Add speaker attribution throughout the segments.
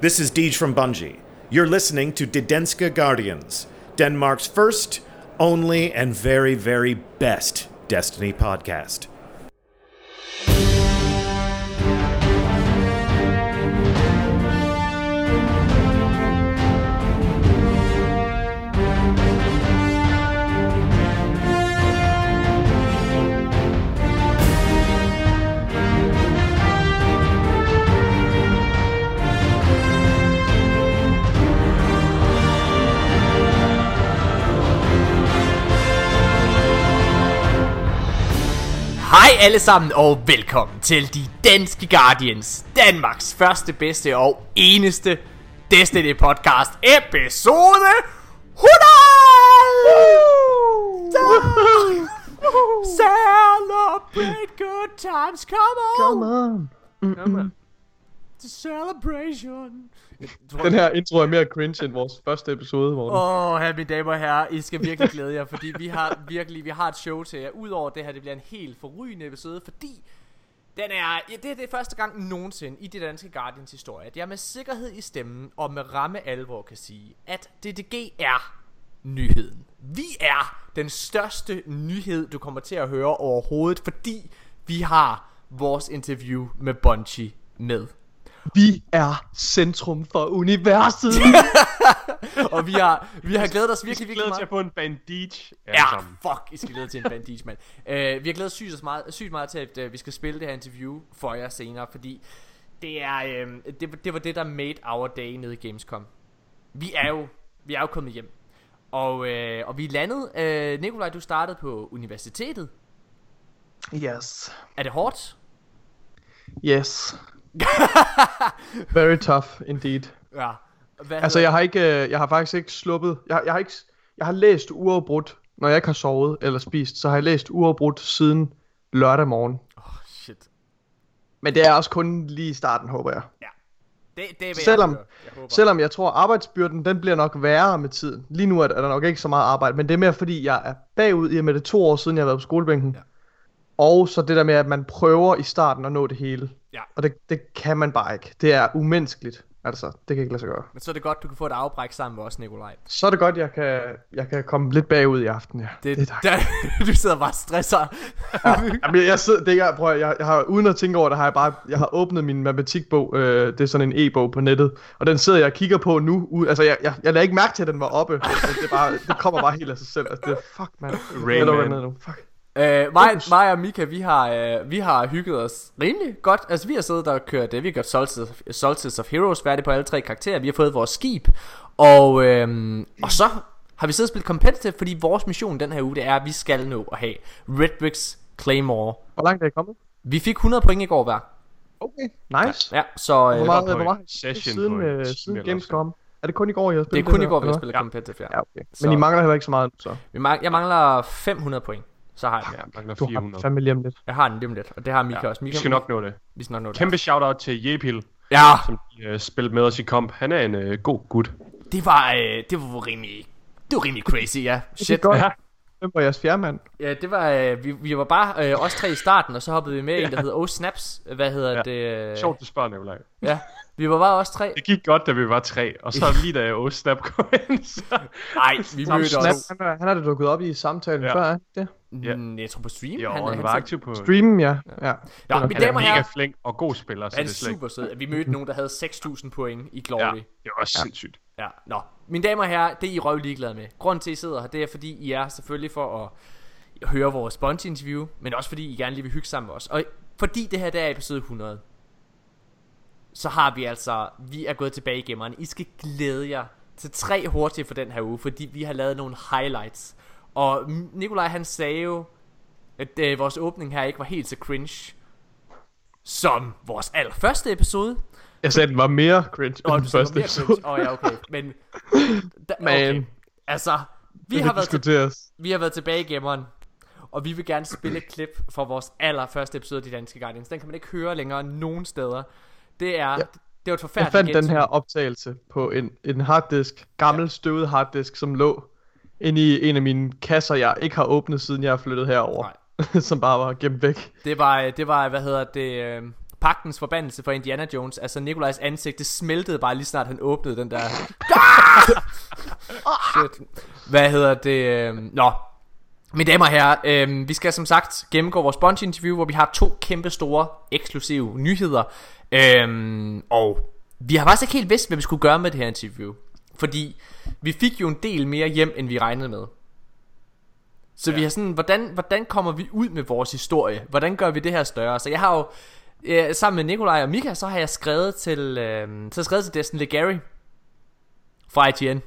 Speaker 1: This is Deej from Bungie. You're listening to Didenska Guardians, Denmark's first, only, and very, very best Destiny podcast.
Speaker 2: Hej alle sammen og velkommen til de danske Guardians, Danmarks første, bedste og eneste Destiny podcast episode 100! Celebrate good times, come on!
Speaker 3: Come on.
Speaker 2: The celebration!
Speaker 3: Den her intro er mere cringe end vores første episode, Morten.
Speaker 2: Åh, oh, mine damer og herrer, I skal virkelig glæde jer, fordi vi har virkelig, vi har et show til jer. Udover det her, det bliver en helt forrygende episode, fordi den er, ja, det, det er første gang nogensinde i det danske Guardians historie, at jeg med sikkerhed i stemmen og med ramme alvor kan sige, at DDG er nyheden. Vi er den største nyhed, du kommer til at høre overhovedet, fordi vi har vores interview med Bungie med.
Speaker 3: Vi er centrum for universet.
Speaker 2: Og vi har, vi har glædet os virkelig, virkelig meget.
Speaker 4: til at få en bandage
Speaker 2: Ja, fuck, I skal glæde til en bandage, mand. uh, vi har glædet sygt meget, sygt meget til, at uh, vi skal spille det her interview for jer senere, fordi det er, uh, det, det var det, der made our day nede i Gamescom. Vi er jo, vi er jo kommet hjem. Og, uh, og vi er landet. Uh, Nikolaj, du startede på universitetet.
Speaker 3: yes.
Speaker 2: Er det hårdt?
Speaker 3: Yes. Very tough indeed.
Speaker 2: Ja. Hvad
Speaker 3: Altså, jeg har ikke, øh, jeg har faktisk ikke sluppet. Jeg, jeg har ikke, jeg har læst uafbrudt, når jeg ikke har sovet eller spist, så har jeg læst uafbrudt siden lørdag morgen.
Speaker 2: Åh, shit.
Speaker 3: Men det er også kun lige i starten, håber jeg.
Speaker 2: Ja. Det, det vil jeg
Speaker 3: Selvom,
Speaker 2: høre. Jeg håber.
Speaker 3: selvom jeg tror, arbejdsbyrden, den bliver nok værre med tiden. Lige nu er der er der nok ikke så meget arbejde, men det er mere fordi, jeg er bagud i og med det to år siden, jeg har været på skolebænken.
Speaker 2: Ja.
Speaker 3: Og så det der med, at man prøver i starten at nå det hele.
Speaker 2: Ja.
Speaker 3: Og det, det kan man bare ikke. Det er umenneskeligt. Altså, det kan ikke lade sig gøre.
Speaker 2: Men så er det godt, du kan få et afbræk sammen med os, Nikolaj.
Speaker 3: Så er det godt, jeg kan, jeg kan komme lidt bagud i aften, ja.
Speaker 2: Det,
Speaker 3: det er
Speaker 2: der, du sidder bare og stresser.
Speaker 3: Jamen, jeg, sidder, det er, prøv, at- jeg, jeg har, uden at tænke over det, har jeg bare, jeg har åbnet min matematikbog, øh, det er sådan en e-bog på nettet, og den sidder jeg og kigger på nu, u- altså jeg, jeg, jeg lagde ikke mærke til, at den var oppe, det, er bare, det kommer bare helt af sig selv, altså det er, fuck man,
Speaker 4: Rain
Speaker 3: jeg lukker
Speaker 4: Man.
Speaker 3: ned nu, fuck.
Speaker 2: Øh, mig, mig og Mika, vi har, øh, vi har hygget os rimelig godt. Altså, vi har siddet der og kørt, øh, vi har gjort Solstice, Solstice of Heroes færdig på alle tre karakterer. Vi har fået vores skib. Og, øh, og så har vi siddet og spillet competitive, fordi vores mission den her uge, det er, at vi skal nå at have Redrix Claymore.
Speaker 3: Hvor langt er I kommet?
Speaker 2: Vi fik 100 point i går hver.
Speaker 3: Okay, nice.
Speaker 2: Ja, så øh,
Speaker 3: Hvor meget, hvor meget
Speaker 4: session
Speaker 3: siden, øh, siden Gamescom? Er det kun i går, I har
Speaker 2: det
Speaker 3: spillet
Speaker 2: er kun i går, vi har spillet
Speaker 4: Ja.
Speaker 2: competitive, ja.
Speaker 3: Ja, okay.
Speaker 2: Så-
Speaker 3: Men I mangler heller ikke så meget så.
Speaker 2: Vi mang- jeg mangler 500 point. Så har jeg den.
Speaker 4: Ja, mangler
Speaker 3: Du har
Speaker 4: 400.
Speaker 3: fandme lige om lidt.
Speaker 2: Jeg har den lige om lidt, og det har Mika
Speaker 4: Ja,
Speaker 2: også.
Speaker 4: vi
Speaker 2: Mika,
Speaker 4: skal nok nå det.
Speaker 2: vi skal nok nå det.
Speaker 4: Kæmpe shout-out til Jepil,
Speaker 2: Ja,
Speaker 4: som uh, spillede med os i komp. Han er en uh, god gut.
Speaker 2: det var, øh, det var rimelig, det var rimelig crazy, ja.
Speaker 3: Det er
Speaker 2: Shit.
Speaker 3: godt.
Speaker 4: Ja.
Speaker 3: Hvem var jeres fjerde
Speaker 2: Ja, det var, øh, vi, vi var bare øh, os tre i starten, og så hoppede vi med i en, der hedder Oh Snaps. Hvad hedder
Speaker 4: Ja.
Speaker 2: det? øh,
Speaker 4: Sjovt, du spørger, Nikolaj.
Speaker 2: Ja, vi var bare os tre.
Speaker 4: Det gik godt, da vi var tre, og så lige da jeg Snap kom ind, så...
Speaker 2: Nej, vi mødte
Speaker 3: Snap,
Speaker 2: os.
Speaker 3: han, han har det dukket op i samtalen
Speaker 4: Ja.
Speaker 3: før, er det?
Speaker 4: Ja.
Speaker 2: Mm, Jeg tror på stream.
Speaker 4: Jo,
Speaker 2: han,
Speaker 4: han,
Speaker 2: han,
Speaker 4: var aktiv på...
Speaker 3: Streamen, ja. ja. Nok-
Speaker 2: mine
Speaker 4: Han er
Speaker 2: damer og
Speaker 4: mega flink og god spiller, så
Speaker 2: han
Speaker 4: det
Speaker 2: er
Speaker 4: slet ikke...
Speaker 2: super sød. Vi mødte nogen, der havde 6.000 point i Glory.
Speaker 4: Ja, det var også sindssygt.
Speaker 2: Ja, nå. Mine damer og herrer, det er I røv ligeglade med. Grunden til, at I sidder her, det er, fordi I er selvfølgelig for at høre vores Bungie-interview, men også fordi I gerne lige vil hygge sammen med os. Og fordi det her det er episode 100, så har vi altså, vi er gået tilbage i gemmeren. I skal glæde jer til tre hurtige for den her uge, fordi vi har lavet nogle highlights. Og Nikolaj han sagde jo, at øh, vores åbning her ikke var helt så cringe, som vores allerførste episode.
Speaker 3: Jeg sagde, den var mere cringe
Speaker 2: Åh,
Speaker 3: end den første episode.
Speaker 2: Åh, ja, okay. Men, da, okay.
Speaker 3: Man.
Speaker 2: Altså, vi
Speaker 3: Det
Speaker 2: har, været til, vi har været tilbage i gemmeren, og vi vil gerne spille et klip fra vores allerførste episode af De Danske Guardians. Den kan man ikke høre længere nogen steder. Det er,
Speaker 3: Ja.
Speaker 2: det var et
Speaker 3: Jeg
Speaker 2: forfærdeligt
Speaker 3: fandt den
Speaker 2: gensyn.
Speaker 3: her optagelse på en, en harddisk, gammel støvet harddisk, som lå inde i en af mine kasser, jeg ikke har åbnet, siden jeg er flyttet herover, som bare var gemt væk.
Speaker 2: Det var, det var, hvad hedder det, øh, pagtens forbandelse for Indiana Jones. Altså Nikolajs ansigt, det smeltede bare lige snart han åbnede den der. Shit. Hvad hedder det? øh, Nå, mine damer og herrer, øh, vi skal som sagt gennemgå vores bunch interview, hvor vi har to kæmpe store eksklusive nyheder. Øh, og vi har faktisk ikke helt vidst, hvad vi skulle gøre med det her interview. Fordi vi fik jo en del mere hjem, end vi regnede med. Så ja. vi har sådan, hvordan, hvordan kommer vi ud med vores historie? Hvordan gør vi det her større? Så jeg har jo, øh, sammen med Nikolaj og Mika, så har jeg skrevet til, øh, så skrevet til Destin Legary fra IGN.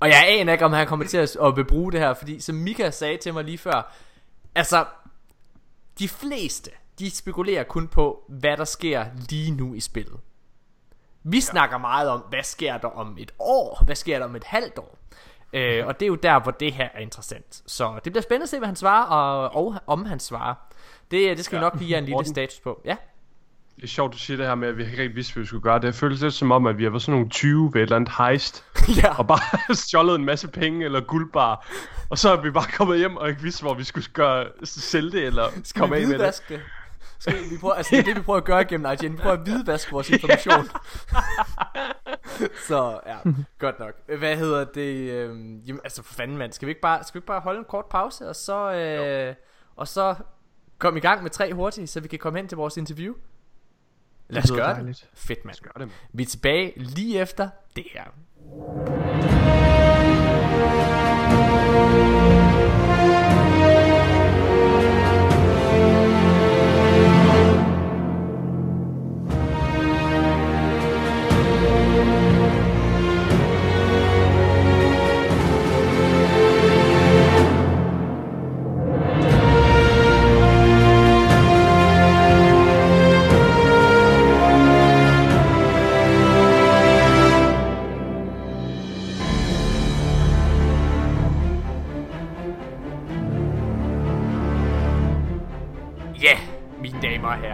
Speaker 2: Og jeg aner ikke, om han kommer til at, at vil bruge det her, fordi som Mika sagde til mig lige før, altså, de fleste, de spekulerer kun på, hvad der sker lige nu i spillet. Vi ja. snakker meget om, hvad sker der om et år, hvad sker der om et halvt år. Øh, og det er jo der, hvor det her er interessant. Så det bliver spændende at se, hvad han svarer, og, og om han svarer. Det, det skal ja. vi nok lige have en lille status på. Ja,
Speaker 4: Det er sjovt, du siger det her med, at vi ikke rigtig vidste, hvad vi skulle gøre. Det føles lidt som om, at vi har været sådan nogle 20 ved et eller andet heist,
Speaker 2: ja.
Speaker 4: og bare stjålet en masse penge eller guldbar. Og så er vi bare kommet hjem og ikke vidste, hvor vi skulle gøre, sælge det eller
Speaker 2: Skal
Speaker 4: komme af med det.
Speaker 2: det? Skal vi prøve, altså det er det, vi prøver at gøre gennem IGN. Vi prøver at hvidvaske vores information. så ja, godt nok. Hvad hedder det? Øhm, jamen, altså for fanden mand, skal vi ikke bare, skal vi ikke bare holde en kort pause, og så, øh, og så komme i gang med tre hurtigt, så vi kan komme hen til vores interview? Lad os gøre
Speaker 3: dejligt.
Speaker 2: det. Fedt mand.
Speaker 4: Gør det, mand.
Speaker 2: Vi er tilbage lige efter det her.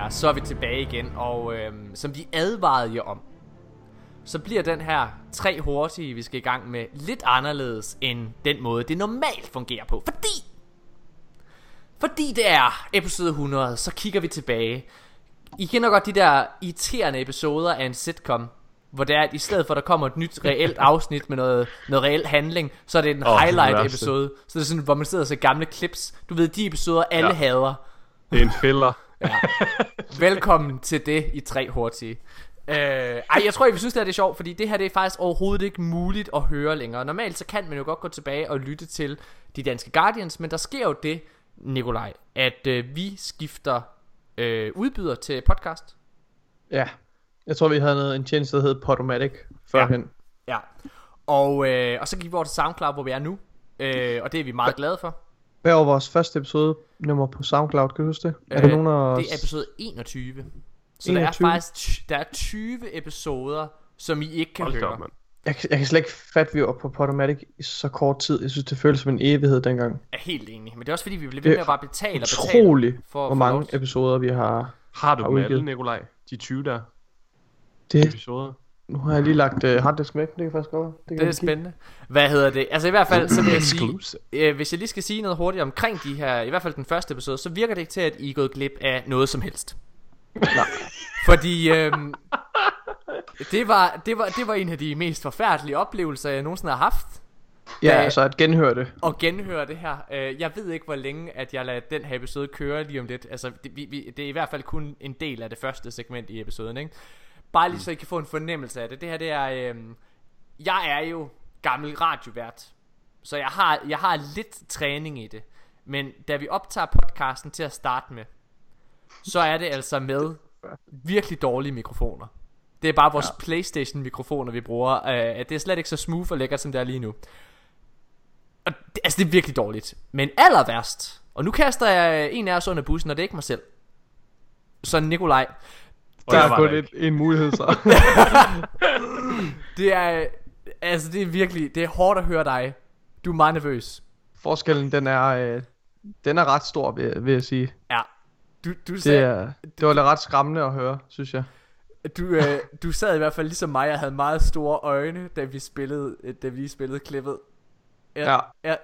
Speaker 2: Så er vi tilbage igen, og øhm, som de advarede jer om, så bliver den her tre hurtige, vi skal i gang med, lidt anderledes end den måde, det normalt fungerer på. Fordi, fordi det er episode 100, så kigger vi tilbage. I kender godt de der irriterende episoder af en sitcom, hvor det er, at i stedet for at der kommer et nyt reelt afsnit med noget, noget reelt handling, så er det en
Speaker 4: Åh, det er det
Speaker 2: highlight
Speaker 4: værste.
Speaker 2: episode. Så det er sådan, hvor man sidder og ser gamle clips. Du ved, de episoder alle
Speaker 4: Ja.
Speaker 2: hader.
Speaker 4: Det er en
Speaker 2: Velkommen til det i tre hurtige. Øh, ej, jeg tror, I vil synes, det, her, det er sjovt, fordi det her det er faktisk overhovedet ikke muligt at høre længere. Normalt så kan man jo godt gå tilbage og lytte til de danske Guardians, men der sker jo det, Nikolaj, at øh, vi skifter øh, udbyder til podcast.
Speaker 3: Ja. Jeg tror, vi havde noget, en tjeneste, der hed Podomatic førhen.
Speaker 2: Ja. Og, øh, og så gik vi over til SoundCloud, hvor vi er nu. Øh, og det er vi meget glade for.
Speaker 3: Hvad var vores første episode nummer på SoundCloud, kan du huske det? er
Speaker 2: Øh,
Speaker 3: der nogen af
Speaker 2: Det er episode 21. Så der er
Speaker 3: 21?
Speaker 2: faktisk der er 20 episoder, som I ikke kan
Speaker 4: Hold
Speaker 2: høre.
Speaker 4: op, mand.
Speaker 3: jeg, kan- jeg kan slet ikke fatte, at vi var på Podomatic i så kort tid. Jeg synes, det føles som en evighed dengang.
Speaker 2: er helt enig. Men det er også fordi, vi
Speaker 3: Det
Speaker 2: ved
Speaker 3: er
Speaker 2: med at bare betale og betale.
Speaker 3: Utroligt,
Speaker 2: for-
Speaker 3: hvor mange episoder vi har.
Speaker 4: Har du
Speaker 3: Har
Speaker 4: dem
Speaker 3: udgivet.
Speaker 4: alle, Nikolaj? De 20 der
Speaker 3: Det,
Speaker 4: episoder?
Speaker 3: Nu har jeg lige lagt uh, harddisk væk, det kan faktisk godt være. kan
Speaker 2: Det er spændende. Hvad hedder det? Altså i hvert fald, så vil jeg sige, øh, hvis jeg lige skal sige noget hurtigt omkring de her, i hvert fald den første episode, så virker det ikke til, at I er gået glip af noget som helst. Fordi øhm, det, var, det, var, det var en af de mest forfærdelige oplevelser, jeg nogensinde har haft.
Speaker 3: Ja,
Speaker 2: Da-
Speaker 3: altså at genhøre det.
Speaker 2: Og genhøre det her. Øh, jeg ved ikke, hvor længe, at jeg lader den her episode køre lige om lidt. Altså, det, vi, vi, det er i hvert fald kun en del af det første segment i episoden, ikke? Bare lige så I kan få en fornemmelse af det. Det her, det er... Øh, jeg er jo gammel radiovært. Så jeg har, jeg har lidt træning i det. Men da vi optager podcasten til at starte med, så er det altså med virkelig dårlige mikrofoner. Det er bare vores ja. Playstation mikrofoner vi bruger uh, Det er slet ikke så smooth og lækkert som det er lige nu og det, Altså det er virkelig dårligt Men aller værst Og nu kaster jeg en af os under bussen Og det er ikke mig selv Så Nikolaj
Speaker 4: Og
Speaker 3: Der er
Speaker 4: var
Speaker 3: kun et, en mulighed så.
Speaker 2: Det er Altså det er virkelig Det er hårdt at høre dig Du er meget nervøs
Speaker 3: Forskellen, den er, øh, den er ret stor, vil, vil jeg sige.
Speaker 2: Ja du, du,
Speaker 3: Det,
Speaker 2: sagde,
Speaker 3: er, det var lidt ret skræmmende at høre, synes jeg.
Speaker 2: du, øh, du sad i hvert fald ligesom mig Og havde meget store øjne Da vi spillede Da vi spillede klippet Jeg,
Speaker 3: Ja.
Speaker 2: jeg,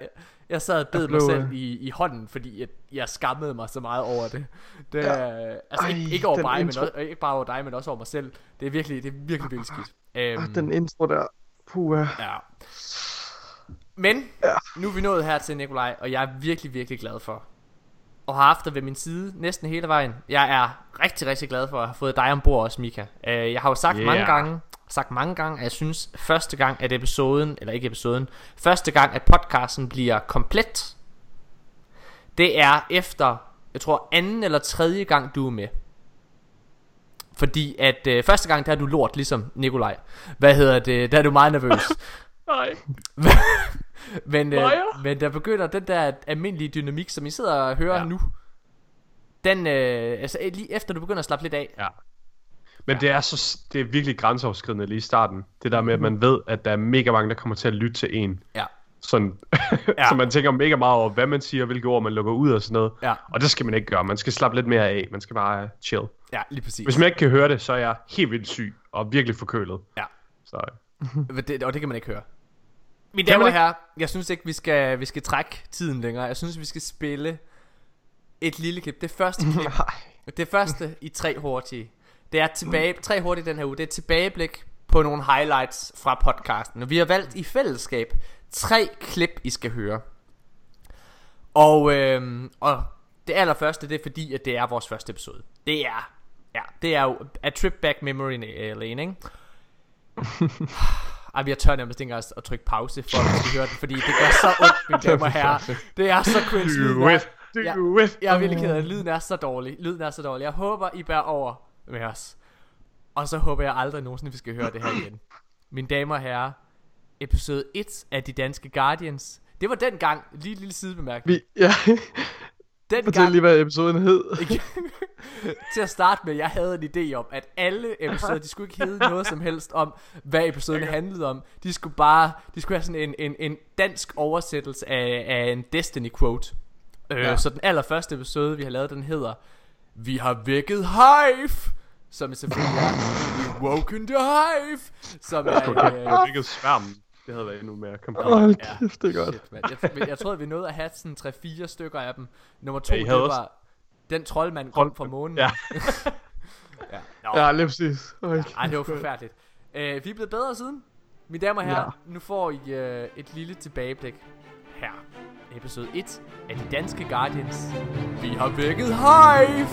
Speaker 2: Jeg sad og bed
Speaker 3: Jeg
Speaker 2: mig
Speaker 3: blev,
Speaker 2: selv
Speaker 3: øh,
Speaker 2: i, i hånden, fordi jeg, jeg skammede mig så meget over det. det
Speaker 3: Ja.
Speaker 2: Altså ikke,
Speaker 3: Ej,
Speaker 2: ikke over
Speaker 3: den
Speaker 2: mig, men
Speaker 3: intro.
Speaker 2: også, ikke bare over dig, men også over mig selv. Det er virkelig, det er virkelig, virkelig skidt. Øhm,
Speaker 3: Ah, den intro der. Puh,
Speaker 2: Ja. Men,
Speaker 3: Ja.
Speaker 2: nu er vi nået her til Nikolaj, og jeg er virkelig, virkelig glad for at have haft dig ved min side næsten hele vejen. Jeg er rigtig, rigtig glad for at have fået dig ombord også, Mika. Øh, Jeg har jo sagt
Speaker 4: Yeah.
Speaker 2: mange gange, sagt mange gange, at jeg synes første gang, at episoden, eller ikke episoden, første gang, at podcasten bliver komplet, det er efter, jeg tror anden eller tredje gang, du er med. Fordi at øh, første gang, der er du lort, ligesom Nikolaj. Hvad hedder det? Der er du meget nervøs.
Speaker 4: Nej.
Speaker 2: Men, øh, men der begynder den der almindelige dynamik, som I sidder og hører ja. Nu. Den, øh, altså lige efter du begynder at slappe lidt af.
Speaker 4: Ja. Men det er så det er virkelig grænseoverskridende lige i starten. Det der med, at man ved, at der er mega mange, der kommer til at lytte til en.
Speaker 2: Ja.
Speaker 4: Sådan,
Speaker 2: Ja.
Speaker 4: så man tænker mega meget over, hvad man siger, hvilke ord man lukker ud og sådan noget.
Speaker 2: Ja.
Speaker 4: Og det skal man ikke gøre. Man skal slappe lidt mere af. Man skal bare chill.
Speaker 2: Ja, lige præcis.
Speaker 4: Hvis man ikke kan høre det, så er jeg helt vildt syg og virkelig forkølet.
Speaker 2: Ja.
Speaker 4: Så
Speaker 2: Men Det, og det kan man ikke høre. Mine damer og herrer, jeg synes ikke, vi skal, vi skal trække tiden længere. Jeg synes, vi skal spille et lille klip. Det første klip.
Speaker 3: Nej.
Speaker 2: Det første i tre hurtige. Det er tilbage, tre hurtige den her uge. Det er tilbageblik på nogle highlights fra podcasten. Og vi har valgt i fællesskab tre klip, I skal høre. Og, øhm, og det allerførste, det er fordi, at det er vores første episode. Det er, ja, det er jo A Trip Back Memory Lane, ikke? Ej, jeg tør nærmest ikke engang at trykke pause, for at vi skal høre den, fordi det gør så ondt, mine damer og herrer. Det er så cringe.
Speaker 4: do it. Do it.
Speaker 2: Jeg er virkelig ked af, lyden er så dårlig. Lyden er så dårlig. Jeg håber, I bærer over med os. Og så håber jeg aldrig nogensinde, vi skal høre det her igen. Mine damer og herrer, episode 1 af De Danske Guardians. Det var den gang, lige en lille sidebemærkning.
Speaker 3: Vi, ja.
Speaker 2: Den
Speaker 3: Fortæl
Speaker 2: gang,
Speaker 3: lige, hvad episoden hed.
Speaker 2: til at starte med, jeg havde en idé om, at alle episoder, de skulle ikke hedde noget som helst om, hvad episoden handlede om. De skulle bare, de skulle have sådan en, en, en dansk oversættelse af, af en Destiny quote. Øh,
Speaker 3: Ja.
Speaker 2: Så den allerførste episode, vi har lavet, den hedder, Vi har vækket Hive! Som selvfølgelig er, woken the Hive! Som er, øh,
Speaker 4: Hvilket sværm. Det havde været endnu mere komplet.
Speaker 2: Ja.
Speaker 3: kæft, det er godt.
Speaker 2: Shit, man. Jeg, jeg, troede, vi nåede at have sådan 3-4 stykker af dem. Nummer to,
Speaker 4: Ja, I
Speaker 2: det var
Speaker 4: også-
Speaker 2: den troldmand kom fra månen.
Speaker 4: Ja.
Speaker 2: ja. Nå,
Speaker 3: Ja, lige præcis. Hold
Speaker 2: ej, det var forfærdeligt. Uh, vi er blevet bedre siden. Mine damer og herrer,
Speaker 3: Ja.
Speaker 2: nu får I uh, et lille tilbageblik her. Episode 1 af De Danske Guardians. Vi har vækket Hive!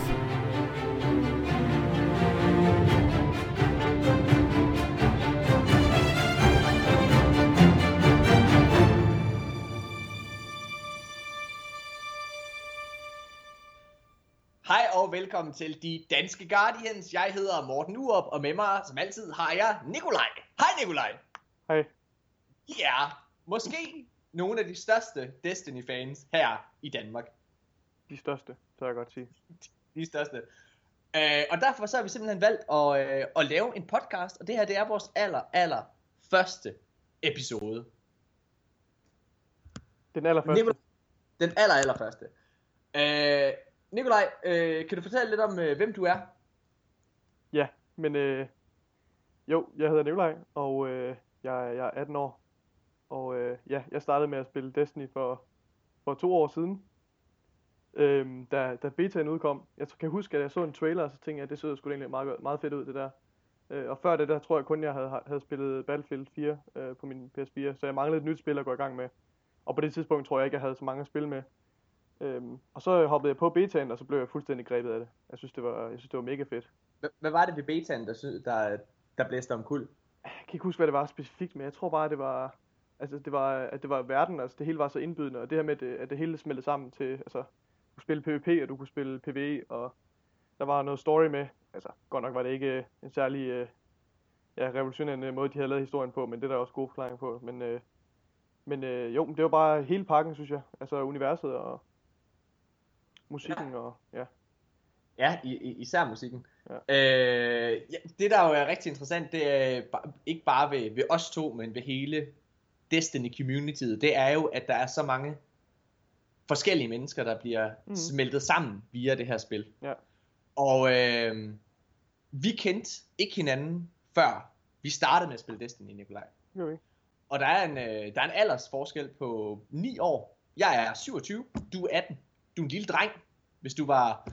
Speaker 5: Hej og velkommen til De Danske Guardians. Jeg hedder Morten Urup, og med mig, som altid, har jeg Nikolaj. Hej Nikolaj.
Speaker 3: Hej.
Speaker 5: I er måske nogle af de største Destiny-fans her i Danmark.
Speaker 3: De største, så jeg godt sige.
Speaker 5: De største. Øh, og derfor så har vi simpelthen valgt at, øh, at lave en podcast, og det her det er vores aller, aller første episode.
Speaker 3: Den allerførste.
Speaker 5: Nikolaj, den aller, aller første. Øh, Nikolaj, øh, kan du fortælle lidt om, øh, hvem du er?
Speaker 3: Ja, men øh, jo, jeg hedder Nikolaj, og øh, jeg, jeg er 18 år. Og øh, ja, jeg startede med at spille Destiny for, for to år siden. Øhm, da, da betaen udkom. Jeg kan huske, at jeg så en trailer, og så tænkte jeg, at det så sgu egentlig meget, meget fedt ud, det der. Øh, og før det der tror jeg kun, jeg havde, havde spillet Battlefield 4 øh, på min PS4, så jeg manglede et nyt spil at gå i gang med. Og på det tidspunkt tror jeg ikke, jeg havde så mange at spille med. Øhm, og så hoppede jeg på betaen, og så blev jeg fuldstændig grebet af det. Jeg synes, det var, jeg synes, det var mega fedt.
Speaker 5: Hvad var det ved betaen, der, der, der blæste om kuld?
Speaker 3: jeg kan ikke huske, hvad det var specifikt, men jeg tror bare, det var, altså, det var, at det var verden, altså det hele var så indbydende, og det her med, at det, at det hele smeltede sammen til, altså, du kunne spille PvP, og du kunne spille PvE, og der var noget story med, altså, godt nok var det ikke øh, en særlig, øh, ja, revolutionerende måde, de havde lavet historien på, men det er der også gode forklaringer på, men, øh, men øh, jo, det var bare hele pakken, synes jeg, altså universet og musikken, og ja,
Speaker 5: Ja, i, i, især musikken.
Speaker 3: Ja.
Speaker 5: Øh, ja, det der jo er rigtig interessant, det er ikke bare ved, ved os to, men ved hele Destiny communityet, det er jo, at der er så mange forskellige mennesker, der bliver mm. smeltet sammen via det her spil.
Speaker 3: Ja.
Speaker 5: Og øh, vi kendte ikke hinanden før vi startede med at spille Destiny, Nikolaj.
Speaker 3: ikke.
Speaker 5: Og der er en, øh, der er en aldersforskel på 9 år Jeg er 27, du er 18. Du er en lille dreng. Hvis du var...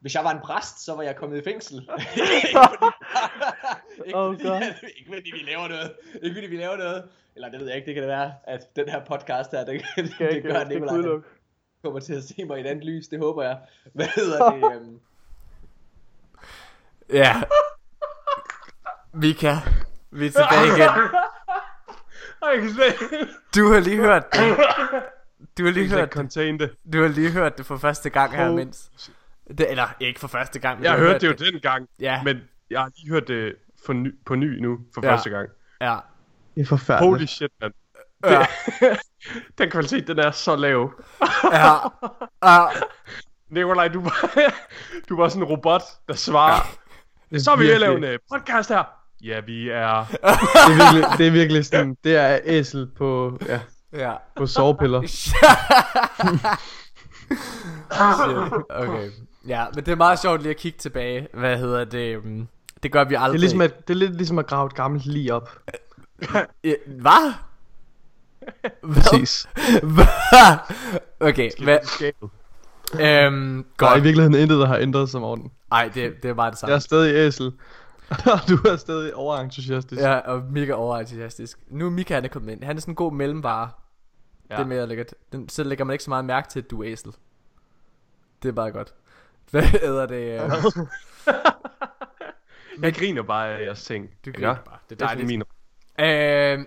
Speaker 5: Hvis jeg var en præst, så var jeg kommet i fængsel. ikke, fordi, ikke,
Speaker 3: Oh
Speaker 5: fordi, ikke fordi vi laver noget. Ikke fordi vi laver noget. Eller det ved jeg ikke, det kan det være, at den her podcast her, det, det, det
Speaker 3: ikke,
Speaker 5: gør, at Nikolaj kommer til at se mig i et andet lys. Det håber jeg. Hvad hedder det? øhm,
Speaker 2: Ja. Mika, vi er tilbage igen.
Speaker 4: Kan
Speaker 2: Du har lige hørt det. Du har lige
Speaker 4: kan
Speaker 2: hørt det. Du har lige hørt det for første gang her, mens... Det, eller ikke for første gang, men
Speaker 4: Jeg
Speaker 2: har
Speaker 4: hørte
Speaker 2: hørt
Speaker 4: det jo dengang,
Speaker 2: Ja.
Speaker 4: men jeg har lige hørt det for ny, på ny nu, for
Speaker 2: Ja.
Speaker 4: første gang.
Speaker 2: Ja.
Speaker 3: Det er forfærdeligt.
Speaker 4: Holy shit, man.
Speaker 2: Ja.
Speaker 4: Den kvalitet, den er så lav.
Speaker 2: Ja. ja.
Speaker 4: Nikolaj, du var, du var sådan en robot, der svarer. Ja. Så vi ved at lave en øh, podcast her. Ja, vi er...
Speaker 3: det, er virkelig, det er virkelig sådan, det er æsel på, ja,
Speaker 2: Ja.
Speaker 3: på sovepiller.
Speaker 2: Okay. Ja, men det er meget sjovt lige at kigge tilbage. Hvad hedder det? øhm, Det gør vi aldrig.
Speaker 3: Det er, ligesom at, det er lidt ligesom at grave et gammelt lig op.
Speaker 2: Ja, Hvad?
Speaker 3: Præcis.
Speaker 2: Hvad? Okay, hvad? Øhm,
Speaker 3: Der er i
Speaker 2: godt.
Speaker 3: virkeligheden intet, der har ændret sig, Morten.
Speaker 2: Ej, det, det er bare det
Speaker 3: Jeg
Speaker 2: samme.
Speaker 3: er stadig æsel. Og du er stadig overentusiastisk.
Speaker 2: Ja, og mega overentusiastisk. Nu er Mika, han er kommet ind. Han er sådan en god mellemvare. Ja.
Speaker 4: Ja.
Speaker 2: Det er mere lækkert. Den, så lægger man ikke så meget mærke til, at du er æsel. Det er bare godt. Hvad hedder det? øh?
Speaker 4: Jeg griner bare af jeres ting.
Speaker 2: Du
Speaker 4: Ja.
Speaker 2: griner bare. Det er
Speaker 4: Det er
Speaker 2: dejligt.
Speaker 4: min...
Speaker 2: Øh,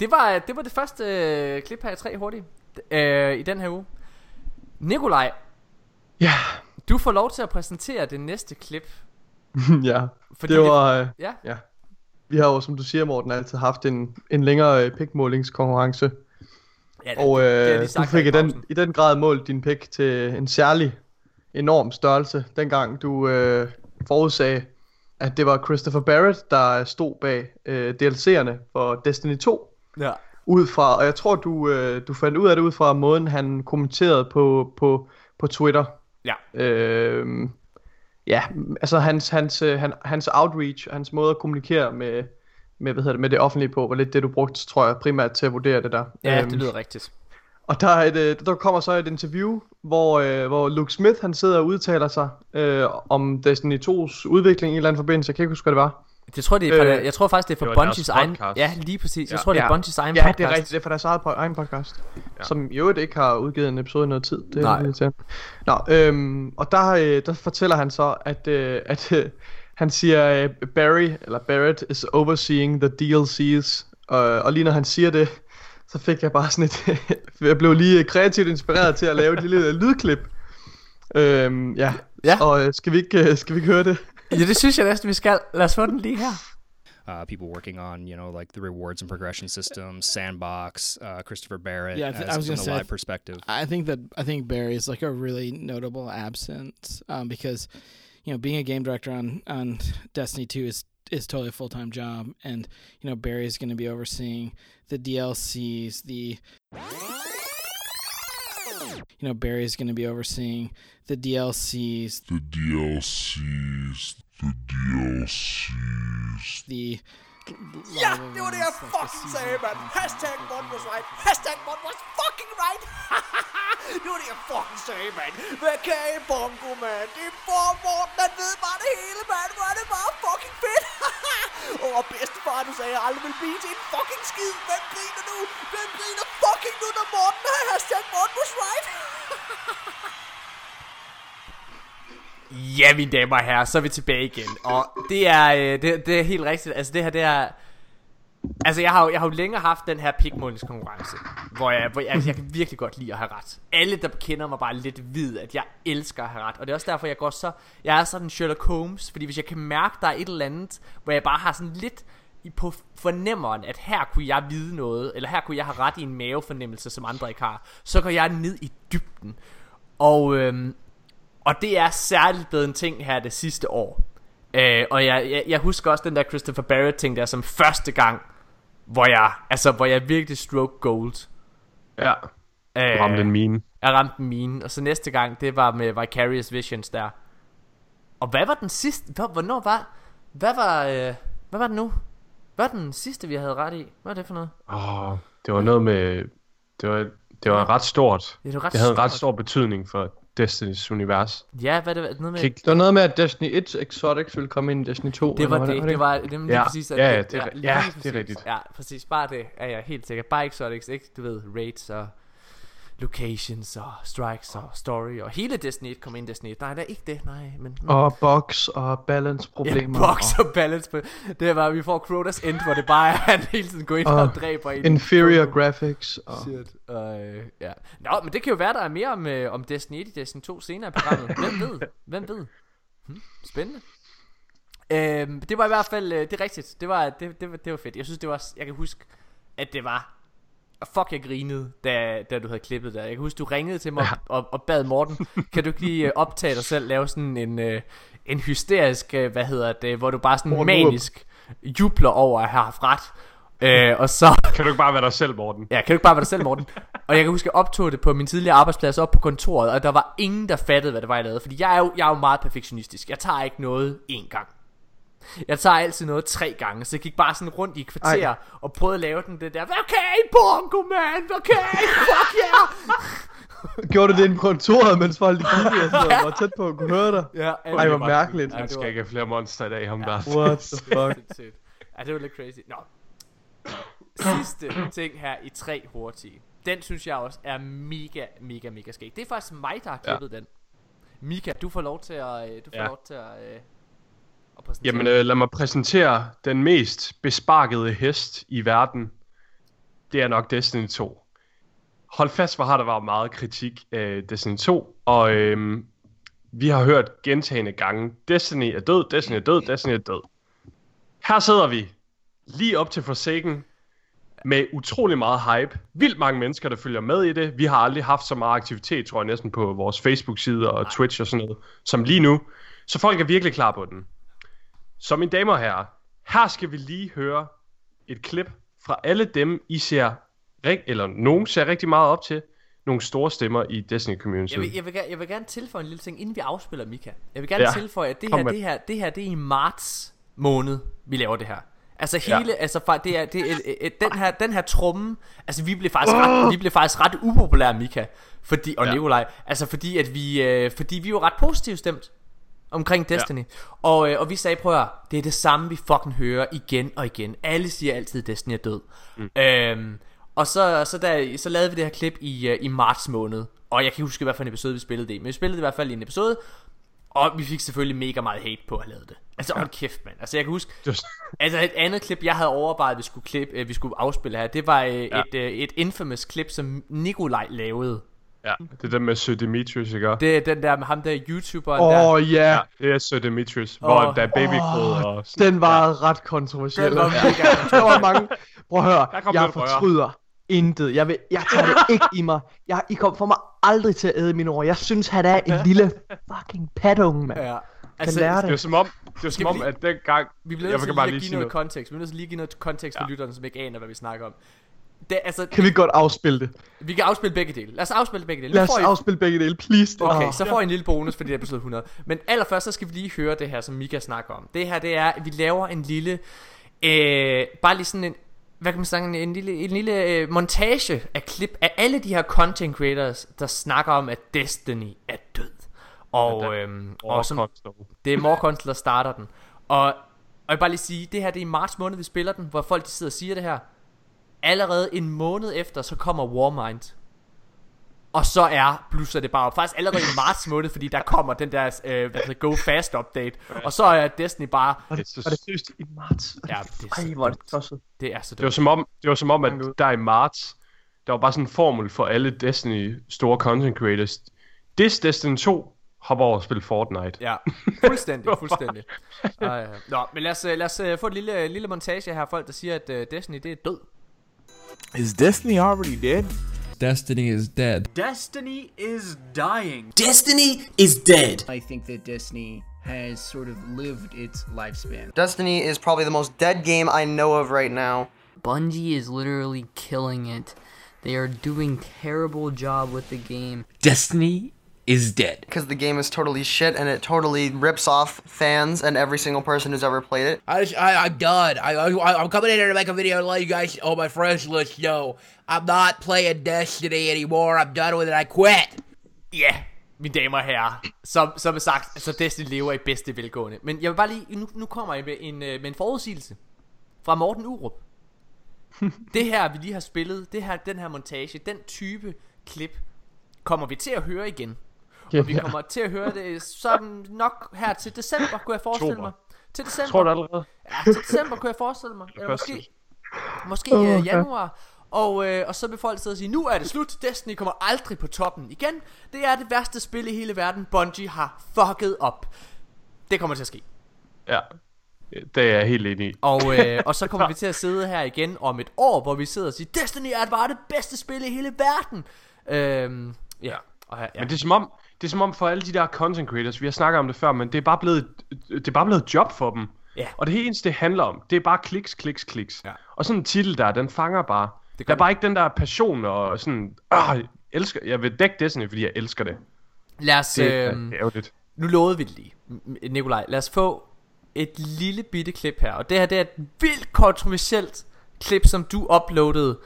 Speaker 2: det, var, det var det første øh, klip her i tre hurtigt øh, i den her uge. Nikolaj,
Speaker 3: Ja.
Speaker 2: du får lov til at præsentere det næste klip.
Speaker 3: ja.
Speaker 2: Fordi
Speaker 3: Det var... øh,
Speaker 2: Ja,
Speaker 3: Ja. Vi har jo, som du siger, Morten, altid haft en, en længere øh, pikmålingskonkurrence.
Speaker 2: ja
Speaker 3: Og
Speaker 2: det, det jeg
Speaker 3: øh,
Speaker 2: lige
Speaker 3: du fik i den, i den grad målt din pik til en særlig enorm størrelse, dengang du øh, forudsagde, at det var Christopher Barrett, der stod bag øh, DLC'erne for Destiny 2.
Speaker 2: Ja.
Speaker 3: Ud fra, og jeg tror, du, øh, du fandt ud af det ud fra måden, han kommenterede på, på, på Twitter.
Speaker 2: Ja.
Speaker 3: Øh, ja, altså hans, hans, øh, han, hans outreach, hans måde at kommunikere med, med, hvad hedder det, med det offentlige på, var lidt det, du brugte, tror jeg, primært til at vurdere det der.
Speaker 2: Ja,
Speaker 3: Øhm,
Speaker 2: det lyder rigtigt.
Speaker 3: Og der, er et, øh, der kommer så et interview, hvor, øh, hvor Luke Smith han sidder og udtaler sig øh, om Destiny 2's udvikling i en eller anden forbindelse. Jeg kan ikke huske, hvad det var.
Speaker 2: Det tror jeg, det er fra,
Speaker 3: øh,
Speaker 2: jeg tror faktisk, det er
Speaker 4: det
Speaker 2: fra Bungies egen...
Speaker 4: podcast.
Speaker 2: Ja, lige præcis. Jeg
Speaker 4: Ja.
Speaker 2: tror, det er
Speaker 3: Ja.
Speaker 2: Bungies egen
Speaker 3: Ja,
Speaker 2: podcast.
Speaker 3: det er rigtigt. Det er fra deres eget, egen podcast. Ja. Som i øvrigt ikke har udgivet en episode i noget tid. Det er
Speaker 2: Nej.
Speaker 3: lidt irriterende. Nå, øhm, og der, øh, der fortæller han så, at, øh, at øh, han siger, øh, Barry, eller Barrett, is overseeing the DLCs. Og, og lige når han siger det, så fik jeg bare sådan et... jeg blev lige kreativt inspireret til at lave et lille lydklip. Øhm, ja.
Speaker 2: Ja.
Speaker 3: Og øh, skal, vi ikke, øh, skal vi ikke høre det?
Speaker 2: Ja, det synes jeg næsten, vi skal. Lad os få den lige her.
Speaker 6: uh, people working on you know like the rewards and progression systems, sandbox, uh, Christopher Barrett
Speaker 7: Yeah, I th- I
Speaker 6: as
Speaker 7: was
Speaker 6: from the
Speaker 7: say, I
Speaker 6: live perspective.
Speaker 7: I think that I think Barry is like a really notable absence um, because you know being a game director on on Destiny Two is is totally a full time job, and you know Barry is going to be overseeing the DLCs, the you know Barry is going to be overseeing the DLCs,
Speaker 8: the DLCs, the DLCs.
Speaker 7: the
Speaker 9: Ja, det var det, jeg fucking sagde, mand. Hashtag Mon was right. Hashtag Mon was fucking right. det var det, jeg fucking sagde, mand. Hvad kan I bongo, mand? Det er for Morten, han ved bare det hele, mand. Hvor er det bare fucking fedt. Åh, oh, bedstefar, du sagde, jeg aldrig ville blive til en fucking skid. Hvem griner nu? Hvem griner fucking nu, når Morten har hashtag Mon was right?
Speaker 2: Ja, mine damer og herrer, så er vi tilbage igen. Og det er, øh, det, det er helt rigtigt. Altså, det her, det er... Altså, jeg har jo, jeg har jo længere haft den her pikmålingskonkurrence, hvor jeg, hvor jeg, altså, jeg kan virkelig godt lide at have ret. Alle, der kender mig bare lidt, ved, at jeg elsker at have ret. Og det er også derfor, jeg går så... Jeg er sådan Sherlock Holmes, fordi hvis jeg kan mærke, der er et eller andet, hvor jeg bare har sådan lidt i- på fornemmeren, at her kunne jeg vide noget, eller her kunne jeg have ret i en mavefornemmelse, som andre ikke har, så går jeg ned i dybden. Og, øhm, og det er særligt blevet en ting her det sidste år. Øh, og jeg, jeg, jeg husker også den der Christopher Barrett ting der som første gang, hvor jeg, altså, hvor jeg virkelig stroke gold.
Speaker 4: Ja,
Speaker 2: Øh,
Speaker 4: ramte en mine.
Speaker 2: Jeg ramte mine. Og så næste gang, det var med Vicarious Visions der. Og hvad var den sidste? Hvor- Hvornår var... Hvad var... Øh, hvad var det nu? Hvad var den sidste, vi havde ret i? Hvad var det for noget?
Speaker 4: Åh, det var noget med... Det var, Det var ret stort.
Speaker 2: Det, er ret
Speaker 4: Det havde en ret
Speaker 2: stort.
Speaker 4: stor betydning for Destinys univers.
Speaker 2: Ja, hvad det noget med...
Speaker 4: Kig-
Speaker 3: Det var noget med, at Destiny 1 Exotics ville komme ind i Destiny 2.
Speaker 2: Det var det, det var det var lige
Speaker 4: Ja,
Speaker 2: præcis at
Speaker 4: ja, ja, det er-
Speaker 2: lige
Speaker 4: ja, det er rigtigt.
Speaker 2: Ja, præcis, bare det er jeg helt sikker. Bare Exotics, ikke? Du ved, raids og locations og strikes og story og hele Destiny 1 kom ind i Destiny 1. Nej, det er ikke det, nej, men
Speaker 3: Og box og balance problemer.
Speaker 2: Ja, box og balance på. Det var, vi får Crotas End, hvor det bare er, at han hele tiden går ind og,
Speaker 3: Og
Speaker 2: dræber en.
Speaker 3: Inferior graphics. Og...
Speaker 2: Shit. Øh, ja. Nå, men det kan jo være, der er mere om, øh, om Destiny 1 i Destiny 2 senere i programmet. Hvem ved? Hvem ved? Hmm, spændende. Øhm, det var i hvert fald, øh, det er rigtigt. Det var, det, det, det var fedt. Jeg synes, det var, jeg kan huske, at det var, og fuck, jeg grinede, da, da du havde klippet der. Jeg kan huske, du ringede til mig og, og, og bad Morten, kan du ikke lige øh, optage dig selv, lave sådan en, øh, en hysterisk, øh, hvad hedder det, hvor du bare sådan
Speaker 3: Morten
Speaker 2: manisk jubler over at have haft ret. Øh, og så
Speaker 4: Kan du ikke bare være dig selv, Morten?
Speaker 2: Ja, kan du ikke bare være dig selv, Morten? og jeg kan huske, at jeg optog det på min tidligere arbejdsplads op på kontoret, og der var ingen, der fattede, hvad det var, jeg lavede. Fordi jeg er jo, jeg er jo meget perfektionistisk. Jeg tager ikke noget én gang. Jeg tager altid noget tre gange, så jeg gik bare sådan rundt i kvarter
Speaker 3: Ej.
Speaker 2: og prøvede at lave den det der, okay, bongo man, okay, fuck yeah.
Speaker 3: Gjorde du det inde på kontoret, mens folk de kiggede og så
Speaker 2: Ja.
Speaker 3: var tæt på at kunne høre dig?
Speaker 2: ja,
Speaker 3: Ej, hvor mærkeligt.
Speaker 4: Han skal ikke have flere monster i dag, ham der.
Speaker 3: What the fuck?
Speaker 2: Ja, det var lidt crazy. Nå. Sidste ting her i tre hurtige. Den synes jeg også er mega, mega, mega skæg. Det er faktisk mig, der har klippet ja. den. Mika, du får lov til at, øh, du får
Speaker 4: Ja.
Speaker 2: lov til at, øh, at præsentere.
Speaker 4: Jamen, øh, lad mig præsentere den mest besparkede hest i verden. Det er nok Destiny 2. Hold fast, hvor har der været meget kritik af Destiny 2, og øhm, vi har hørt gentagende gange, Destiny er død, Destiny er død, Destiny er død. Her sidder vi, lige op til Forsaken, med utrolig meget hype. Vildt mange mennesker, der følger med i det. Vi har aldrig haft så meget aktivitet, tror jeg næsten, på vores Facebook-side og Twitch og sådan noget, som lige nu. Så folk er virkelig klar på den. Så mine damer og herrer, her skal vi lige høre et klip fra alle dem, I ser, eller nogen ser rigtig meget op til, nogle store stemmer i Destiny Community.
Speaker 2: Jeg vil, jeg, vil, gerne- jeg vil gerne tilføje en lille ting, inden vi afspiller Mika. Jeg vil gerne
Speaker 4: Ja.
Speaker 2: tilføje, at det her, det her, det her, det er i marts måned, vi laver det her. Altså hele, ja. altså det er, det er, den her, den her tromme, altså vi blev faktisk ret, vi blev faktisk ret upopulære, Mika, fordi, og
Speaker 4: ja.
Speaker 2: Nikolaj, altså fordi at vi, øh, fordi vi var ret positivt stemt omkring Destiny. Ja. Og, øh, og vi sagde, prøv at høre, det er det samme, vi fucking hører igen og igen. Alle siger altid, at Destiny er død. Mm. Øhm, og så, så, der, så lavede vi det her klip i, øh, i marts måned. Og jeg kan ikke huske, hvad for en episode vi spillede det. Men vi spillede det i hvert fald i en episode. Og vi fik selvfølgelig mega meget hate på at have lavet det. Altså hold kæft, mand. Altså jeg kan huske,
Speaker 4: Just,
Speaker 2: altså et andet klip, jeg havde overvejet, vi skulle, klip, øh, vi skulle afspille her. Det var øh,
Speaker 4: ja.
Speaker 2: et, øh, et infamous klip, som Nikolaj lavede.
Speaker 4: Ja, det er den med Sir Demetrius, ikke?
Speaker 2: Det er den der med ham der YouTuberen
Speaker 3: Åh
Speaker 2: der.
Speaker 3: oh, ja,
Speaker 4: Ja, det er Sir Demetrius, hvor
Speaker 2: Åh.
Speaker 4: der er babykød og sådan.
Speaker 3: den var ret kontroversiel.
Speaker 2: Den var mega
Speaker 3: der var mange. Prøv at høre,
Speaker 4: kom
Speaker 3: jeg fortryder intet. Jeg, vil, jeg tager det ikke i mig. Jeg, I kommer for mig aldrig til at æde mine ord. Jeg synes, han er en lille fucking patunge, mand.
Speaker 2: Ja.
Speaker 3: Altså, kan lære
Speaker 4: Det
Speaker 3: det.
Speaker 4: var som om, det var som om
Speaker 2: lige-
Speaker 4: at den gang...
Speaker 2: Vi bliver
Speaker 4: jeg
Speaker 2: nødt
Speaker 4: kan
Speaker 2: til
Speaker 4: bare
Speaker 2: lige at give noget kontekst. Vi er nødt til lige at give noget kontekst for
Speaker 4: Ja.
Speaker 2: lytterne, som ikke aner, hvad vi snakker om. Det, altså,
Speaker 3: Kan vi godt afspille det?
Speaker 2: vi kan afspille begge dele. Lad os afspille begge dele.
Speaker 3: Lad os
Speaker 2: I-
Speaker 3: afspille begge dele, please.
Speaker 2: Okay,
Speaker 3: Åh.
Speaker 2: så får I en lille bonus for det episode 100. Men allerførst, så skal vi lige høre det her, som Mika snakker om. Det her, det er, at vi laver en lille... Øh, bare lige sådan en... Hvad kan man sige? En, en lille, en lille øh, montage af klip af alle de her content creators, der snakker om, at Destiny er død. Og,
Speaker 4: Ja,
Speaker 2: øhm,
Speaker 4: Og
Speaker 2: som, det er Morcons, der starter den. Og, og jeg vil bare lige sige, det her det er i marts måned, vi spiller den, hvor folk de sidder og siger det her. Allerede en måned efter, så kommer Warmind. Og så er blusser det bare op. Faktisk allerede i marts måned, fordi der kommer den der øh, hvad hedder, Go Fast update. Og så er Destiny bare...
Speaker 3: Var det,
Speaker 4: er
Speaker 3: var det seriøst i marts?
Speaker 2: Ja, det er så
Speaker 3: Ej, hvor det tosset.
Speaker 2: Det er så
Speaker 4: Det var som om, det var som om at der i marts, der var bare sådan en formel for alle Destiny store content creators. This Destiny 2 hopper over og spille Fortnite.
Speaker 2: Ja, fuldstændig, fuldstændig. Uh, Nå, men lad os, øh, lad os øh, få et lille, lille montage her. Folk, der siger, at uh, Destiny, det er død.
Speaker 10: Is Destiny already dead?
Speaker 11: Destiny is dead.
Speaker 9: Destiny is dying.
Speaker 12: Destiny is dead.
Speaker 13: I think that Destiny has sort of lived its lifespan.
Speaker 14: Destiny is probably the most dead game I know of right now.
Speaker 15: Bungie is literally killing it. They are doing terrible job with the game.
Speaker 12: Destiny is dead.
Speaker 14: Because the game is totally shit and it totally rips off fans and every single person who's ever played it.
Speaker 16: I, just, I I'm done. I, I I'm coming in here to make a video to let you guys, all my friends list know I'm not playing Destiny anymore. I'm done with it. I quit.
Speaker 2: Yeah. mine damer og herrer, som, som sagt, så Destiny lever i bedste velgående. Men jeg vil bare lige, nu, nu kommer jeg med en, øh, med en forudsigelse fra Morten Urup. det her, vi lige har spillet, det her, den her montage, den type klip, kommer vi til at høre igen. Og vi kommer til at høre det sådan nok her til december, kunne jeg forestille mig. Til december.
Speaker 4: Tror du allerede?
Speaker 2: Ja, til december kunne jeg forestille mig. Eller måske, måske
Speaker 4: Åh,
Speaker 2: øh,
Speaker 4: ja.
Speaker 2: januar. Og, øh, og så vil folk sidde og sige, nu er det slut, Destiny kommer aldrig på toppen igen. Det er det værste spil i hele verden, Bungie har fucket op. Det kommer til at ske.
Speaker 4: Ja, det er jeg helt enig i.
Speaker 2: Og, øh, og så kommer vi til at sidde her igen om et år, hvor vi sidder og siger, Destiny er bare det bedste spil i hele verden. Øhm, ja. Og, her- ja.
Speaker 4: Men det er som om, det er som om for alle de der content creators, vi har snakket om det før, men det er bare blevet, det er bare blevet et job for dem.
Speaker 2: Ja.
Speaker 4: Og det eneste det handler om, det er bare kliks, kliks, kliks.
Speaker 2: Ja.
Speaker 4: Og sådan en titel der, den fanger bare.
Speaker 2: Det
Speaker 4: der er bare ikke den der passion og sådan, ah, jeg elsker, jeg vil dække Destiny, fordi jeg elsker det.
Speaker 2: Lad os,
Speaker 4: Det er
Speaker 2: øhm,
Speaker 4: ærgerligt.
Speaker 2: nu lovede vi det lige, Nikolaj, lad os få et lille bitte klip her. Og det her det er et vildt kontroversielt klip, som du uploadede.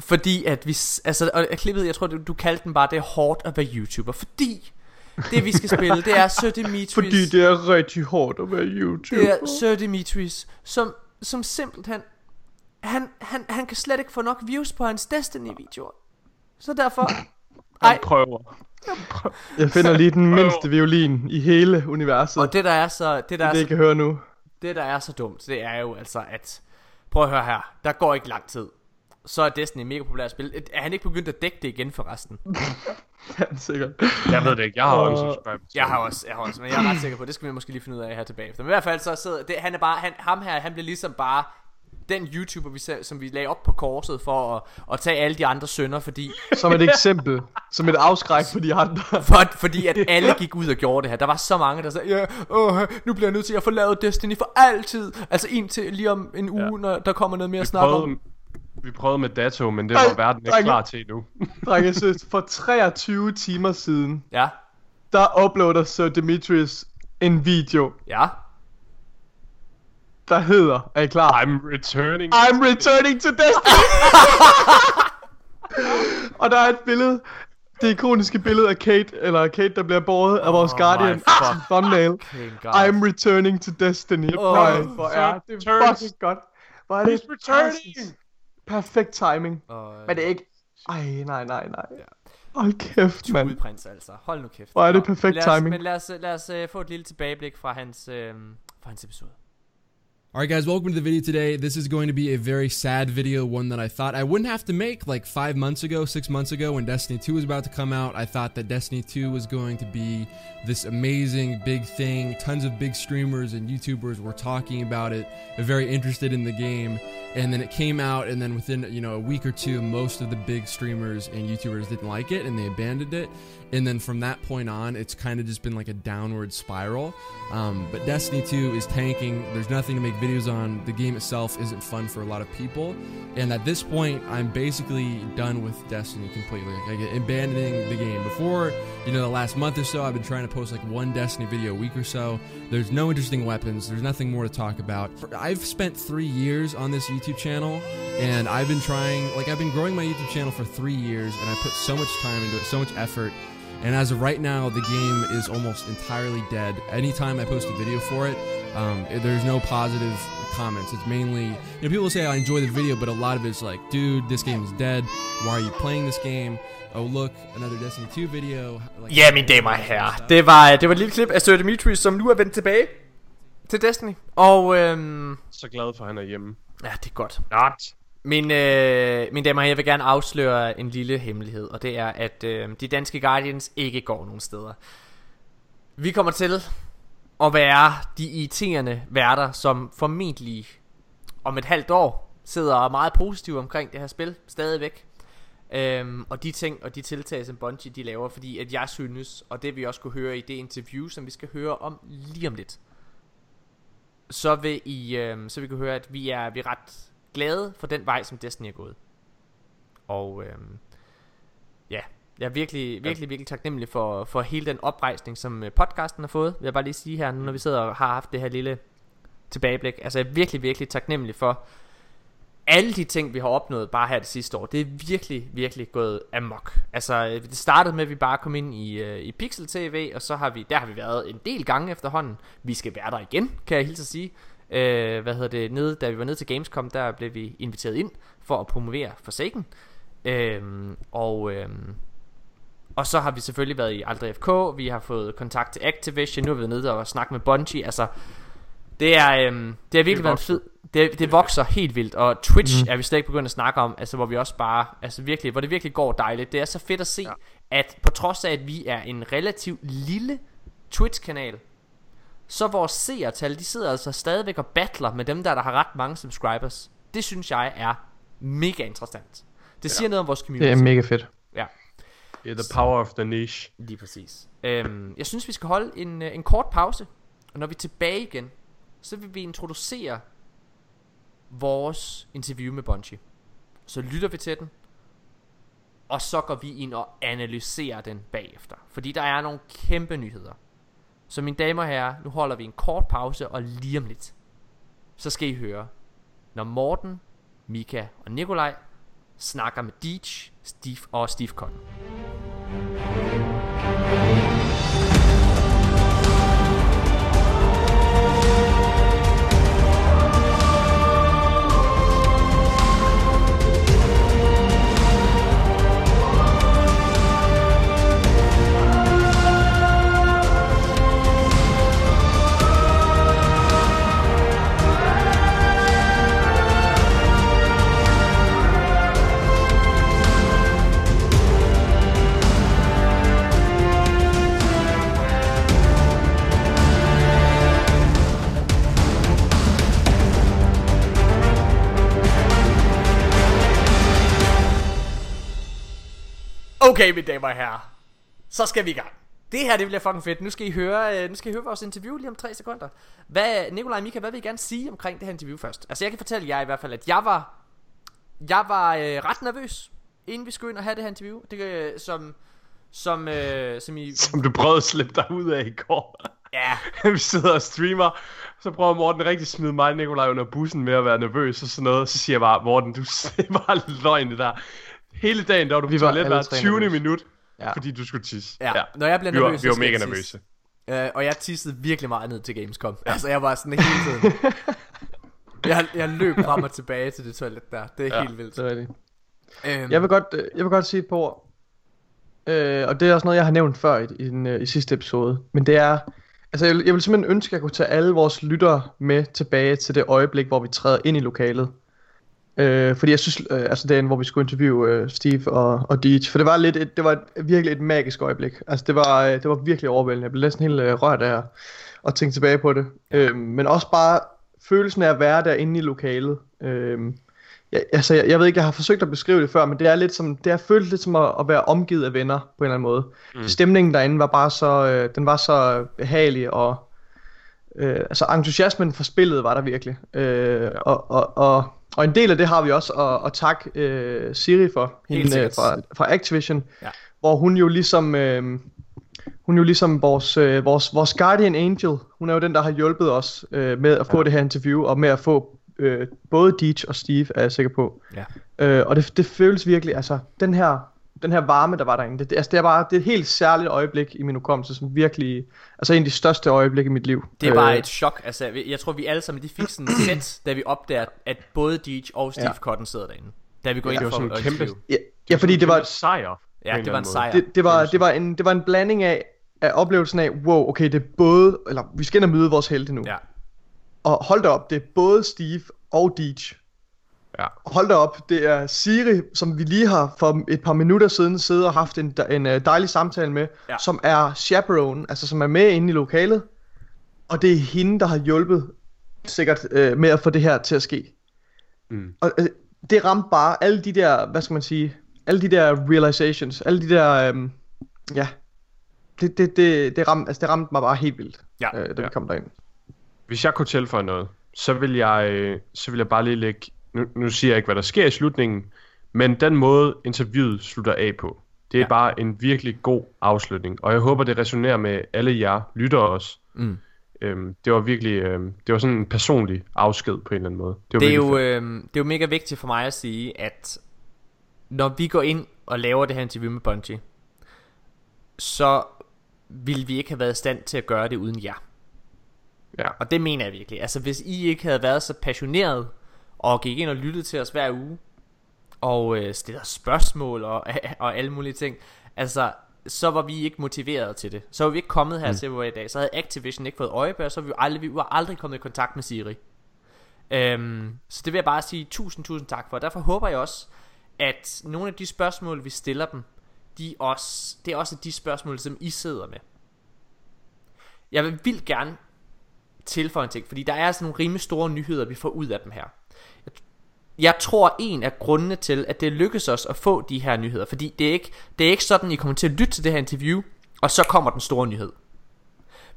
Speaker 2: Fordi at vi, altså, og klippet, jeg tror du, du kaldte den bare, det er hårdt at være YouTuber. Fordi det vi skal spille, det er Sir Dimitris.
Speaker 3: Fordi det er rigtig hårdt at være YouTuber.
Speaker 2: Det er Sir Dimitris, som, som simpelthen, han, han, han kan slet ikke få nok views på hans Destiny-videoer. Så derfor,
Speaker 4: Han prøver.
Speaker 3: Jeg finder lige den mindste violin i hele universet.
Speaker 2: Og det der er så Det, der
Speaker 3: det,
Speaker 2: er
Speaker 3: det
Speaker 2: så,
Speaker 3: I kan høre nu.
Speaker 2: det der er så dumt Det er jo altså at Prøv at høre her Der går ikke lang tid Så er Destiny et mega populært spil Er han ikke begyndt at dække det igen forresten?
Speaker 3: Ja, sikkert.
Speaker 4: Jeg ved det ikke, jeg har
Speaker 3: Og-
Speaker 4: unsubscribed.
Speaker 2: Jeg har også, jeg har også, men jeg er ret sikker på, det skal vi måske lige finde ud af her tilbage efter. Men i hvert fald så sidder, det, han er bare, han, ham her, han bliver ligesom bare den YouTuber, vi, som vi lagde op på korset for at, at tage alle de andre sønder, fordi,
Speaker 3: Som et eksempel. Som et afskræk for de andre.
Speaker 2: for, fordi at alle gik ud og gjorde det her. Der var så mange, der sagde, ja, åh, nu bliver jeg nødt til at forlade Destiny for altid. Altså indtil lige om en uge, ja. når der kommer noget mere snak om.
Speaker 4: Vi prøvede med Dato, men det var verden ikke klar til endnu.
Speaker 3: Drenge, søs, for 23 timer siden,
Speaker 2: Ja,
Speaker 3: der uploader Sir Demetrius en video,
Speaker 2: ja.
Speaker 3: der hedder, er I klar?
Speaker 4: I'm returning.
Speaker 3: I'm returning to Destiny! og der er et billede, det ikoniske billede af Kate, eller Kate, der bliver båret af vores
Speaker 2: Oh
Speaker 3: Guardian som thumbnail.
Speaker 2: God.
Speaker 3: I'm returning to Destiny.
Speaker 2: Oh,
Speaker 3: Øj, hvor er det fucking godt. Hvor er det
Speaker 4: He's returning.
Speaker 3: Perfekt timing.
Speaker 2: Og,
Speaker 3: Men det er ikke... Ej, nej, nej, nej. Hold kæft, mand.
Speaker 2: Udprins altså. Hold nu kæft.
Speaker 3: Hvor er det
Speaker 2: Nå,
Speaker 3: perfekt
Speaker 2: lad os,
Speaker 3: timing.
Speaker 2: Men lad os, lad os uh, få et lille tilbageblik fra hans, uh, fra hans episode.
Speaker 11: All right, guys, welcome to the video today. This is going to be a very sad video, one that I thought I wouldn't have to make like five months ago, six months ago when Destiny 2 was about to come out. I thought that Destiny 2 was going to be this amazing big thing. Tons of big streamers and YouTubers were talking about it, very interested in the game. And then it came out, and then within you know a week or two, most of the big streamers and YouTubers didn't like it, and they abandoned it. And then from that point on, it's kind of just been like a downward spiral. Um, but Destiny 2 is tanking. There's nothing to make videos on. The game itself isn't fun for a lot of people. And at this point, I'm basically done with Destiny completely. Like abandoning the game. Before, you know, the last month or so, I've been trying to post like one Destiny video a week or so. There's no interesting weapons. There's nothing more to talk about. I've spent three years on this YouTube channel, and I've been trying, like, I've been growing my YouTube channel for three years, and I put so much time into it, so much effort. And as of right now, the game is almost entirely dead. Anytime I post a video for it, um, there's no positive comments. It's mainly, you know, people say I enjoy the video, but a lot of it's like, dude, this game is dead. Why are you playing this game? Oh, look, another Destiny 2 video. Like,
Speaker 2: Ja, mine damer og herrer. Det var, det var et lille klip af Sir Dimitri, som nu er vendt tilbage til Destiny. Og øhm,
Speaker 4: Så glad for, at han er hjemme.
Speaker 2: ja, det er godt.
Speaker 4: Not.
Speaker 2: Min, øh, mine damer og jeg vil gerne afsløre en lille hemmelighed, og det er, at øh, de danske Guardians ikke går nogen steder. Vi kommer til at være de irriterende værter, som formentlig om et halvt år sidder meget positive omkring det her spil, stadigvæk. Øhm, og de ting og de tiltag, som Bungie de laver, fordi at jeg synes, og det vi også kunne høre i det interview, som vi skal høre om lige om lidt, så vil I, øhm, så vi kunne høre, at vi er, vi er ret glade for den vej, som Destiny er gået. Og øhm, ja, jeg er virkelig, virkelig, virkelig taknemmelig for, for hele den oprejsning, som øh, podcasten har fået. Vil jeg bare lige sige her, nu når vi sidder og har haft det her lille tilbageblik. Altså jeg er virkelig, virkelig taknemmelig for alle de ting, vi har opnået bare her det sidste år. Det er virkelig, virkelig gået amok. Altså øh, det startede med, at vi bare kom ind i, uh, i Pixel TV, og så har vi, der har vi været en del gange efterhånden. Vi skal være der igen, kan jeg hilse at sige. Uh, hvad hedder det, nede, da vi var nede til Gamescom, der blev vi inviteret ind for at promovere Forsaken. Uh, og... Uh, og så har vi selvfølgelig været i Aldrig FK Vi har fået kontakt til Activision. Nu er vi nede og snakke med Bungie. Altså det er, øhm, det har virkelig
Speaker 4: Det
Speaker 2: været en fed det, det vokser helt vildt. Og Twitch mm. er vi slet ikke begyndt at snakke om. Altså hvor vi også bare Altså virkelig Hvor det virkelig går dejligt. Det er så fedt at se ja. At på trods af at vi er en relativt lille Twitch-kanal Så vores seertal De sidder altså stadigvæk og battler Med dem der der har ret mange subscribers Det synes jeg er mega interessant Det siger noget om vores community
Speaker 3: Det er mega fedt.
Speaker 2: Ja
Speaker 4: Yeah, the power of the niche.
Speaker 2: Lige præcis. Øhm, jeg synes, vi skal holde en, øh, en kort pause. Og når vi er tilbage igen, så vil vi introducere vores interview med Bungie. Så lytter vi til den. Og så går vi ind og analyserer den bagefter. Fordi der er nogle kæmpe nyheder. Så mine damer og herrer, nu holder vi en kort pause, og lige om lidt, så skal I høre, når Morten, Mika og Nikolaj snakker med Deej, Steve og Steve Cotton. Okay, mine damer og herrer. Så skal vi i gang. Det her, det bliver fucking fedt. Nu skal I høre, øh, nu skal I høre vores interview lige om tre sekunder. Hvad, Nikolaj og Mika, hvad vil I gerne sige omkring det her interview først? Altså, jeg kan fortælle jer i hvert fald, at jeg var, jeg var øh, ret nervøs, inden vi skulle ind og have det her interview. Det, øh, som, som, øh, som I...
Speaker 4: Som du prøvede at slippe dig ud af i går.
Speaker 2: Ja.
Speaker 4: vi sidder og streamer, så prøver Morten rigtig at smide mig og Nikolaj under bussen med at være nervøs og sådan noget. Så siger jeg bare, Morten, du bare løgn det der. Hele dagen, der var du på
Speaker 3: Vi var
Speaker 4: toilet hver
Speaker 3: tre
Speaker 4: 20.
Speaker 3: nervøse.
Speaker 4: minut,
Speaker 3: Ja.
Speaker 4: fordi du skulle tisse.
Speaker 2: Ja, ja. når jeg bliver
Speaker 4: vi var,
Speaker 2: nervøs,
Speaker 4: vi var
Speaker 2: så skal
Speaker 4: mega
Speaker 2: jeg
Speaker 4: nervøse.
Speaker 2: Øh, og jeg tissede virkelig meget ned til Gamescom. Ja. Altså, jeg var sådan hele tiden... jeg, jeg løb frem og tilbage til det toilet der. Det er
Speaker 3: Ja,
Speaker 2: helt vildt.
Speaker 3: det er rigtigt.
Speaker 2: Øhm,
Speaker 3: Jeg vil godt, øh, jeg vil godt sige et par ord. Øh, og det er også noget, jeg har nævnt før i, i, den, øh, i sidste episode. Men det er, altså jeg vil, jeg vil simpelthen ønske, at jeg kunne tage alle vores lyttere med tilbage til det øjeblik, hvor vi træder ind i lokalet. Øh, fordi jeg synes, øh, altså dagen, hvor vi skulle interviewe øh, Steve og, og Deej, for det var lidt, et, det var et, virkelig et magisk øjeblik. Altså det var, øh, det var virkelig overvældende. Jeg blev næsten helt øh, rørt af at, at tænke tilbage på det. Øh, men også bare følelsen af at være derinde i lokalet. Øh, jeg, altså, jeg, jeg ved ikke, jeg har forsøgt at beskrive det før, men det er lidt som, det er følt lidt som at, at være omgivet af venner, på en eller anden måde.
Speaker 4: Mm.
Speaker 3: Stemningen derinde var bare så, øh, den var så behagelig, og øh, altså entusiasmen for spillet var der virkelig. Øh, og, og, og, og en del af det har vi også at, at takke øh, Siri for, hende, øh, fra, fra Activision,
Speaker 2: Ja.
Speaker 3: hvor hun jo ligesom... Øh, hun er jo ligesom vores, øh, vores, vores guardian angel. Hun er jo den, der har hjulpet os øh, med at få ja. det her interview, og med at få øh, både Deej og Steve, er jeg sikker på.
Speaker 2: Ja.
Speaker 3: Øh, og det, det føles virkelig, altså den her, den her varme, der var derinde, det, det, altså, det er bare det er et helt særligt øjeblik i min hukommelse, som virkelig, altså en af de største øjeblikke i mit liv.
Speaker 2: Det er bare
Speaker 3: Øh,
Speaker 2: et chok. Altså, jeg- tror, vi alle sammen de fik sådan et sæt, da vi opdager, at både Deej og Steve
Speaker 3: Ja.
Speaker 2: Cotton sidder derinde. Da vi går
Speaker 3: Ja,
Speaker 2: ind
Speaker 3: det var
Speaker 2: for
Speaker 3: sådan en
Speaker 2: at
Speaker 3: kæmpe-. Ja, ja fordi det var
Speaker 4: sejr.
Speaker 2: Ja, det var en sejr.
Speaker 3: Det, det, var, det, var en, det var en blanding af, af oplevelsen af, wow, okay, det er både, eller vi skal ind og møde vores helte nu.
Speaker 2: Ja.
Speaker 3: Og hold da op, det er både Steve og Deej.
Speaker 4: Ja.
Speaker 3: Hold da op, det er Siri, som vi lige har for et par minutter siden siddet og haft en, en øh, dejlig samtale med,
Speaker 2: Ja.
Speaker 3: som er chaperone, altså som er med inde i lokalet. Og det er hende, der har hjulpet sikkert øh, med at få det her til at ske.
Speaker 4: Mm.
Speaker 3: Og øh, det ramte bare alle de der, hvad skal man sige, alle de der realizations, alle de der, øh, ja, det, det, det, det, ramte, altså det ramte mig bare helt vildt,
Speaker 2: ja.
Speaker 3: øh, da vi kom derind.
Speaker 4: Hvis jeg kunne tilføje noget, så vil jeg, øh, så vil jeg bare lige lægge... Nu, nu siger jeg ikke, hvad der sker i slutningen, men den måde interviewet slutter af på, Det er ja. bare en virkelig god afslutning, og jeg håber, det resonerer med alle jer lyttere også.
Speaker 2: Mm.
Speaker 4: Øhm, det var virkelig, øhm, det var sådan en personlig afsked på en eller anden måde. Det, var
Speaker 2: Det er, jo, øh, det er jo mega vigtigt for mig at sige, at når vi går ind og laver det her interview med Bungie, så ville vi ikke have været i stand til at gøre det uden jer.
Speaker 4: Ja.
Speaker 2: Og det mener jeg virkelig. Altså hvis I ikke havde været så passioneret og gik ind og lyttede til os hver uge, og øh, stiller spørgsmål og, og alle mulige ting, altså så var vi ikke motiveret til det. Så var vi ikke kommet her
Speaker 4: Mm.
Speaker 2: til, hvor i dag. Så havde Activision ikke fået øje på så var vi, aldrig, vi var aldrig kommet i kontakt med Siri. Øhm, så det vil jeg bare sige tusind, tusind tak for. Derfor håber jeg også, at nogle af de spørgsmål, vi stiller dem, de også, det er også de spørgsmål, som I sidder med. Jeg vil vildt gerne tilføje en ting, fordi der er sådan nogle rimelig store nyheder, vi får ud af dem her. Jeg, tror en af grundene til, at det lykkes os at få de her nyheder, fordi det er ikke, det er ikke sådan, I kommer til at lytte til det her interview, og så kommer den store nyhed.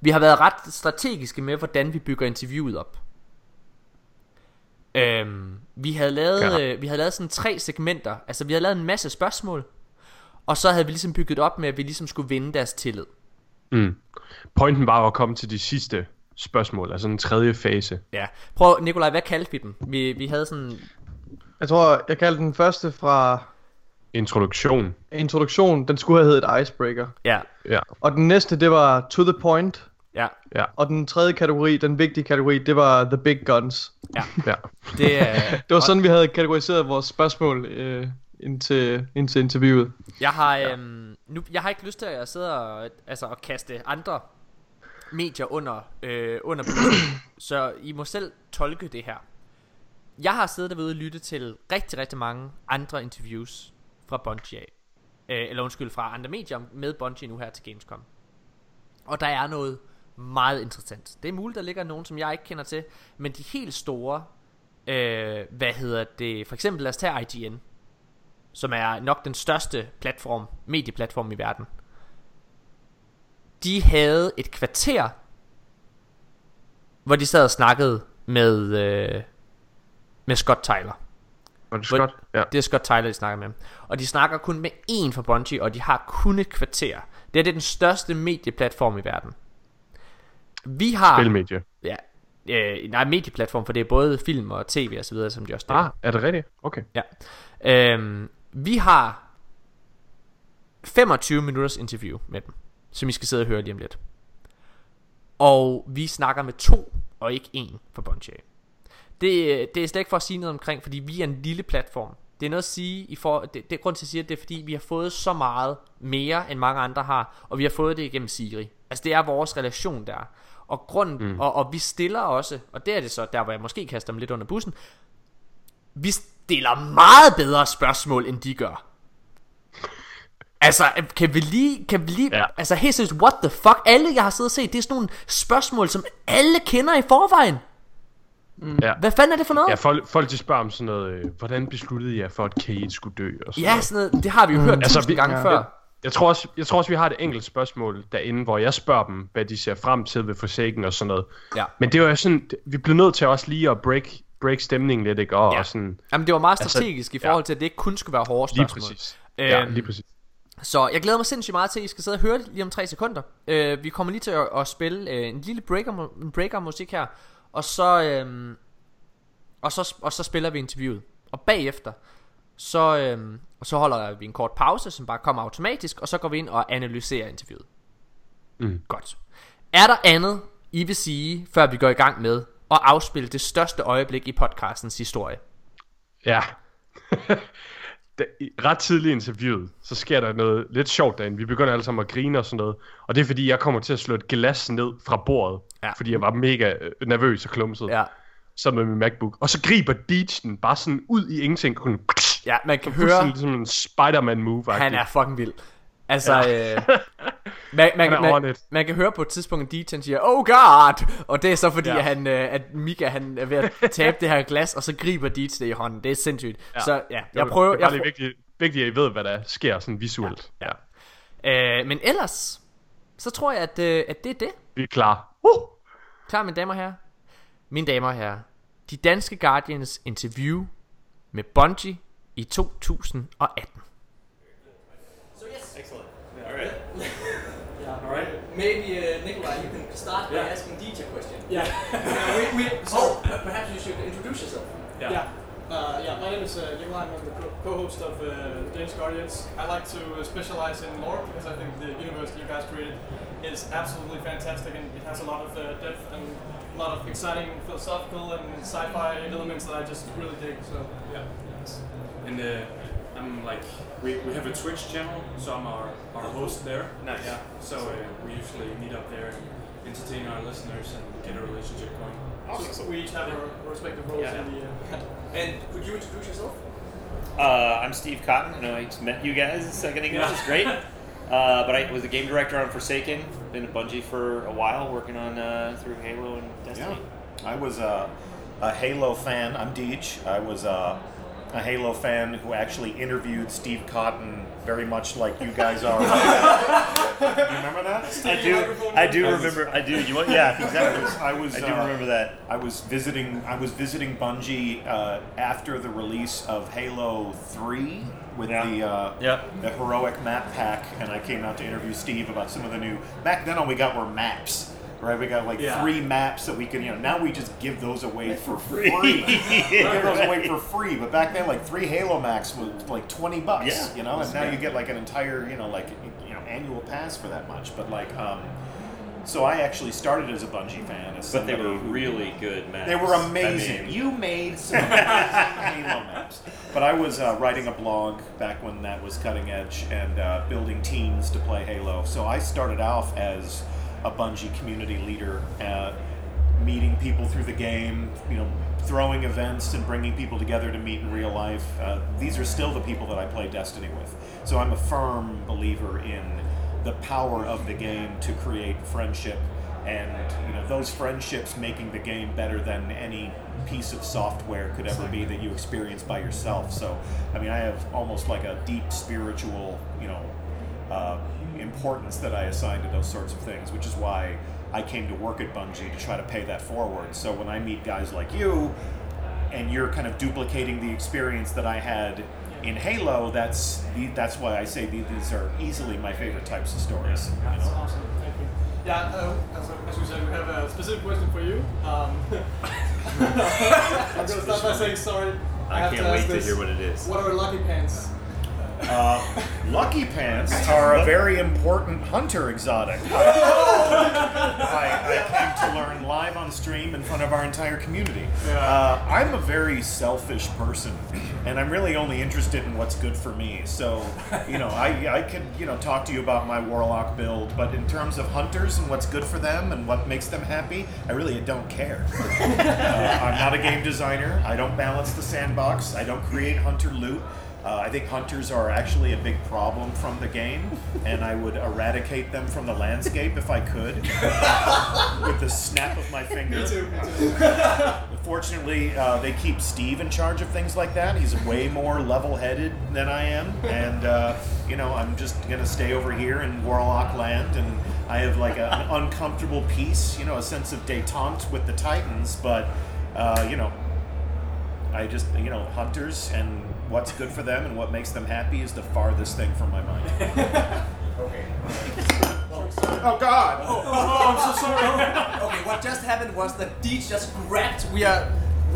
Speaker 2: Vi har været ret strategiske med, hvordan vi bygger interviewet op. Øhm, vi havde lavet,
Speaker 4: Ja.
Speaker 2: øh, vi havde lavet sådan tre segmenter. Altså vi havde lavet en masse spørgsmål, og så havde vi ligesom bygget op med, at vi ligesom skulle vinde deres tillid.
Speaker 4: Mm. Pointen var at komme til de sidste spørgsmål, altså den tredje fase.
Speaker 2: Ja. Prøv, Nikolaj, hvad kaldte vi dem? Vi, vi havde sådan...
Speaker 3: Jeg tror, jeg kaldte den første fra
Speaker 4: Introduktion.
Speaker 3: introduktion, den skulle have heddet Icebreaker.
Speaker 2: Ja.
Speaker 4: Ja.
Speaker 3: Og den næste, det var To The Point.
Speaker 2: Ja.
Speaker 4: Ja.
Speaker 3: Og den tredje kategori, den vigtige kategori, det var The Big Guns.
Speaker 2: Ja.
Speaker 4: ja.
Speaker 2: Det, er,
Speaker 3: det var sådan, vi havde kategoriseret vores spørgsmål øh, indtil, indtil interviewet.
Speaker 2: Jeg har, øhm, nu, jeg har ikke lyst til at sidde og, altså, at kaste andre medier under, øh, under bussen, så I må selv tolke det her. Jeg har siddet derude og lyttet til rigtig, rigtig mange andre interviews fra Bungie af. Øh, eller undskyld, fra andre medier med Bungie nu her til Gamescom. Og der er noget meget interessant. Det er muligt, der ligger nogen, som jeg ikke kender til, men de helt store, øh, hvad hedder det, for eksempel lad os tage IGN, som er nok den største platform, medieplatform i verden. De havde et kvarter, hvor de sad og snakkede med, øh, med Scott Tyler.
Speaker 4: Det
Speaker 2: Hvor-
Speaker 4: Scott? Ja.
Speaker 2: Det er Scott Tyler, de snakker med. Og de snakker kun med én fra Bungie, og de har kun et kvarter. Det er, det den største medieplatform i verden. Vi har...
Speaker 4: Spilmedie.
Speaker 2: Ja. Øh, nej, medieplatform, for det er både film og tv og så videre, som de også.
Speaker 4: Ah, er det rigtigt? Okay.
Speaker 2: Ja. Øhm, vi har 25 minutters interview med dem, som I skal sidde og høre lige om lidt. Og vi snakker med to, og ikke en for Bungie. Det, det er slet ikke for at sige noget omkring, fordi vi er en lille platform. Det er noget at sige, i for, det, det er grund til at sige, at det er fordi, vi har fået så meget mere, end mange andre har, og vi har fået det igennem Siri. Altså det er vores relation der. Og grunden, mm. og, og vi stiller også, og det er det så der, hvor jeg måske kaster dem lidt under bussen, vi stiller meget bedre spørgsmål, end de gør. Altså, kan vi lige, kan vi lige, ja. altså helt seriøst, what the fuck? Alle, jeg har siddet og set, det er sådan nogle spørgsmål, som alle kender i forvejen.
Speaker 4: Ja.
Speaker 2: Hvad fanden er det for noget?
Speaker 4: Ja, folk, folk de spørger om sådan noget, øh, hvordan besluttede jeg for, at Kate skulle dø? Og sådan
Speaker 2: Ja, sådan noget, det har vi jo hørt tusind
Speaker 4: vi,
Speaker 2: gange
Speaker 4: ja.
Speaker 2: før.
Speaker 4: Jeg, jeg, tror også, jeg tror også, vi har et enkelt spørgsmål derinde, hvor jeg spørger dem, hvad de ser frem til ved Forsaken og sådan noget.
Speaker 2: Ja.
Speaker 4: Men det var jo sådan, vi blev nødt til også lige at break, break stemningen lidt, ikke? Og,
Speaker 2: Ja.
Speaker 4: og sådan,
Speaker 2: Jamen, det var meget
Speaker 4: Altså,
Speaker 2: strategisk i forhold til, at det ikke kun skulle være hårde
Speaker 4: Lige
Speaker 2: spørgsmål.
Speaker 4: præcis. Ja,
Speaker 2: Øhm,
Speaker 4: lige præcis.
Speaker 2: Så jeg glæder mig sindssygt meget til, at I skal sidde og høre det lige om 3 sekunder. Øh, vi kommer lige til at, at spille øh, en lille breaker, en breaker musik her, og så, øh, og, så, og så spiller vi interviewet. Og bagefter, så, øh, og så holder vi en kort pause, som bare kommer automatisk, og så går vi ind og analyserer interviewet.
Speaker 4: Mm.
Speaker 2: Godt. Er der andet, I vil sige, før vi går i gang med at afspille det største øjeblik i podcastens historie?
Speaker 4: Ja. Da- i- ret tidligt i interviewet, så sker der noget lidt sjovt derinde. Vi begynder alle sammen at grine og sådan noget. Og det er fordi, jeg kommer til at slå et glas ned fra bordet.
Speaker 2: Ja.
Speaker 4: Fordi jeg var mega øh, nervøs og klumset.
Speaker 2: Ja.
Speaker 4: Så med min MacBook. Og så griber Deej den bare sådan ud i ingenting. Kun,
Speaker 2: Ja, man kan høre,
Speaker 4: fuldstændig Ligesom en Spider-Man move.
Speaker 2: han er fucking vild. Altså,
Speaker 4: Ja.
Speaker 2: øh, man, man, man, man kan høre på et tidspunkt, at Deet, han siger, oh god! Og det er så fordi,
Speaker 4: Ja.
Speaker 2: at, han, øh, at Mika han er ved at tabe det her glas, og så griber Deet det i hånden. Det er sindssygt. Ja. Så ja, jeg prøver...
Speaker 4: Det er bare
Speaker 2: Jeg,
Speaker 4: lige vigtigt, vigtigt, at I ved, hvad der sker sådan visuelt. Ja. ja.
Speaker 2: øh, men ellers, så tror jeg, at, øh, at det er det.
Speaker 4: Vi er klar.
Speaker 2: Klar, mine damer og herrer? Mine damer og herrer, de danske Guardians interview med Bungie i 2018. Maybe uh, Nikolai, you can start by
Speaker 17: Yeah.
Speaker 2: asking DJ a question.
Speaker 18: Yeah.
Speaker 2: Uh, we, we, oh, perhaps you should introduce yourself.
Speaker 18: Yeah. Uh, yeah, my name is uh, Nikolai. I'm the co- co-host of uh, the Danish Guardians. I like to uh, specialize in lore because I think the universe that you guys created is absolutely fantastic and it has a lot of uh, depth and a lot of exciting philosophical and sci-fi elements that I just really dig. So
Speaker 17: Yeah. And uh, I'm like, we, we have a Twitch channel, so I'm our, our host there.
Speaker 1: Nice.
Speaker 17: Yeah. So uh, we usually meet up there and entertain our listeners and get a relationship going.
Speaker 18: So, so we each have our respective roles
Speaker 17: Yeah.
Speaker 18: in the. Uh,
Speaker 2: and could you introduce yourself?
Speaker 19: Uh, I'm Steve Cotton. I know I just met you guys a second ago.
Speaker 17: Yeah.
Speaker 19: It's great. Uh, but I was the game director on Forsaken. Been at Bungie for a while, working on uh, through Halo and Destiny.
Speaker 1: Yeah. I was a, a Halo fan. I'm Deej. I was a, a Halo fan who actually interviewed Steve Cotton very much like you guys are. do you remember that?
Speaker 19: I do. I do remember. I do. You want? Yeah, exactly.
Speaker 1: I was.
Speaker 19: I do
Speaker 1: uh,
Speaker 19: remember that.
Speaker 1: I was visiting. I was visiting Bungie uh, after the release of Halo Three with the uh, the heroic map pack, and I came out to interview Steve about some of the new. Back then, all we got were maps. Right, we got like
Speaker 17: Yeah.
Speaker 1: three maps that we can, you know. Now we just give those away for free.
Speaker 19: free.
Speaker 1: give those away for free. But back then, like three Halo maps was like twenty bucks.
Speaker 19: Yeah.
Speaker 1: you know, and now
Speaker 19: Yeah.
Speaker 1: you get like an entire, you know, like you know, annual pass for that much. But like, um, so I actually started as a Bungie fan. As
Speaker 19: But they were
Speaker 1: who-
Speaker 19: really good maps.
Speaker 1: They were
Speaker 19: I
Speaker 1: amazing.
Speaker 19: mean-
Speaker 1: you made some amazing Halo maps. But I was uh, writing a blog back when that was cutting edge and uh, building teams to play Halo. So I started off as a Bungie community leader, uh, meeting people through the game, you know, throwing events and bringing people together to meet in real life. Uh, these are still the people that I play Destiny with. So I'm a firm believer in the power of the game to create friendship and you know those friendships making the game better than any piece of software could ever be that you experience by yourself so i mean i have almost like a deep spiritual you know uh, importance that i assign to those sorts of things which is why i came to work at bungie to try to pay that forward so when i meet guys like you and you're kind of duplicating the experience that I had in Halo, that's the, that's why I say these are easily my favorite types of stories. you
Speaker 18: That's
Speaker 1: know?
Speaker 18: awesome. Thank you. Yeah, uh, as, as we said, we have a specific question for you. Um, I'm going to start by saying sorry.
Speaker 19: I
Speaker 18: have
Speaker 19: can't wait
Speaker 18: ask
Speaker 19: to hear what it is.
Speaker 18: What are lucky pants?
Speaker 1: Uh, Lucky Pants are a very important hunter exotic. I, I came to learn live on stream in front of our entire community. Uh, I'm a very selfish person, and I'm really only interested in what's good for me. So, you know, I, I could, you know, talk to you about my Warlock build, but in terms of hunters and what's good for them and what makes them happy, I really don't care. Uh, I'm not a game designer. I don't balance the sandbox. I don't create hunter loot. Uh, I think hunters are actually a big problem from the game, and I would eradicate them from the landscape if I could, with the snap of my finger.
Speaker 18: Me too, me too.
Speaker 1: Fortunately, uh, they keep Steve in charge of things like that. He's way more level-headed than I am, and uh, you know, I'm just gonna stay over here in Warlock Land, and I have like a, an uncomfortable peace, you know, a sense of détente with the Titans, but uh, you know, I just, you know, hunters and what's good for them and what makes them happy is the farthest thing from my mind.
Speaker 9: Okay.
Speaker 1: Oh God!
Speaker 2: Oh, oh, I'm so sorry. okay, what just happened was that Deej just grabbed. We are.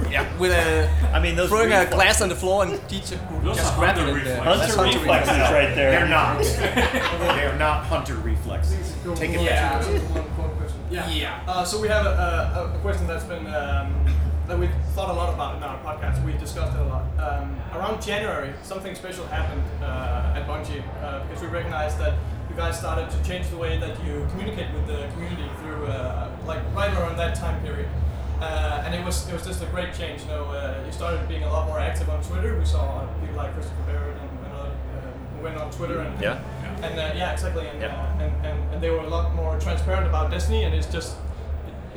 Speaker 2: Yeah, with a.
Speaker 19: I mean, those
Speaker 2: throwing a glass on the floor and Deej just
Speaker 19: Those
Speaker 2: just grabbed it.
Speaker 19: hunter reflexes.
Speaker 2: That's
Speaker 19: Hunter reflexes
Speaker 2: reflexes.
Speaker 19: right there.
Speaker 1: They're not. They're not hunter reflexes. Take it
Speaker 18: yeah.
Speaker 1: back.
Speaker 18: One, one question. Yeah.
Speaker 2: Yeah.
Speaker 18: Uh, so we have a, a, a question that's been um, that we've thought a lot about in our podcast. We've discussed it a lot. Um, around January, something special happened uh, at Bungie uh, because we recognized that you guys started to change the way that you communicate with the community through uh, like right around that time period. Uh, and it was it was just a great change. You know, uh, you started being a lot more active on Twitter. We saw people like Christopher Barrett and, and uh, went on Twitter and
Speaker 19: Yeah.
Speaker 18: and uh, yeah, exactly. And,
Speaker 19: Yeah.
Speaker 18: uh, and, and and they were a lot more transparent about Destiny, and it's just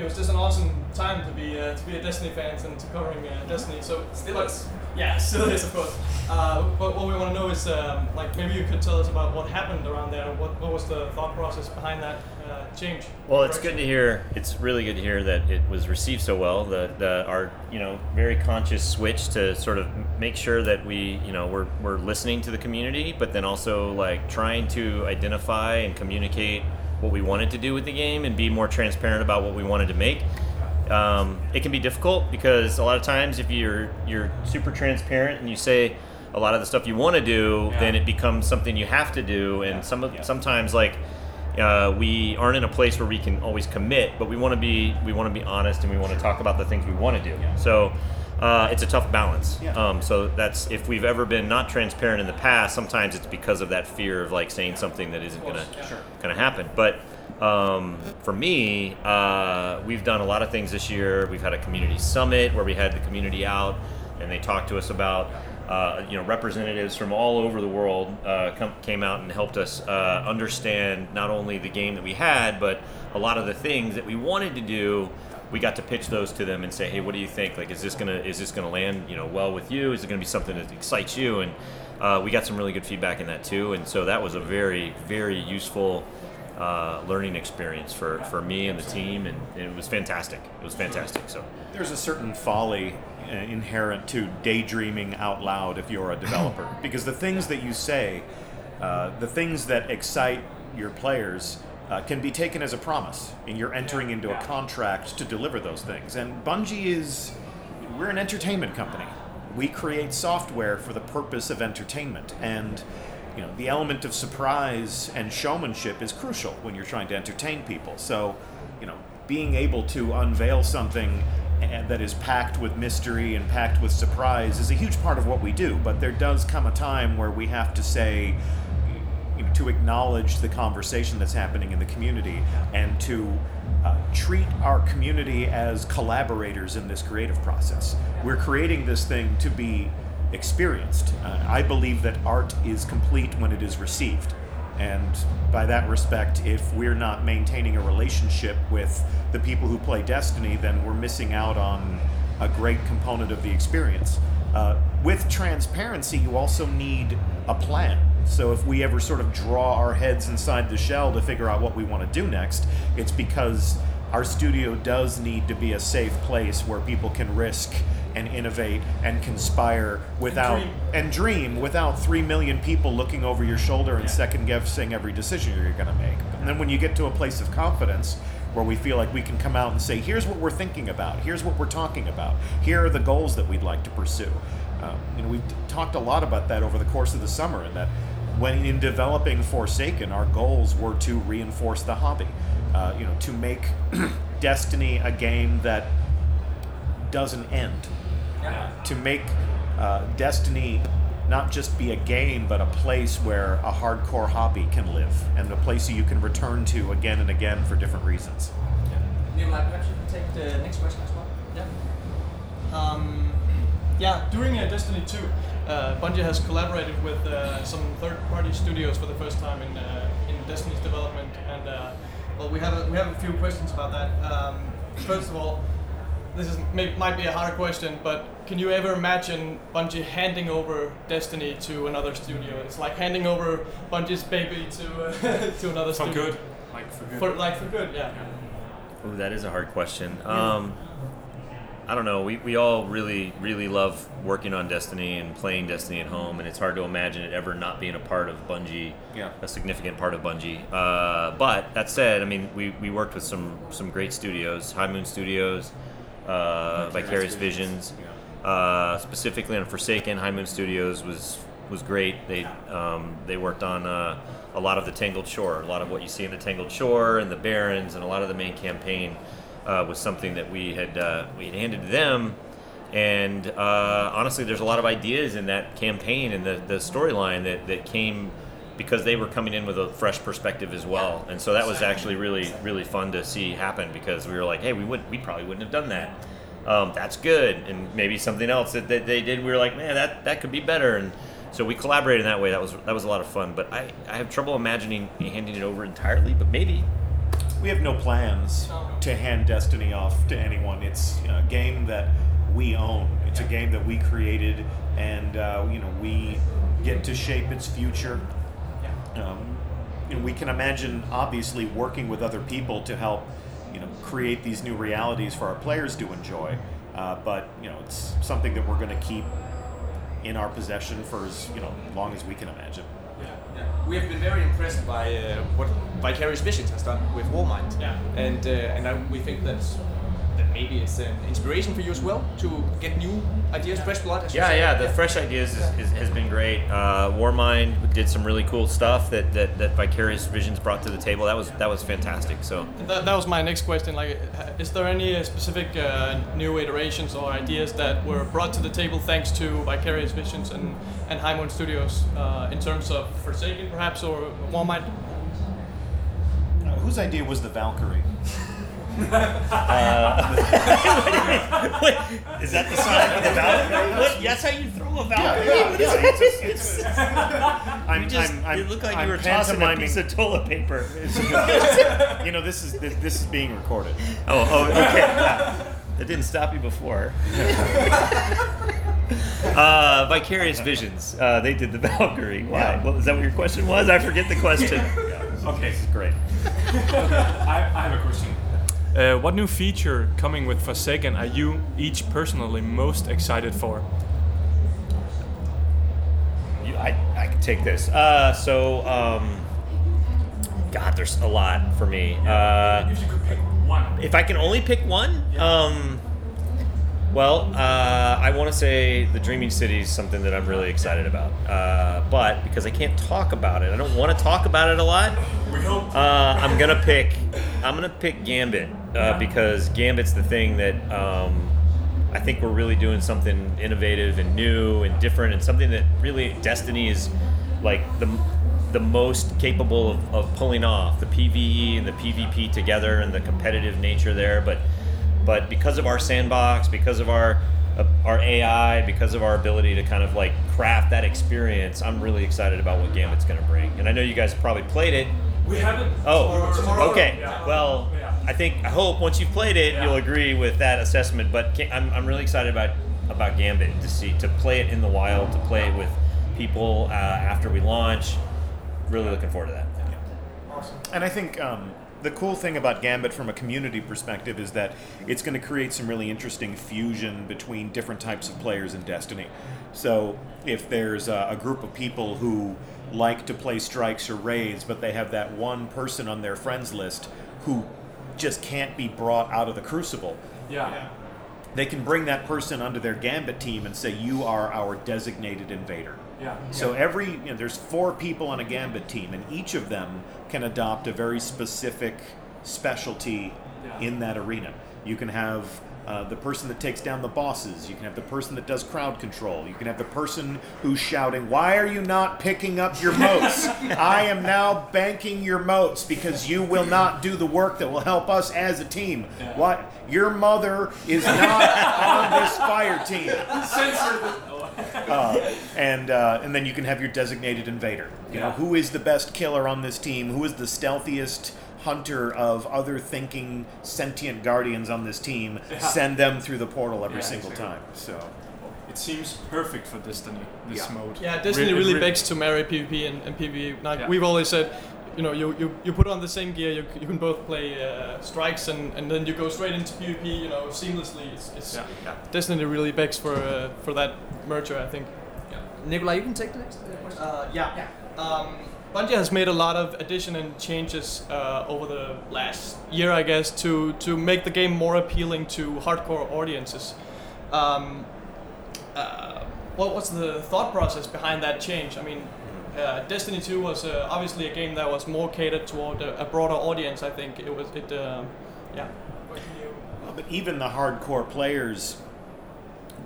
Speaker 18: it, was just an awesome time to be uh, to be a Destiny fan and to covering uh, Destiny. So
Speaker 2: Still is.
Speaker 18: Yeah, still is of course. Uh, but what we want to know is um, like maybe you could tell us about what happened around there. What what was the thought process behind that uh, change?
Speaker 19: Well, it's good to hear. It's really good to hear that it was received so well. The, the our you know very conscious switch to sort of
Speaker 20: make sure that we, you know, we're, we're listening to the community, but then also like trying to identify and communicate what we wanted to do with the game and be more transparent about what we wanted to make. Um, it can be difficult because a lot of times if you're you're super transparent and you say a lot of the stuff you want to do, then it becomes something you have to do, and some of sometimes like uh, we aren't in a place where we can always commit, but we want to be we want to be honest and we want to talk about the things we want to do. So uh, it's a tough balance. Um, so that's if we've ever been not transparent in the past, sometimes it's because of that fear of like saying something that isn't gonna gonna happen. But um, for me, uh, we've done a lot of things this year. We've had a community summit where we had the community out and they talked to us about uh, you know representatives from all over the world uh, come, came out and helped us uh, understand not only the game that we had, but a lot of the things that we wanted to do. We got to pitch those to them and say, "Hey, what do you think? Like, is this gonna is this gonna land you know well with you? Is it gonna be something that excites you?" And uh, we got some really good feedback in that too. And so that was a very very useful uh, learning experience for, for me and the team, and it was fantastic. It was fantastic. So
Speaker 1: There's a certain folly uh, inherent to daydreaming out loud if you're a developer, because the things that you say, uh, the things that excite your players, uh, can be taken as a promise, and you're entering into a contract to deliver those things. And Bungie is, we're an entertainment company. We create software for the purpose of entertainment, and you know the element of surprise and showmanship is crucial when you're trying to entertain people. So, you know, being able to unveil something that is packed with mystery and packed with surprise is a huge part of what we do. But there does come a time where we have to say, to acknowledge the conversation that's happening in the community and to uh, treat our community as collaborators in this creative process. We're creating this thing to be experienced. Uh, I believe that art is complete when it is received. And by that respect, if we're not maintaining a relationship with the people who play Destiny, then we're missing out on a great component of the experience. Uh, with transparency, you also need a plan. So if we ever sort of draw our heads inside the shell to figure out what we want to do next, it's because our studio does need to be a safe place where people can risk and innovate and conspire without
Speaker 18: dream.
Speaker 1: and dream without three million people looking over your shoulder and second guessing every decision you're going to make. And then when you get to a place of confidence where we feel like we can come out and say, here's what we're thinking about, here's what we're talking about, here are the goals that we'd like to pursue. Um, you know, we've t- talked a lot about that over the course of the summer, and that when in developing Forsaken, our goals were to reinforce the hobby. Uh, you know, to make Destiny a game that doesn't end. Yeah. To make uh, Destiny not just be a game, but a place where a hardcore hobby can live, and a place you can return to again and again for different reasons. Yeah.
Speaker 18: Neil, perhaps you can take the next question as well. Yeah. Um, yeah, during uh, Destiny 2, uh, Bungie has collaborated with uh, some third-party studios for the first time in uh, in Destiny's development, and uh, well, we have a, we have a few questions about that. Um, first of all, this is may, might be a hard question, but can you ever imagine Bungie handing over Destiny to another studio? It's like handing over Bungie's baby to uh, to another
Speaker 17: For
Speaker 18: studio.
Speaker 17: good. Like for good.
Speaker 18: For like for good, yeah.
Speaker 20: Ooh, that is a hard question. Um, I don't know. We, we all really, really love working on Destiny and playing Destiny at home, and it's hard to imagine it ever not being a part of Bungie,
Speaker 1: Yeah.
Speaker 20: a significant part of Bungie. Uh, but that said, I mean, we, we worked with some, some great studios High Moon Studios, uh, Vicarious Visions. Uh, specifically on Forsaken, High Moon Studios was was great. They um, they worked on uh, a lot of the Tangled Shore, a lot of what you see in the Tangled Shore and the Barrens, and a lot of the main campaign uh, was something that we had uh, we had handed to them. And uh, honestly, there's a lot of ideas in that campaign and the, the storyline that, that came because they were coming in with a fresh perspective as well. And so that was actually really really fun to see happen because we were like, hey, we would we probably wouldn't have done that. Um, that's good, and maybe something else that, that they did. We were like, man, that that could be better, and so we collaborated in that way. That was that was a lot of fun. But I, I have trouble imagining handing it over entirely, but maybe.
Speaker 1: We have no plans to hand Destiny off to anyone. It's a game that we own. It's a game that we created, and uh, you know we get to shape its future. Um, you know, we can imagine obviously working with other people to help you know create these new realities for our players to enjoy. Uh, but you know it's something that we're going to keep in our possession for as you know long as we can imagine.
Speaker 21: We have been very impressed by uh, what Vicarious Visions has done with Warmind.
Speaker 18: Yeah.
Speaker 21: And uh, and I, we think that maybe it's an inspiration for you as well to get new ideas, fresh blood. As you
Speaker 20: Yeah,
Speaker 21: say.
Speaker 20: yeah. The fresh ideas is, is, has been great. Uh, Warmind did some really cool stuff that, that, that Vicarious Visions brought to the table. That was that was fantastic. So
Speaker 18: That, that was my next question. Like, is there any uh, specific uh, new iterations or ideas that were brought to the table thanks to Vicarious Visions and and High Moon Studios uh, in terms of Forsaken, perhaps, or Warmind?
Speaker 1: Uh, whose idea was the Valkyrie?
Speaker 20: Wait, is that the sign of the Valkyrie? What? That's how you throw a Valkyrie?
Speaker 1: Yeah,
Speaker 20: What
Speaker 1: yeah,
Speaker 20: is
Speaker 1: yeah,
Speaker 20: this?
Speaker 1: it's- it's- I'm-
Speaker 20: you just,
Speaker 1: I'm- I'm-
Speaker 20: you look like
Speaker 1: I'm
Speaker 20: you were tossing a piece of toilet paper.
Speaker 1: you know, this is this, this is being recorded.
Speaker 20: Oh, oh, okay. Yeah. That didn't stop you before. uh, Vicarious Visions. Uh, they did the Valkyrie. Why?
Speaker 17: Yeah.
Speaker 20: What, is that what your question was? I forget the question.
Speaker 17: Okay.
Speaker 1: This is great.
Speaker 17: I, I have a question. Uh, what new feature coming with Forsaken are you each personally most excited for?
Speaker 20: You, I, I can take this. Uh, so, um, God, there's a lot for me. Uh,
Speaker 17: If you could pick one.
Speaker 20: if I can only pick one, um, well, uh, I want to say the Dreaming City is something that I'm really excited about. Uh, but because I can't talk about it, I don't want to talk about it a lot. Uh, I'm gonna pick. I'm gonna pick Gambit uh, because Gambit's the thing that um, I think we're really doing something innovative and new and different, and something that really Destiny is like the the most capable of, of pulling off the PVE and the PvP together and the competitive nature there. But but because of our sandbox, because of our uh, our AI, because of our ability to kind of like craft that experience, I'm really excited about what Gambit's going to bring. And I know you guys probably played it.
Speaker 17: We haven't.
Speaker 20: Oh,
Speaker 17: Tomorrow.
Speaker 20: okay.
Speaker 17: Yeah.
Speaker 20: Well,
Speaker 17: Yeah.
Speaker 20: I think I hope once you've played it,
Speaker 17: Yeah.
Speaker 20: you'll agree with that assessment. But I'm, I'm really excited about about Gambit to see to play it in the wild, to play it with people uh, after we launch. Really looking forward to that. Awesome.
Speaker 1: And I think um, the cool thing about Gambit from a community perspective is that it's going to create some really interesting fusion between different types of players in Destiny. So if there's a, a group of people who like to play strikes or raids, but they have that one person on their friends list who just can't be brought out of the crucible,
Speaker 17: Yeah.
Speaker 1: they can bring that person onto their Gambit team and say, "You are our designated invader."
Speaker 17: Yeah.
Speaker 1: So every you know, there's four people on a Gambit team, and each of them can adopt a very specific specialty
Speaker 17: Yeah.
Speaker 1: in that arena. You can have uh, the person that takes down the bosses. You can have the person that does crowd control. You can have the person who's shouting, "Why are you not picking up your moats? I am now banking your moats because you will not do the work that will help us as a team. What? Your mother is not on this fire team." uh, and uh, and then you can have your designated invader. You know, who is the best killer on this team? Who is the stealthiest hunter of other thinking sentient guardians on this team?
Speaker 17: Yeah.
Speaker 1: Send them through the portal every
Speaker 17: Yeah,
Speaker 1: single
Speaker 17: exactly.
Speaker 1: time. So
Speaker 17: It seems perfect for Destiny. This
Speaker 1: Yeah.
Speaker 17: mode.
Speaker 18: Yeah, Destiny
Speaker 17: Re-
Speaker 18: really
Speaker 17: re-
Speaker 18: begs to marry PvP and, and PvE. Like
Speaker 17: Yeah.
Speaker 18: we've always said, you know, you, you, you put on the same gear, you, you can both play uh, strikes and, and then you go straight into PvP, you know, seamlessly. It's, it's
Speaker 17: Yeah, yeah.
Speaker 18: Destiny really begs for uh, for that merger, I think.
Speaker 2: Nikolai, you can take the next question.
Speaker 18: Uh, yeah. Um, Bungie has made a lot of addition and changes uh, over the last year, I guess, to to make the game more appealing to hardcore audiences. Um, uh, what was the thought process behind that change? I mean, uh, Destiny 2 was uh, obviously a game that was more catered toward a, a broader audience. I think it was it. Uh, yeah.
Speaker 1: Well, but even the hardcore players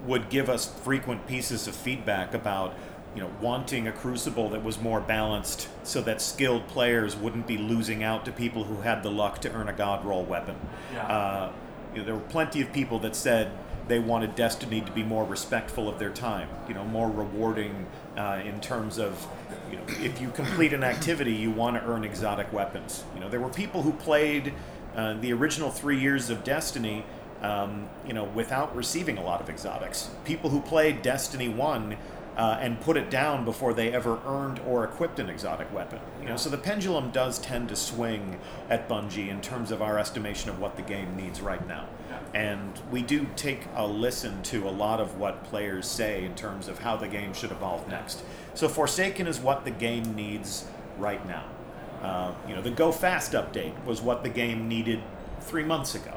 Speaker 1: would give us frequent pieces of feedback about you know wanting a crucible that was more balanced so that skilled players wouldn't be losing out to people who had the luck to earn a god roll weapon
Speaker 17: Yeah.
Speaker 1: uh, you know, there were plenty of people that said they wanted destiny to be more respectful of their time you know more rewarding uh, in terms of you know if you complete an activity you want to earn exotic weapons you know there were people who played uh, the original three years of destiny um, you know, without receiving a lot of exotics. People who played Destiny 1 uh, and put it down before they ever earned or equipped an exotic weapon. You know, so the pendulum does tend to swing at Bungie in terms of our estimation of what the game needs right now. And we do take a listen to a lot of what players say in terms of how the game should evolve next. So Forsaken is what the game needs right now. Uh, you know, the Go Fast update was what the game needed three months ago.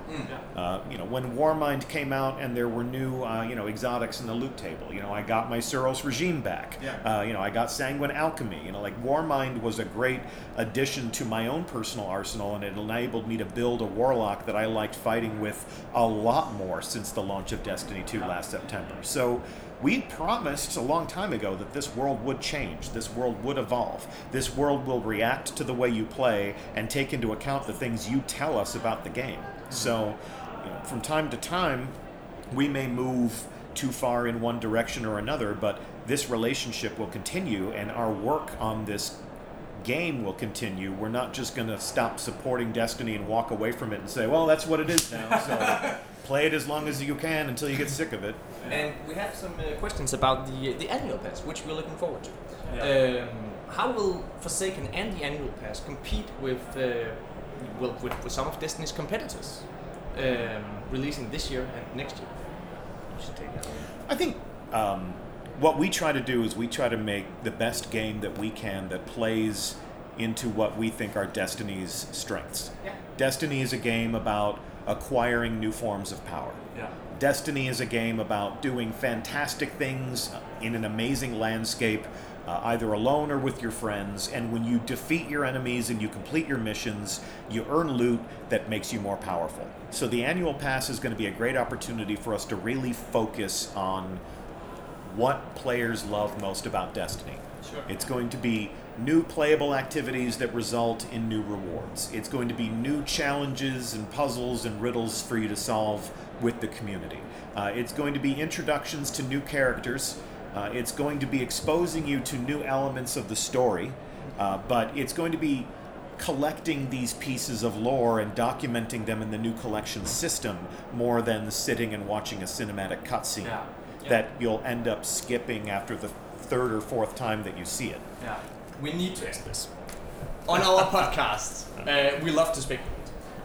Speaker 1: Uh, you know, when Warmind came out and there were new, uh, you know, exotics in the loot table. You know, I got my Suros regime back.
Speaker 2: Yeah.
Speaker 1: Uh, you know, I got Sanguine Alchemy. You know, like Warmind was a great addition to my own personal arsenal, and it enabled me to build a warlock that I liked fighting with a lot more since the launch of Destiny 2 last September. So. We promised a long time ago that this world would change, this world would evolve, this world will react to the way you play and take into account the things you tell us about the game. So, you know, from time to time, we may move too far in one direction or another, but this relationship will continue and our work on this game will continue. We're not just going to stop supporting Destiny and walk away from it and say, well, that's what it is now. So play it as long as you can until you get sick of it.
Speaker 2: And we have some uh, questions about the the annual pass, which we're looking forward to.
Speaker 1: Yeah.
Speaker 2: Um, how will Forsaken and the annual pass compete with uh, well with, with some of Destiny's competitors um, releasing this year and next year? You should take that. one.
Speaker 1: I think um, what we try to do is we try to make the best game that we can that plays into what we think are Destiny's strengths.
Speaker 2: Yeah.
Speaker 1: Destiny is a game about acquiring new forms of power.
Speaker 17: Yeah.
Speaker 1: Destiny is a game about doing fantastic things in an amazing landscape, uh, either alone or with your friends. And when you defeat your enemies and you complete your missions, you earn loot that makes you more powerful. So the annual pass is going to be a great opportunity for us to really focus on what players love most about Destiny.
Speaker 2: Sure.
Speaker 1: It's going to be new playable activities that result in new rewards. It's going to be new challenges and puzzles and riddles for you to solve with the community. Uh, it's going to be introductions to new characters. Uh, it's going to be exposing you to new elements of the story, uh, but it's going to be collecting these pieces of lore and documenting them in the new collection system more than sitting and watching a cinematic cutscene
Speaker 2: Yeah. Yeah.
Speaker 1: that you'll end up skipping after the third or fourth time that you see it.
Speaker 2: Yeah. We need to ask this. On our podcast, uh, we love to speculate.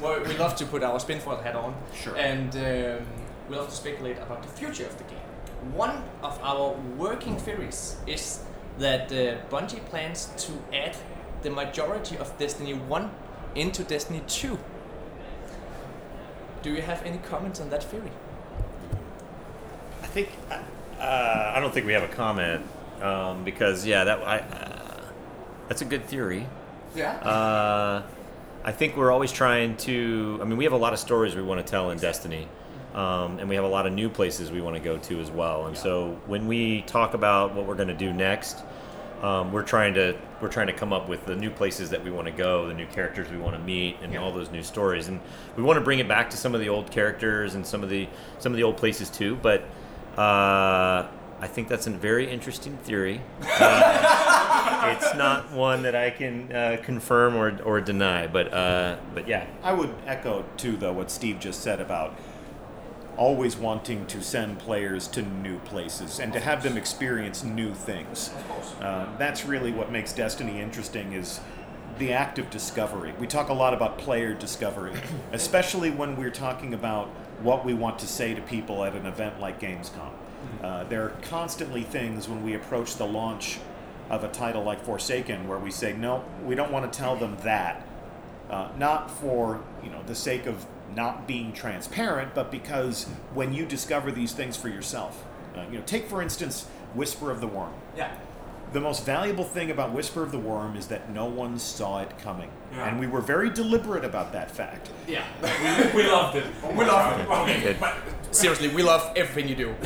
Speaker 2: Well, we love to put our spinfoil hat on.
Speaker 1: Sure.
Speaker 2: And um, we love to speculate about the future of the game. One of our working theories is that uh, Bungie plans to add the majority of Destiny 1 into Destiny 2. Do you have any comments on that theory?
Speaker 20: I think uh, I don't think we have a comment um, because yeah, that I, that's a good theory.
Speaker 2: Yeah.
Speaker 20: Uh, I think we're always trying to. I mean, we have a lot of stories we want to tell in Destiny, um, and we have a lot of new places we want to go to as well. And so when we talk about what we're going to do next, um, we're trying to we're trying to come up with the new places that we want to go, the new characters we want to meet, and all those new stories. And we want to bring it back to some of the old characters and some of the some of the old places too. But uh, I think that's a very interesting theory. Uh, it's not one that I can uh, confirm or, or deny, but uh, but yeah,
Speaker 1: I would echo too, though, what Steve just said about always wanting to send players to new places and to have them experience new things. Uh, that's really what makes Destiny interesting is the act of discovery. We talk a lot about player discovery, especially when we're talking about what we want to say to people at an event like Gamescom. Uh, there are constantly things when we approach the launch of a title like Forsaken where we say, no, we don't want to tell them that. Uh, not for you know the sake of not being transparent, but because when you discover these things for yourself, uh, you know, take for instance Whisper of the Worm.
Speaker 2: Yeah.
Speaker 1: The most valuable thing about Whisper of the Worm is that no one saw it coming,
Speaker 2: Yeah.
Speaker 1: and we were very deliberate about that fact.
Speaker 2: Yeah, we, we loved it. Oh we loved it. Okay,
Speaker 1: Good.
Speaker 2: but seriously, we love everything you do.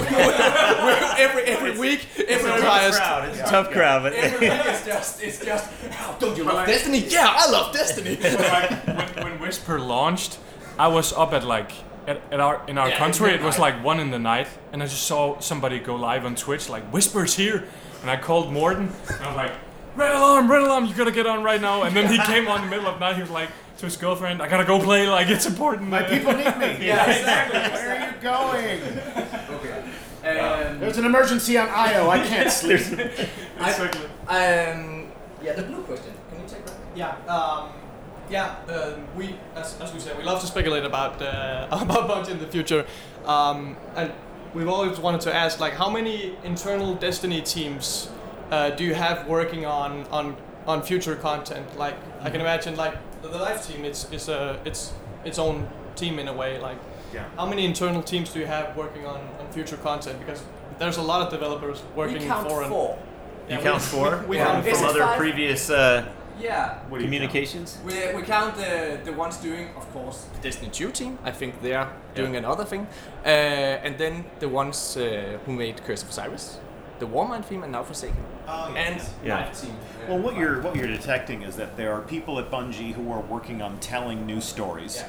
Speaker 2: every every week, every
Speaker 20: a tough crowd. It's a tough crowd, but-
Speaker 2: every week it's just it's just. "Oh, don't you love Destiny? Yeah, I love Destiny.
Speaker 17: like when, when Whisper launched, I was up at like at, at our in our
Speaker 2: Yeah,
Speaker 17: country. It was like one in the night, and I just saw somebody go live on Twitch like Whisper's here, and I called Morton. And I was like, Red alarm, red alarm! You gotta get on right now. And then he came on in the middle of the night. He was like to his girlfriend, I gotta go play. Like it's important.
Speaker 1: My people need me.
Speaker 2: Yeah, exactly.
Speaker 1: Where are you going?
Speaker 2: Okay. Um,
Speaker 1: There's an emergency on IO. I can't sleep.
Speaker 2: I, um, yeah, the blue question. Can you take that?
Speaker 18: Yeah. Um, yeah, um, we as, as we say, we love to speculate about uh, about Bungie in the future, um, and we've always wanted to ask like how many internal Destiny teams uh, do you have working on on on future content? Like I can imagine like the, the live team, it's it's a it's its own team in a way. Like
Speaker 1: Yeah.
Speaker 18: how many internal teams do you have working on on future content? Because there's a lot of developers working we
Speaker 21: count
Speaker 18: for and-
Speaker 21: four.
Speaker 20: You
Speaker 18: Yeah,
Speaker 20: count
Speaker 18: we-
Speaker 20: four
Speaker 18: We,
Speaker 20: from,
Speaker 18: count
Speaker 21: Is
Speaker 20: from other
Speaker 21: five?
Speaker 20: previous uh,
Speaker 21: Yeah.
Speaker 1: What
Speaker 20: communications.
Speaker 21: We, we count the the ones doing, of course,
Speaker 2: The Destiny 2 team, I think they are doing another thing. Uh, and then the ones uh, who made Curse of Osiris, the Warmind theme, and now Forsaken.
Speaker 21: and
Speaker 1: Yeah.
Speaker 21: Knife team.
Speaker 1: Well, what you're what you're detecting is that there are people at Bungie who are working on telling new stories,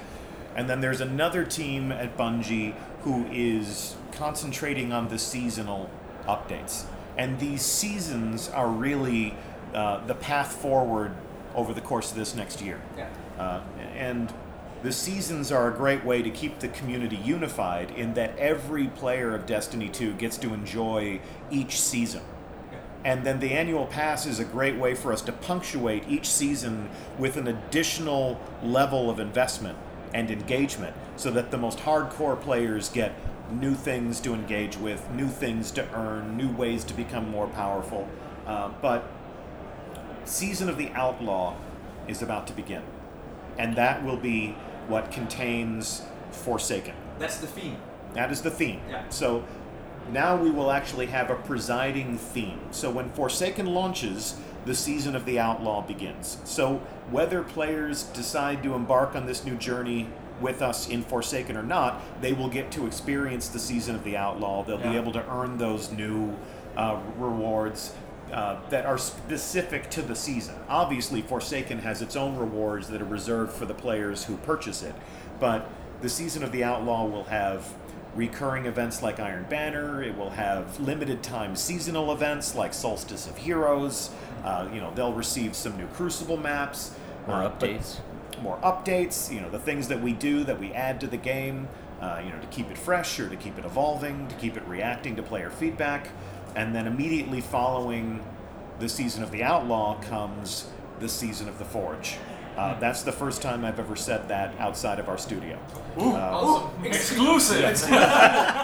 Speaker 1: and then there's another team at Bungie who is concentrating on the seasonal updates. And these seasons are really uh, the path forward over the course of this next year.
Speaker 21: Yeah.
Speaker 1: Uh, and the seasons are a great way to keep the community unified in that every player of Destiny 2 gets to enjoy each season. And then the annual pass is a great way for us to punctuate each season with an additional level of investment and engagement so that the most hardcore players get new things to engage with, new things to earn, new ways to become more powerful. Uh, but Season of the Outlaw is about to begin. And that will be what contains Forsaken.
Speaker 21: That's the theme.
Speaker 1: That is the theme.
Speaker 21: Yeah.
Speaker 1: So now we will actually have a presiding theme. So when Forsaken launches, the season of the Outlaw begins. So whether players decide to embark on this new journey with us in Forsaken or not, they will get to experience the season of the Outlaw. They'll be able to earn those new uh, rewards. Uh, that are specific to the season. Obviously, Forsaken has its own rewards that are reserved for the players who purchase it, but the season of the Outlaw will have recurring events like Iron Banner. It will have limited time seasonal events like Solstice of Heroes. Uh, you know, they'll receive some new Crucible maps,
Speaker 20: More
Speaker 1: uh,
Speaker 20: updates.
Speaker 1: more updates. You know, the things that we do that we add to the game. Uh, you know, to keep it fresh or to keep it evolving, to keep it reacting to player feedback, and then immediately following the season of the Outlaw comes the season of the Forge. Uh, that's the first time I've ever said that outside of our studio.
Speaker 18: Ooh,
Speaker 1: Uh,
Speaker 18: awesome. Exclusive.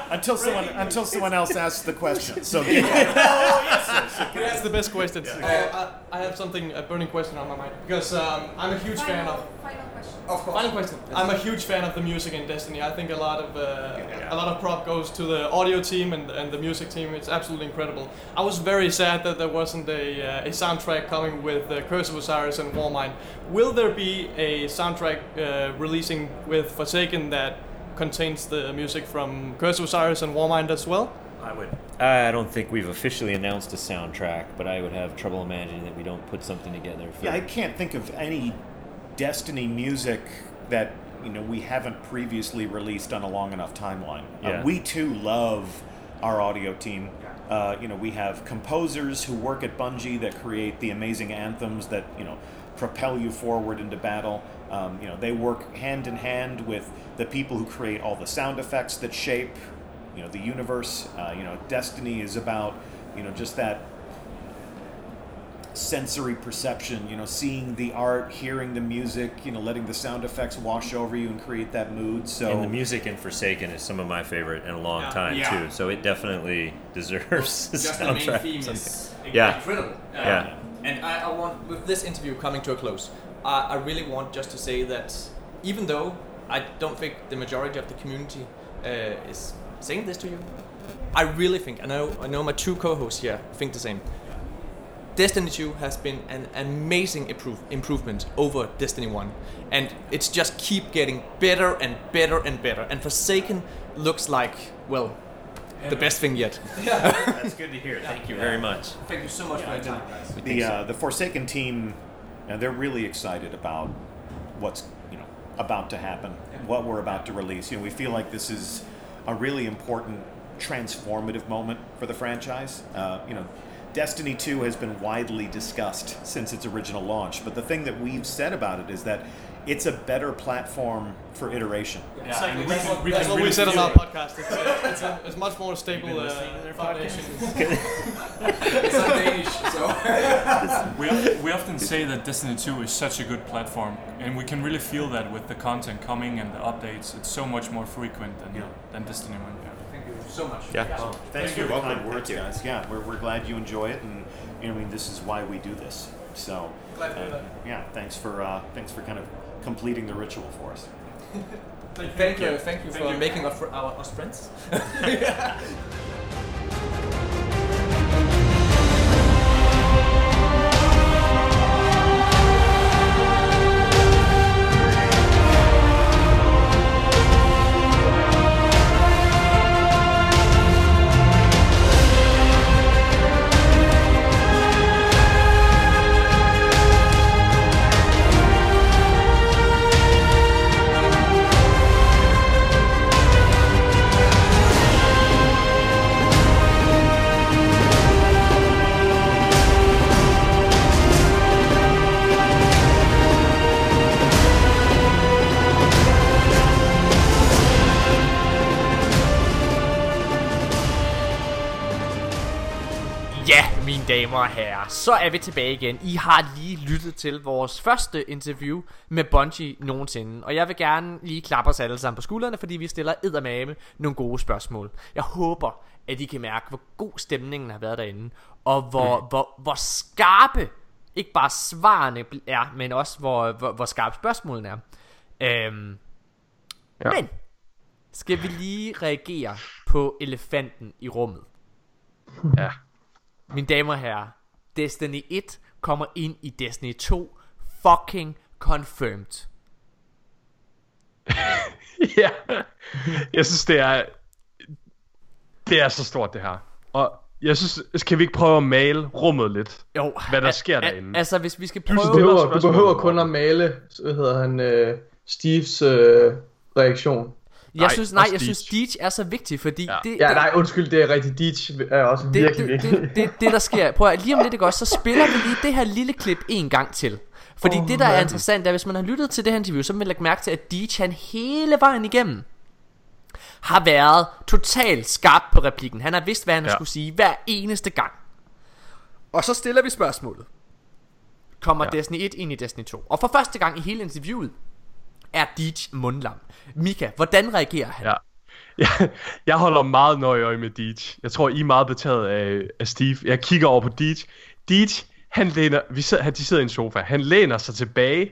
Speaker 1: until someone until someone else asks the question. So
Speaker 18: That's the best question. Uh, I, I have something, a burning question on my mind because um, I'm a huge fan of. Of course. Final question. I'm a huge fan of the music in Destiny. I think a lot of uh, a lot of prop goes to the audio team and, and the music team. It's absolutely incredible. I was very sad that there wasn't a, uh, a soundtrack coming with uh, Curse of Osiris and Warmind. Will there be a soundtrack uh, releasing with Forsaken that contains the music from Curse of Osiris and Warmind as well?
Speaker 20: I would. I don't think we've officially announced a soundtrack, but I would have trouble imagining that we don't put something together. For
Speaker 1: Yeah, I can't think of any Destiny music that you know we haven't previously released on a long enough timeline. Uh, we too love our audio team. Uh, you know, we have composers who work at Bungie that create the amazing anthems that you know propel you forward into battle. Um, you know, they work hand in hand with the people who create all the sound effects that shape you know the universe. Uh, you know, Destiny is about you know just that sensory perception, you know, seeing the art, hearing the music, you know, letting the sound effects wash over you and create that mood. So
Speaker 20: and the music in Forsaken is some of my favorite in a long
Speaker 21: Yeah.
Speaker 20: time
Speaker 21: Yeah.
Speaker 20: too. So it definitely deserves a
Speaker 21: Just the main
Speaker 20: soundtrack.
Speaker 21: theme is
Speaker 20: Something. yeah,
Speaker 21: incredible.
Speaker 20: Yeah.
Speaker 21: And I, I want, with this interview coming to a close, I, I really want just to say that even though I don't think the majority of the community uh, is saying this to you, I really think, I know, I know my two co-hosts here think the same. Destiny 2 has been an amazing improve, improvement over Destiny 1. And it's just keep getting better and better and better. And Forsaken looks like, well, the best thing yet.
Speaker 20: Yeah, That's good to hear. Thank you very much.
Speaker 21: Thank you so much for your time, guys.
Speaker 1: the uh, the Forsaken team, uh, they're really excited about what's you know about to happen, what we're about to release. You know, we feel like this is a really important transformative moment for the franchise. Uh, you know. Destiny 2 has been widely discussed since its original launch, but the thing that we've said about it is that it's a better platform for iteration.
Speaker 18: Exactly. That's, what, that's what we said on our podcast. It's, a, it's, a, it's much more stable uh, foundation.
Speaker 21: it's on Danish, so.
Speaker 17: we, we often say that Destiny 2 is such a good platform, and we can really feel that with the content coming and the updates. It's so much more frequent than, than Destiny 1. Yeah.
Speaker 18: Thank you so much.
Speaker 1: Yeah. Well, thanks
Speaker 17: Thank
Speaker 1: for
Speaker 17: you.
Speaker 1: the kind words, guys. Yeah, we're, we're glad you enjoy it, and you know, I mean, this is why we do this. So,
Speaker 18: Glad to
Speaker 1: uh, yeah, thanks for uh, thanks for kind of completing the ritual for us.
Speaker 21: Thank you, thank you for making us, our, us friends.
Speaker 2: damer og herrer, så er vi tilbage igen. I har lige lyttet til vores første interview med Bungie nogensinde. Og jeg vil gerne lige klappe os alle sammen på skuldrene, fordi vi stiller eddermame nogle gode spørgsmål. Jeg håber, at I kan mærke, hvor god stemningen har været derinde. Og hvor, mm. hvor, hvor skarpe, ikke bare svarene er, men også hvor, hvor, hvor skarpe spørgsmålene er. Øhm,
Speaker 4: Ja.
Speaker 2: Men, skal vi lige reagere på elefanten i rummet?
Speaker 4: Ja.
Speaker 2: Mine damer og herrer, Destiny 1 kommer ind i Destiny 2 fucking confirmed.
Speaker 4: ja. Jeg synes, det er... Det er så stort, det her. Og jeg synes, skal vi ikke prøve at male rummet lidt?
Speaker 2: Jo.
Speaker 4: Hvad der sker derinde?
Speaker 2: Altså, hvis vi skal
Speaker 3: Du
Speaker 2: prøve...
Speaker 3: behøver, du behøver kun at male, hvad hedder han, øh, Steves øh, reaktion.
Speaker 2: Jeg synes, nej, jeg synes Deej er så vigtig, fordi ja. det,
Speaker 3: Ja, nej, undskyld, det er rigtigt. Deej er også
Speaker 2: det,
Speaker 3: virkelig
Speaker 2: det,
Speaker 3: vigtig.
Speaker 2: det, det, det, der sker, prøv at, lige om lidt, ikke også, så spiller vi lige det her lille klip en gang til. Fordi
Speaker 3: Åh,
Speaker 2: det, der er
Speaker 3: mand.
Speaker 2: interessant, er, hvis man har lyttet til det her interview, så vil man lægge mærke til, at Deej, han hele vejen igennem, har været totalt skarp på replikken. Han har vidst, hvad han. Ja. skulle sige hver eneste gang. Og så stiller vi spørgsmålet. Kommer ja. Destiny 1 ind i Destiny 2? Og for første gang i hele interviewet, er Deej mundlam. Mika, hvordan reagerer han?
Speaker 4: Ja. Jeg, jeg holder meget nøje øje med Deej. Jeg tror, I er meget betaget af, af Steve. Jeg kigger over på Deej. Deej, han læner, vi sidder, han, de sidder i en sofa. Han læner sig tilbage,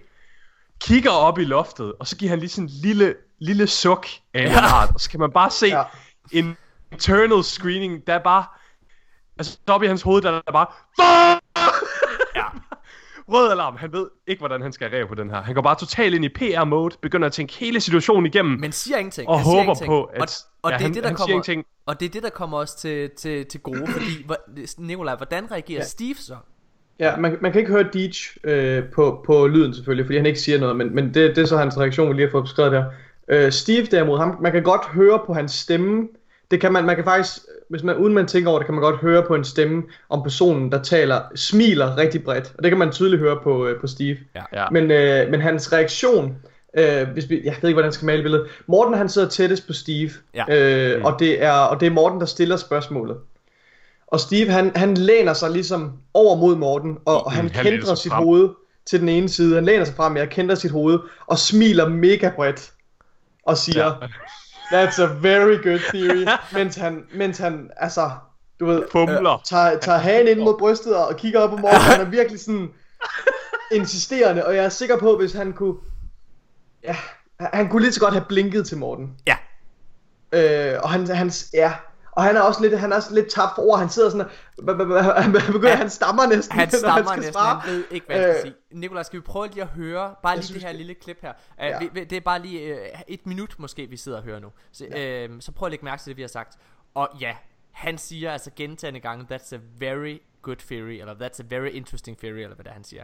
Speaker 4: kigger op i loftet, og så giver han lige sådan en lille, lille suk af en
Speaker 2: Ja.
Speaker 4: art. Og så kan man bare se ja. en internal screening, der er bare... Altså, oppe i hans hoved, der er bare... Rød alarm. Han ved ikke, hvordan han skal reagere på den her. Han går bare totalt ind i PR-mode, begynder at tænke hele situationen igennem.
Speaker 2: Men siger ingenting.
Speaker 4: Og
Speaker 2: Han siger
Speaker 4: håber
Speaker 2: ingenting.
Speaker 4: på, at...
Speaker 2: Og, og
Speaker 4: ja,
Speaker 2: det er
Speaker 4: han,
Speaker 2: det, der kommer,
Speaker 4: ingenting.
Speaker 2: og det er det, der kommer os til, til, til gode, fordi, Nikolaj, hvordan reagerer ja.
Speaker 3: Ja.
Speaker 2: Steve så?
Speaker 3: Ja, man, man kan ikke høre Deej øh, på, på lyden selvfølgelig, fordi han ikke siger noget, men, men det, det er så hans reaktion, vi lige har fået beskrevet der. Øh, Steve derimod, ham, man kan godt høre på hans stemme, det kan man, man kan faktisk, hvis man, uden man tænker over det, kan man godt høre på en stemme, om personen, der taler, smiler rigtig bredt, og det kan man tydeligt høre på, øh, på Steve.
Speaker 2: Ja.
Speaker 4: Ja.
Speaker 3: Men, øh, men hans reaktion, øh, hvis vi, jeg ved ikke, hvordan jeg skal male billedet, Morten han sidder tættest på Steve,
Speaker 2: Ja.
Speaker 3: øh, og, det er, og det er Morten, der stiller spørgsmålet. Og Steve, han, han læner sig ligesom over mod Morten, og, og han,
Speaker 4: han læner
Speaker 3: kender
Speaker 4: sig
Speaker 3: sit
Speaker 4: frem.
Speaker 3: hoved til den ene side. Han læner sig frem, jeg kender sit hoved, og smiler mega bredt, og siger, ja. That's a very good theory, mens han, mens han altså, du ved,
Speaker 4: Fumler.
Speaker 3: tager, tager hagen ind mod brystet og kigger op på Morten, han er virkelig sådan insisterende, og jeg er sikker på, hvis han kunne, ja, han kunne lige så godt have blinket til Morten.
Speaker 2: Ja.
Speaker 3: Øh, og han, han, ja, og han er også lidt, han er også lidt tabt for ord, han sidder sådan, og, han begynder, han stammer næsten,
Speaker 2: Han stammer
Speaker 3: skal
Speaker 2: næsten,
Speaker 3: svare.
Speaker 2: han ved ikke, hvad han skal
Speaker 3: Øh,
Speaker 2: sige. Nikolaj, skal vi prøve lige at høre, bare lige det her lille klip her. Uh,
Speaker 3: Ja.
Speaker 2: det er bare lige uh, et minut måske, vi sidder og hører nu. Så,
Speaker 3: Ja.
Speaker 2: uh, så prøv at lægge mærke til det, vi har sagt. Og ja, han siger altså gentagende gange, that's a very good theory, eller that's a very interesting theory, eller hvad det er, han siger.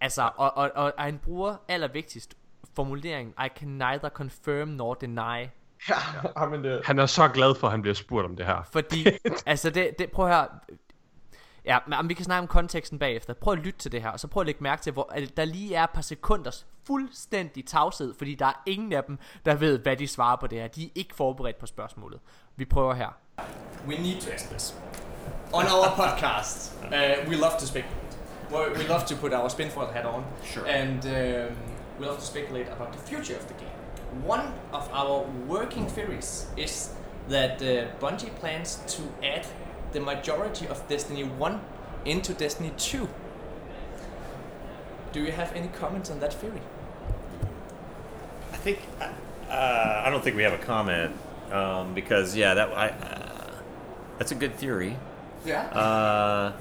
Speaker 2: Altså, og, og, og, og han bruger allervigtigst formuleringen, I can neither confirm nor deny.
Speaker 3: Ja, men det...
Speaker 4: Han er så glad for, at han bliver spurgt om det her.
Speaker 2: Fordi, altså det, det, prøv høre. Ja, men vi kan snakke om konteksten bagefter. Prøv at lytte til det her, og så prøv at lægge mærke til, hvor at der lige er et par sekunders fuldstændig tavshed, fordi der er ingen af dem, der ved, hvad de svarer på det her. De er ikke forberedt på spørgsmålet. Vi prøver her.
Speaker 21: We need to ask this. On our podcast, uh, we love to speculate. we love to put our spinfoil hat on.
Speaker 1: Sure.
Speaker 21: And um, we love to speculate about the future of the game. One of our working theories is that uh, Bungie plans to add the majority of Destiny 1 into Destiny 2. Do you have any comments on that theory?
Speaker 20: I think uh, I don't think we have a comment um, because yeah, that I, uh, that's a good theory.
Speaker 21: Yeah.
Speaker 20: Uh,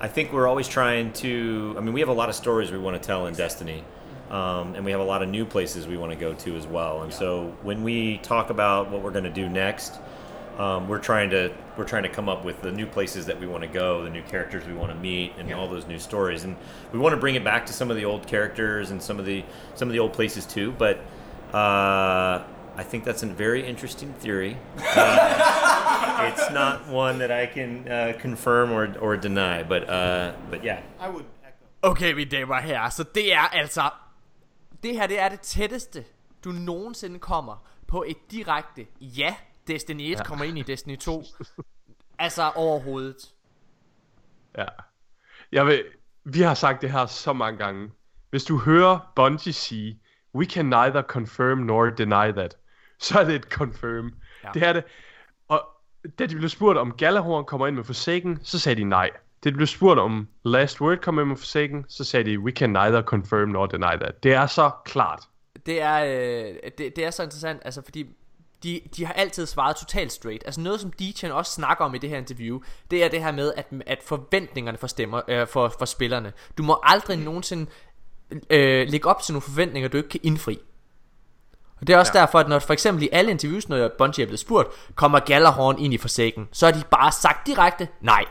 Speaker 20: I think we're always trying to. I mean, we have a lot of stories we want to tell in Destiny, um, and we have a lot of new places we want to go to as well. And so when we talk about what we're going to do next, um, we're trying to we're trying to come up with the new places that we want to go, the new characters we want to meet, and all those new stories. And we want to bring it back to some of the old characters and some of the some of the old places too. But uh, I think that's a very interesting theory. Uh, it's not one that I can uh, confirm or, or deny, but uh, but yeah.
Speaker 1: I would Echo.
Speaker 2: Okay, mine damer og herrer, så det er altså... Det her, det er det tætteste, du nogensinde kommer på et direkte ja. Destiny 1
Speaker 4: Ja.
Speaker 2: kommer ind i Destiny 2. altså overhovedet.
Speaker 4: Ja. Jeg vil, vi har sagt det her så mange gange. Hvis du hører Bungie sige, we can neither confirm nor deny that, så er det et confirm.
Speaker 2: Ja.
Speaker 4: Det er det. Og da de blev spurgt om Galahorn kommer ind med Forsaken, så sagde de nej. Da de blev spurgt om Last Word kommer ind med Forsaken, så sagde de, we can neither confirm nor deny that. Det er så klart.
Speaker 2: Det er, øh, det, det er så interessant, altså fordi de, de har altid svaret totalt straight. Altså noget som DJ også snakker om i det her interview, det er det her med, at, at forventningerne for, stemmer, øh, for, for spillerne. Du må aldrig nogensinde øh, lægge op til nogle forventninger, du ikke kan indfri. Og det er også ja. derfor, at når for eksempel i alle interviews, når Bungie er blevet spurgt, kommer Galahorn ind i Forsaken, så har de bare sagt direkte nej.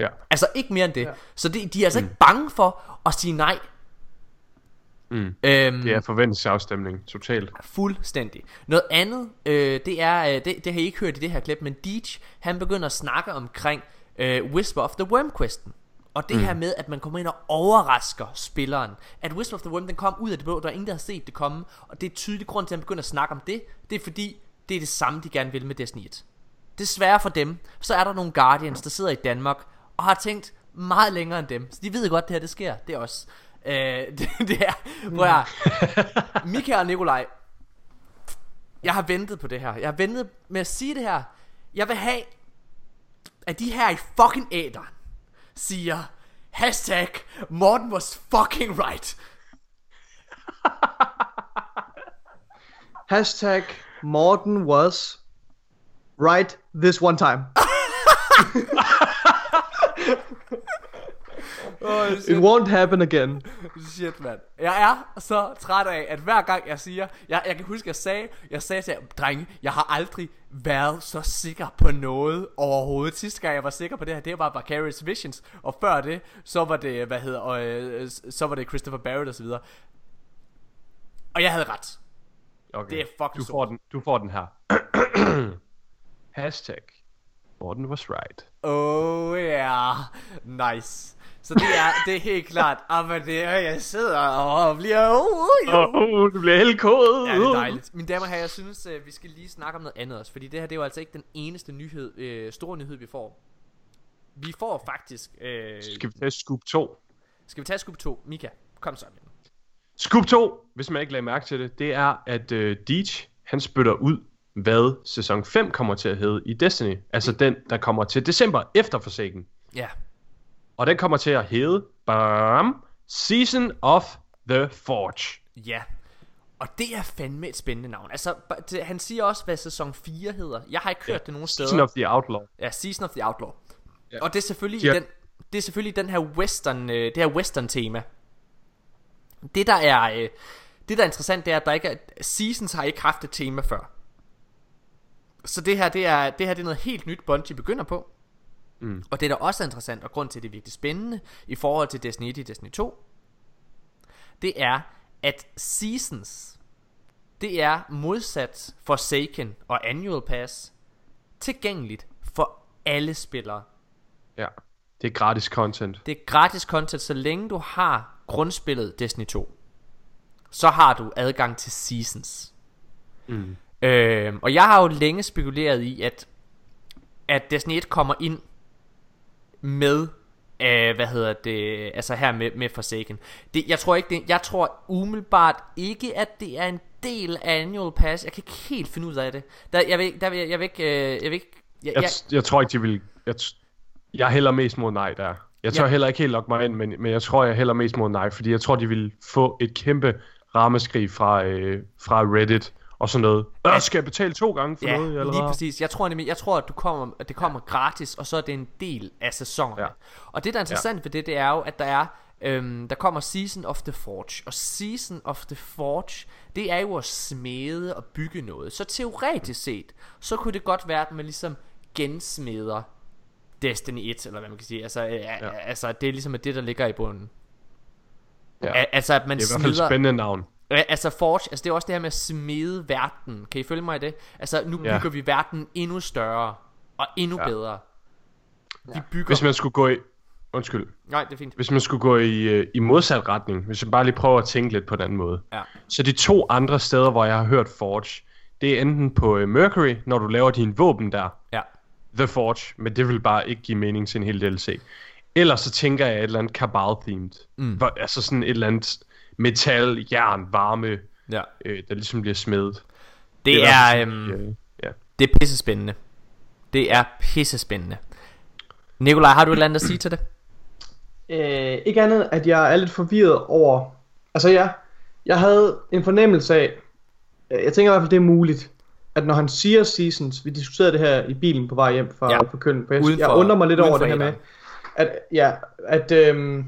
Speaker 4: Ja.
Speaker 2: Altså ikke mere end det. Ja. Så de, de er altså mm. ikke bange for at sige nej.
Speaker 4: Mm.
Speaker 2: Øhm,
Speaker 4: det er forventningsafstemning, totalt.
Speaker 2: Fuldstændig. Noget andet, øh, det er, øh, det, det har I ikke hørt i det her klip, men Deej, han begynder at snakke omkring øh, Whisper of the Worm questen. Og det mm.
Speaker 4: Mm.
Speaker 2: her med, at man kommer ind og overrasker spilleren. At Whisper of the Worm, den kom ud af det blå, der er ingen, der har set det komme. Og det er tydelig grund til, at han begynder at snakke om det. Det er fordi, det er det samme, de gerne vil med Destiny 1. Desværre for dem, så er der nogle Guardians, der sidder i Danmark, og har tænkt meget længere end dem. Så de ved godt, det her det sker. Det er også. Øh, det, det er, prøv at høre. Mika og Nikolaj, jeg har ventet på det her. Jeg har ventet med at sige det her. Jeg vil have, at de her i fucking æderen siger, hashtag Morten was fucking right.
Speaker 3: Hashtag Morten was right this one time.
Speaker 2: Oh,
Speaker 3: It won't happen again.
Speaker 2: Shit, mand. Jeg er så træt af, at hver gang jeg siger... Jeg, jeg kan huske, jeg sagde, jeg sagde til jer, drenge, jeg har aldrig været så sikker på noget overhovedet. Sidste gang, jeg var sikker på det her, det var Vicarious Visions. Og før det, så var det, hvad hedder, og, øh, så var det Christopher Barrett og så videre. Og jeg havde ret.
Speaker 4: Okay.
Speaker 2: Det er fucking
Speaker 4: du får, den, du får den her. Hashtag Morten was right.
Speaker 2: Oh ja, yeah. nice. Så det er, det er helt klart. Ah, det er, jeg sidder og bliver... Uh,
Speaker 4: Åh, oh, du bliver helt kod.
Speaker 2: Ja, det er dejligt. Mine damer og herrer, jeg synes, uh, vi skal lige snakke om noget andet også. Fordi det her, det er jo altså ikke den eneste nyhed, uh, store nyhed, vi får. Vi får faktisk... Uh,
Speaker 4: Skal vi tage scoop 2?
Speaker 2: Skal vi tage scoop 2? Mika, kom så med.
Speaker 4: Scoop 2, hvis man ikke lagde mærke til det, det er, at uh, Deej, han spytter ud, hvad sæson 5 kommer til at hedde i Destiny. Altså den, der kommer til december efter Forsaken.
Speaker 2: Ja.
Speaker 4: Og den kommer til at hedde bam, Season of the Forge.
Speaker 2: Ja. Og det er fandme et spændende navn. Altså, det- han siger også, hvad sæson 4 hedder. Jeg har ikke hørt det nogen steder.
Speaker 4: Season of the Outlaw.
Speaker 2: Ja, Season of the Outlaw.
Speaker 4: Ja.
Speaker 2: Og det er selvfølgelig
Speaker 4: har-
Speaker 2: den, det er selvfølgelig den her western, øh, det her western tema. Det der er, øh, det der er interessant, det er, at der ikke er, Seasons har ikke haft et tema før. Så det her, det er, det her det er noget helt nyt, Bungie begynder på.
Speaker 4: Mm.
Speaker 2: Og det der også er interessant, og grund til, at det er virkelig spændende, i forhold til Destiny 1 og Destiny 2, det er, at Seasons, det er modsat Forsaken og Annual Pass, tilgængeligt for alle spillere.
Speaker 4: Ja, det er gratis content.
Speaker 2: Det er gratis content, så længe du har grundspillet Destiny 2. Så har du adgang til Seasons.
Speaker 4: Mm.
Speaker 2: Øhm, og jeg har jo længe spekuleret i, at, at Destiny 1 kommer ind med øh, hvad hedder det, altså her med, med Forsaken. Det, jeg tror ikke, det, jeg tror umiddelbart ikke, at det er en del af Annual Pass. Jeg kan ikke helt finde ud af det. Der, jeg vil, der vil, jeg vil ikke, øh, jeg vil ikke, jeg,
Speaker 4: Jeg,
Speaker 2: jeg,
Speaker 4: jeg tror ikke, de vil... Jeg, jeg hælder mest mod nej der. Jeg tør
Speaker 2: Ja.
Speaker 4: heller ikke helt logge mig ind, men, men jeg tror, jeg hælder mest mod nej, fordi jeg tror, de vil få et kæmpe rammeskrig fra, øh, fra Reddit og sådan noget. Øh, skal jeg betale to gange for
Speaker 2: ja,
Speaker 4: noget, allerede
Speaker 2: lige præcis. Jeg tror nemlig, jeg tror, at, du kommer, at det kommer gratis, og så er det en del af sæsonerne. Ja. Og det, der er interessant ja. ved det, det er jo, at der er, øhm, der kommer Season of the Forge. Og Season of the Forge, det er jo at smede og bygge noget. Så teoretisk set, så kunne det godt være, at man ligesom gensmeder Destiny 1, eller hvad man kan sige. Altså, ja. altså det er ligesom det, der ligger i bunden.
Speaker 4: Ja.
Speaker 2: Al- altså, at man
Speaker 4: det er i hvert fald et
Speaker 2: smider-
Speaker 4: spændende navn.
Speaker 2: Altså Forge, altså det er også det her med at smede verden Kan I følge mig i det? Altså nu
Speaker 4: Ja.
Speaker 2: bygger vi verden endnu større Og endnu
Speaker 4: Ja.
Speaker 2: bedre Vi bygger
Speaker 4: Hvis man skulle gå i... Undskyld.
Speaker 2: Nej, det er fint
Speaker 4: Hvis man skulle gå i, øh, i modsat retning, hvis man bare lige prøver at tænke lidt på den anden måde.
Speaker 2: Ja.
Speaker 4: Så de to andre steder, hvor jeg har hørt Forge, det er enten på øh, Mercury, når du laver dine våben der.
Speaker 2: Ja.
Speaker 4: The Forge, men det vil bare ikke give mening til en hel DLC. Ellers så tænker jeg et eller andet Cabal-themed.
Speaker 2: Mm.
Speaker 4: Hvor, altså sådan et eller andet metal, jern, varme,
Speaker 2: Ja.
Speaker 4: øh, der ligesom bliver smedet.
Speaker 2: Det
Speaker 4: hvert
Speaker 2: er,
Speaker 4: fald
Speaker 2: øhm,
Speaker 4: øh, ja.
Speaker 2: Det er pisse spændende Det er pisse spændende Nikolaj, har du et eller andet at sige til det?
Speaker 3: Øh, ikke andet, at jeg er lidt forvirret over... Altså ja, jeg havde en fornemmelse af... øh, Jeg tænker i hvert fald, det er muligt, at når han siger seasons, vi diskuterede det her i bilen på vej hjem fra,
Speaker 2: Ja.
Speaker 3: fra Køln, for jeg, jeg undrer mig lidt over det her med, at, ja, at, øhm,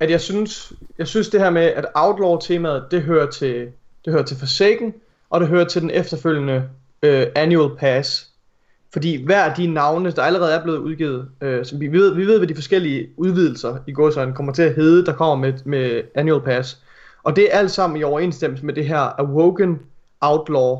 Speaker 3: at jeg synes, jeg synes det her med, at Outlaw-temaet, det hører til, det hører til Forsaken, og det hører til den efterfølgende øh, Annual Pass. Fordi hver af de navne, der allerede er blevet udgivet, øh, som vi ved, vi ved, hvad de forskellige udvidelser i gåsøjne kommer til at hedde, der kommer med, med Annual Pass. Og det er alt sammen i overensstemmelse med det her Awoken Outlaw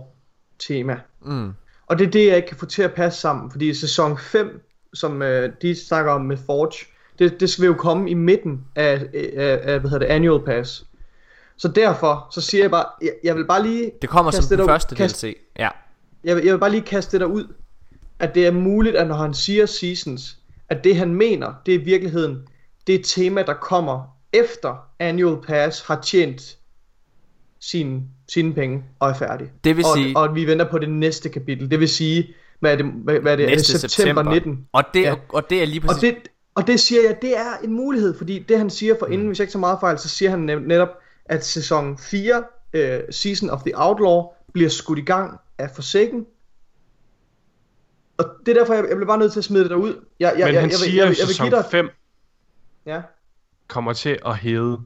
Speaker 3: tema.
Speaker 2: Mm.
Speaker 3: Og det er det, jeg ikke kan få til at passe sammen, fordi sæson 5, som øh, de snakker om med Forge, det, det skal jo komme i midten af, af, af hvad hedder det, Annual Pass. Så derfor, så siger jeg bare, jeg, jeg vil bare lige...
Speaker 2: Det kommer som den
Speaker 3: der-
Speaker 2: første
Speaker 3: kaste-
Speaker 2: DLC Ja
Speaker 3: jeg, vil- jeg vil bare lige kaste det der ud, at det er muligt, at når han siger seasons, at det han mener, det er i virkeligheden det tema, der kommer efter Annual Pass har tjent sin, sine penge og er færdig.
Speaker 2: Det vil
Speaker 3: og,
Speaker 2: sige-
Speaker 3: Og at vi venter på det næste kapitel. Det vil sige, hvad er det, hvad, hvad er det, er det september,
Speaker 2: september.
Speaker 3: 19?
Speaker 2: Og det, og det er lige præcis
Speaker 3: Og det, og det siger jeg, det er en mulighed, fordi det han siger for inden, hvis jeg ikke så meget fejl, så siger han netop, at sæson 4, uh, Season of the Outlaw, bliver skudt i gang af Forsaken. Og det er derfor, jeg, jeg bliver bare nødt til at smide det derud. Jeg, jeg,
Speaker 4: Men
Speaker 3: jeg,
Speaker 4: han
Speaker 3: jeg,
Speaker 4: siger
Speaker 3: jeg, jeg, jeg, jeg
Speaker 4: sæson
Speaker 3: give dig...
Speaker 4: 5
Speaker 3: Ja.
Speaker 4: kommer til at hedde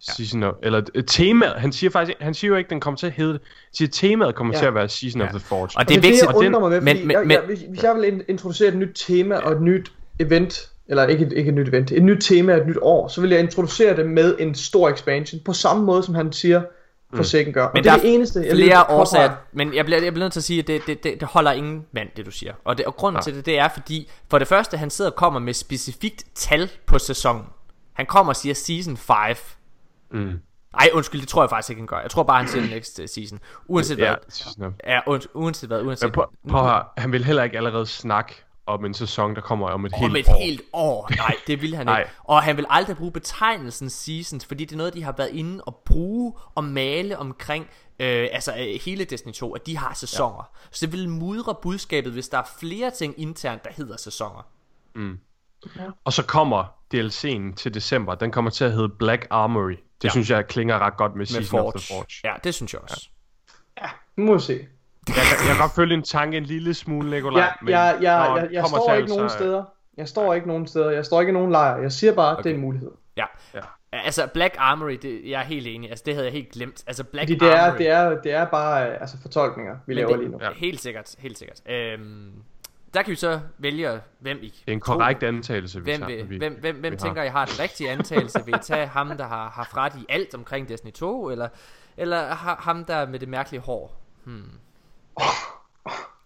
Speaker 4: Season of, eller øh, temaet, han siger faktisk, han siger jo ikke, at den kommer til at hedde det. Han siger, at temaet kommer
Speaker 3: Ja.
Speaker 4: til at være Season of the Forge.
Speaker 2: Og det er
Speaker 3: det,
Speaker 2: vigtigt-
Speaker 3: jeg
Speaker 2: og den-
Speaker 3: undrer mig med,
Speaker 2: men-
Speaker 3: fordi
Speaker 2: men-
Speaker 3: jeg,
Speaker 2: men-
Speaker 3: jeg, hvis, hvis jeg vil in- introducere et nyt tema og et nyt event, eller ikke, et- ikke et nyt event, et nyt tema et nyt år, så vil jeg introducere det med en stor expansion, på samme måde som han siger, Forsaken gør. Og
Speaker 2: Men
Speaker 3: det er det eneste, jeg
Speaker 2: flere årsager, men jeg bliver, jeg bliver nødt til at sige, at det, det, det, det holder ingen vand, det du siger. Og, det, og grunden ja. til det, det er fordi, for det første, han sidder og kommer med specifikt tal på sæsonen. Han kommer og siger season 5.
Speaker 4: Mm.
Speaker 2: Ej, undskyld, det tror jeg faktisk ikke, han gør. Jeg tror bare, han siger next øh, season. Uanset
Speaker 4: Ja,
Speaker 2: hvad. Ja, uans- uanset hvad, uanset
Speaker 4: Men prøv, prøv at han vil heller ikke allerede snakke om en sæson, der kommer om et
Speaker 2: Om
Speaker 4: helt
Speaker 2: et
Speaker 4: år.
Speaker 2: helt år. Nej, det vil han
Speaker 4: Nej.
Speaker 2: ikke. Og han vil aldrig bruge betegnelsen seasons, fordi det er noget, de har været inde og bruge og male omkring øh, altså øh, hele Destiny 2, at de har sæsoner. Ja. Så det vil mudre budskabet, hvis der er flere ting internt, der hedder sæsoner.
Speaker 4: Mm. Og så kommer DLC'en til december, den kommer til at hedde Black Armory. Det
Speaker 2: Ja.
Speaker 4: ja. synes jeg klinger ret godt med,
Speaker 2: Med
Speaker 4: Season of the
Speaker 2: Forge.
Speaker 4: Forge.
Speaker 2: Ja, det synes jeg også.
Speaker 3: Nu må vi se.
Speaker 4: Jeg, kan, jeg kan godt følge en tanke en lille smule, Nikolaj.
Speaker 3: Ja,
Speaker 4: men
Speaker 3: jeg, jeg, jeg, jeg
Speaker 4: kommer
Speaker 3: står ikke nogen
Speaker 4: så-
Speaker 3: steder. Jeg står ikke nogen steder. Jeg står ikke i nogen lejr. Jeg siger bare, at det er en mulighed.
Speaker 2: Ja.
Speaker 4: ja.
Speaker 2: Altså, Black Armory, det, jeg er helt enig. Altså, det havde jeg helt glemt. Altså, Black
Speaker 3: Fordi det er,
Speaker 2: Armory.
Speaker 3: det er, det er bare altså fortolkninger, vi
Speaker 2: Men
Speaker 3: laver
Speaker 2: det,
Speaker 3: lige nu.
Speaker 2: Ja. Helt sikkert, helt sikkert. Øhm, der kan vi så vælge, hvem I
Speaker 4: Det er en
Speaker 2: tror-
Speaker 4: korrekt antagelse, vi
Speaker 2: Hvem,
Speaker 4: tager, vi-
Speaker 2: hvem, hvem, hvem
Speaker 4: vi har.
Speaker 2: tænker, I har den rigtige antagelse? Vil I tage ham, der har, har ret i alt omkring Destiny 2, eller, eller ha- ham, der med det mærkelige hår? Hmm.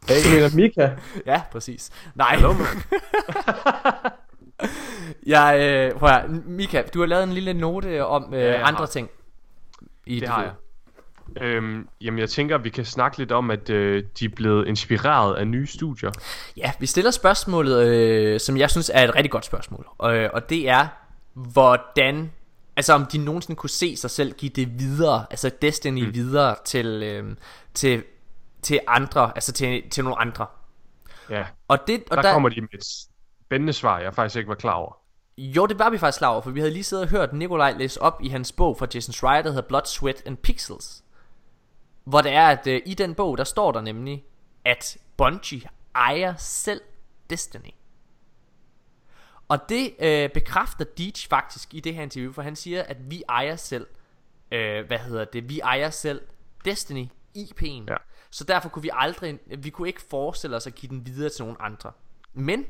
Speaker 3: Hey. Du mener Mika?
Speaker 2: Ja, præcis. Nej.
Speaker 4: Hello, man.
Speaker 2: jeg, øh, prøv at, Mika, du har lavet en lille note om øh,
Speaker 4: jeg
Speaker 2: andre
Speaker 4: har.
Speaker 2: ting. I
Speaker 4: Det
Speaker 2: dit
Speaker 4: har
Speaker 2: hoved.
Speaker 4: Øhm, jamen, jeg tænker, vi kan snakke lidt om, at øh, de er blevet inspireret af nye studier.
Speaker 2: Ja, vi stiller spørgsmålet, øh, som jeg synes er et rigtig godt spørgsmål. Og, og det er, hvordan... Altså om de nogensinde kunne se sig selv give det videre, altså Destiny mm. videre til, øh, til, til andre, altså til, til nogle andre.
Speaker 4: Ja,
Speaker 2: Og det, og
Speaker 4: der,
Speaker 2: der
Speaker 4: kommer de med et spændende svar, jeg faktisk ikke var klar over.
Speaker 2: Jo, det var vi faktisk klar over, for vi havde lige siddet og hørt Nikolaj læse op i hans bog fra Jason Schreier, der hedder Blood, Sweat and Pixels. Hvor det er, at øh, i den bog, der står der nemlig, at Bungie ejer selv Destiny. Og det øh, bekræfter Deitch faktisk i det her interview, for han siger, at vi ejer selv, øh, hvad hedder det, vi ejer selv Destiny IP'en.
Speaker 4: Ja.
Speaker 2: Så derfor kunne vi aldrig, vi kunne ikke forestille os at give den videre til nogen andre. Men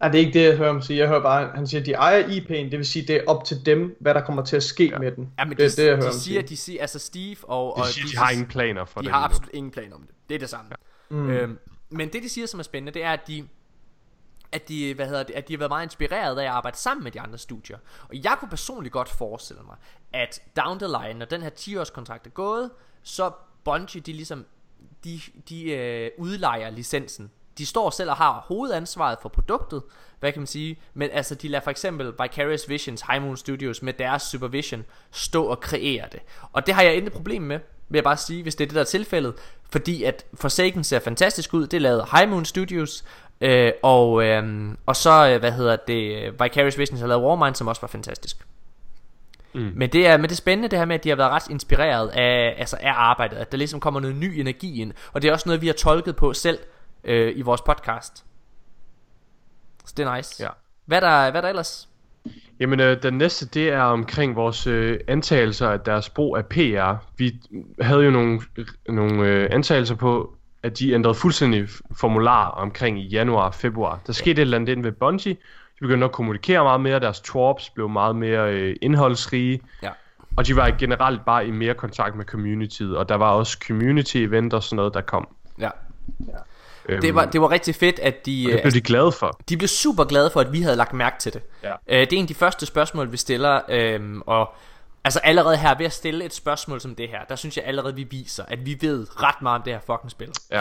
Speaker 3: Nej, det er ikke det, jeg hører ham sige. Jeg hører bare, han siger, at de ejer IP'en, det vil sige, det er op til dem, hvad der kommer til at ske ja. med den.
Speaker 2: Ja, men
Speaker 3: det er
Speaker 2: de,
Speaker 3: det, jeg hører
Speaker 2: de
Speaker 3: ham
Speaker 2: siger,
Speaker 3: sige.
Speaker 2: de siger, altså Steve og...
Speaker 4: De
Speaker 2: og
Speaker 4: siger, de har ingen planer for
Speaker 2: de
Speaker 4: det
Speaker 2: har
Speaker 4: lige nu.
Speaker 2: absolut ingen planer om det. Det er det samme. Ja.
Speaker 3: Mm.
Speaker 2: Øhm, men det de siger, som er spændende, det er, at de at de, hvad hedder det, at de har været meget inspireret af at arbejde sammen med de andre studier. Og jeg kunne personligt godt forestille mig, at down the line, når den her 10-års kontrakt er gået, så Bungie, de ligesom, de, de øh, udlejer licensen. De står selv og har hovedansvaret for produktet, hvad kan man sige, men altså de lader for eksempel Vicarious Visions, High Moon Studios med deres supervision stå og kreere det. Og det har jeg intet problem med, vil jeg bare sige, hvis det er det der er tilfældet, fordi at Forsaken ser fantastisk ud, det lavede High Moon Studios, øh, og, øh, og så, øh, hvad hedder det, Vicarious Visions har lavet Warmind, som også var fantastisk.
Speaker 4: Mm.
Speaker 2: Men det er, men det er spændende det her med, at de har været ret inspireret af, altså af arbejdet, at der ligesom kommer noget ny energi ind, og det er også noget, vi har tolket på selv øh, i vores podcast. Så det er nice.
Speaker 4: Ja.
Speaker 2: Hvad er der, hvad er der ellers?
Speaker 4: Jamen, øh, den næste, det er omkring vores øh, antagelser af deres brug af PR. Vi havde jo nogle, nogle øh, antagelser på, at de ændrede fuldstændig formular omkring i januar og februar. Der skete et eller andet inde ved Bungie. De begyndte at kommunikere meget mere, deres twarps blev meget mere øh, indholdsrige.
Speaker 2: Ja.
Speaker 4: Og de var generelt bare i mere kontakt med communityet, og der var også community event og sådan noget, der kom.
Speaker 2: Ja.
Speaker 4: Øhm,
Speaker 2: Det var, det var rigtig fedt, at de...
Speaker 4: og det blev de glade for.
Speaker 2: De blev super glade for, at vi havde lagt mærke til det.
Speaker 4: Ja.
Speaker 2: Øh, det er en af de første spørgsmål, vi stiller, øhm, og altså allerede her ved at stille et spørgsmål som det her, der synes jeg allerede, vi viser, at vi ved ret meget om det her fucking spil.
Speaker 4: Ja.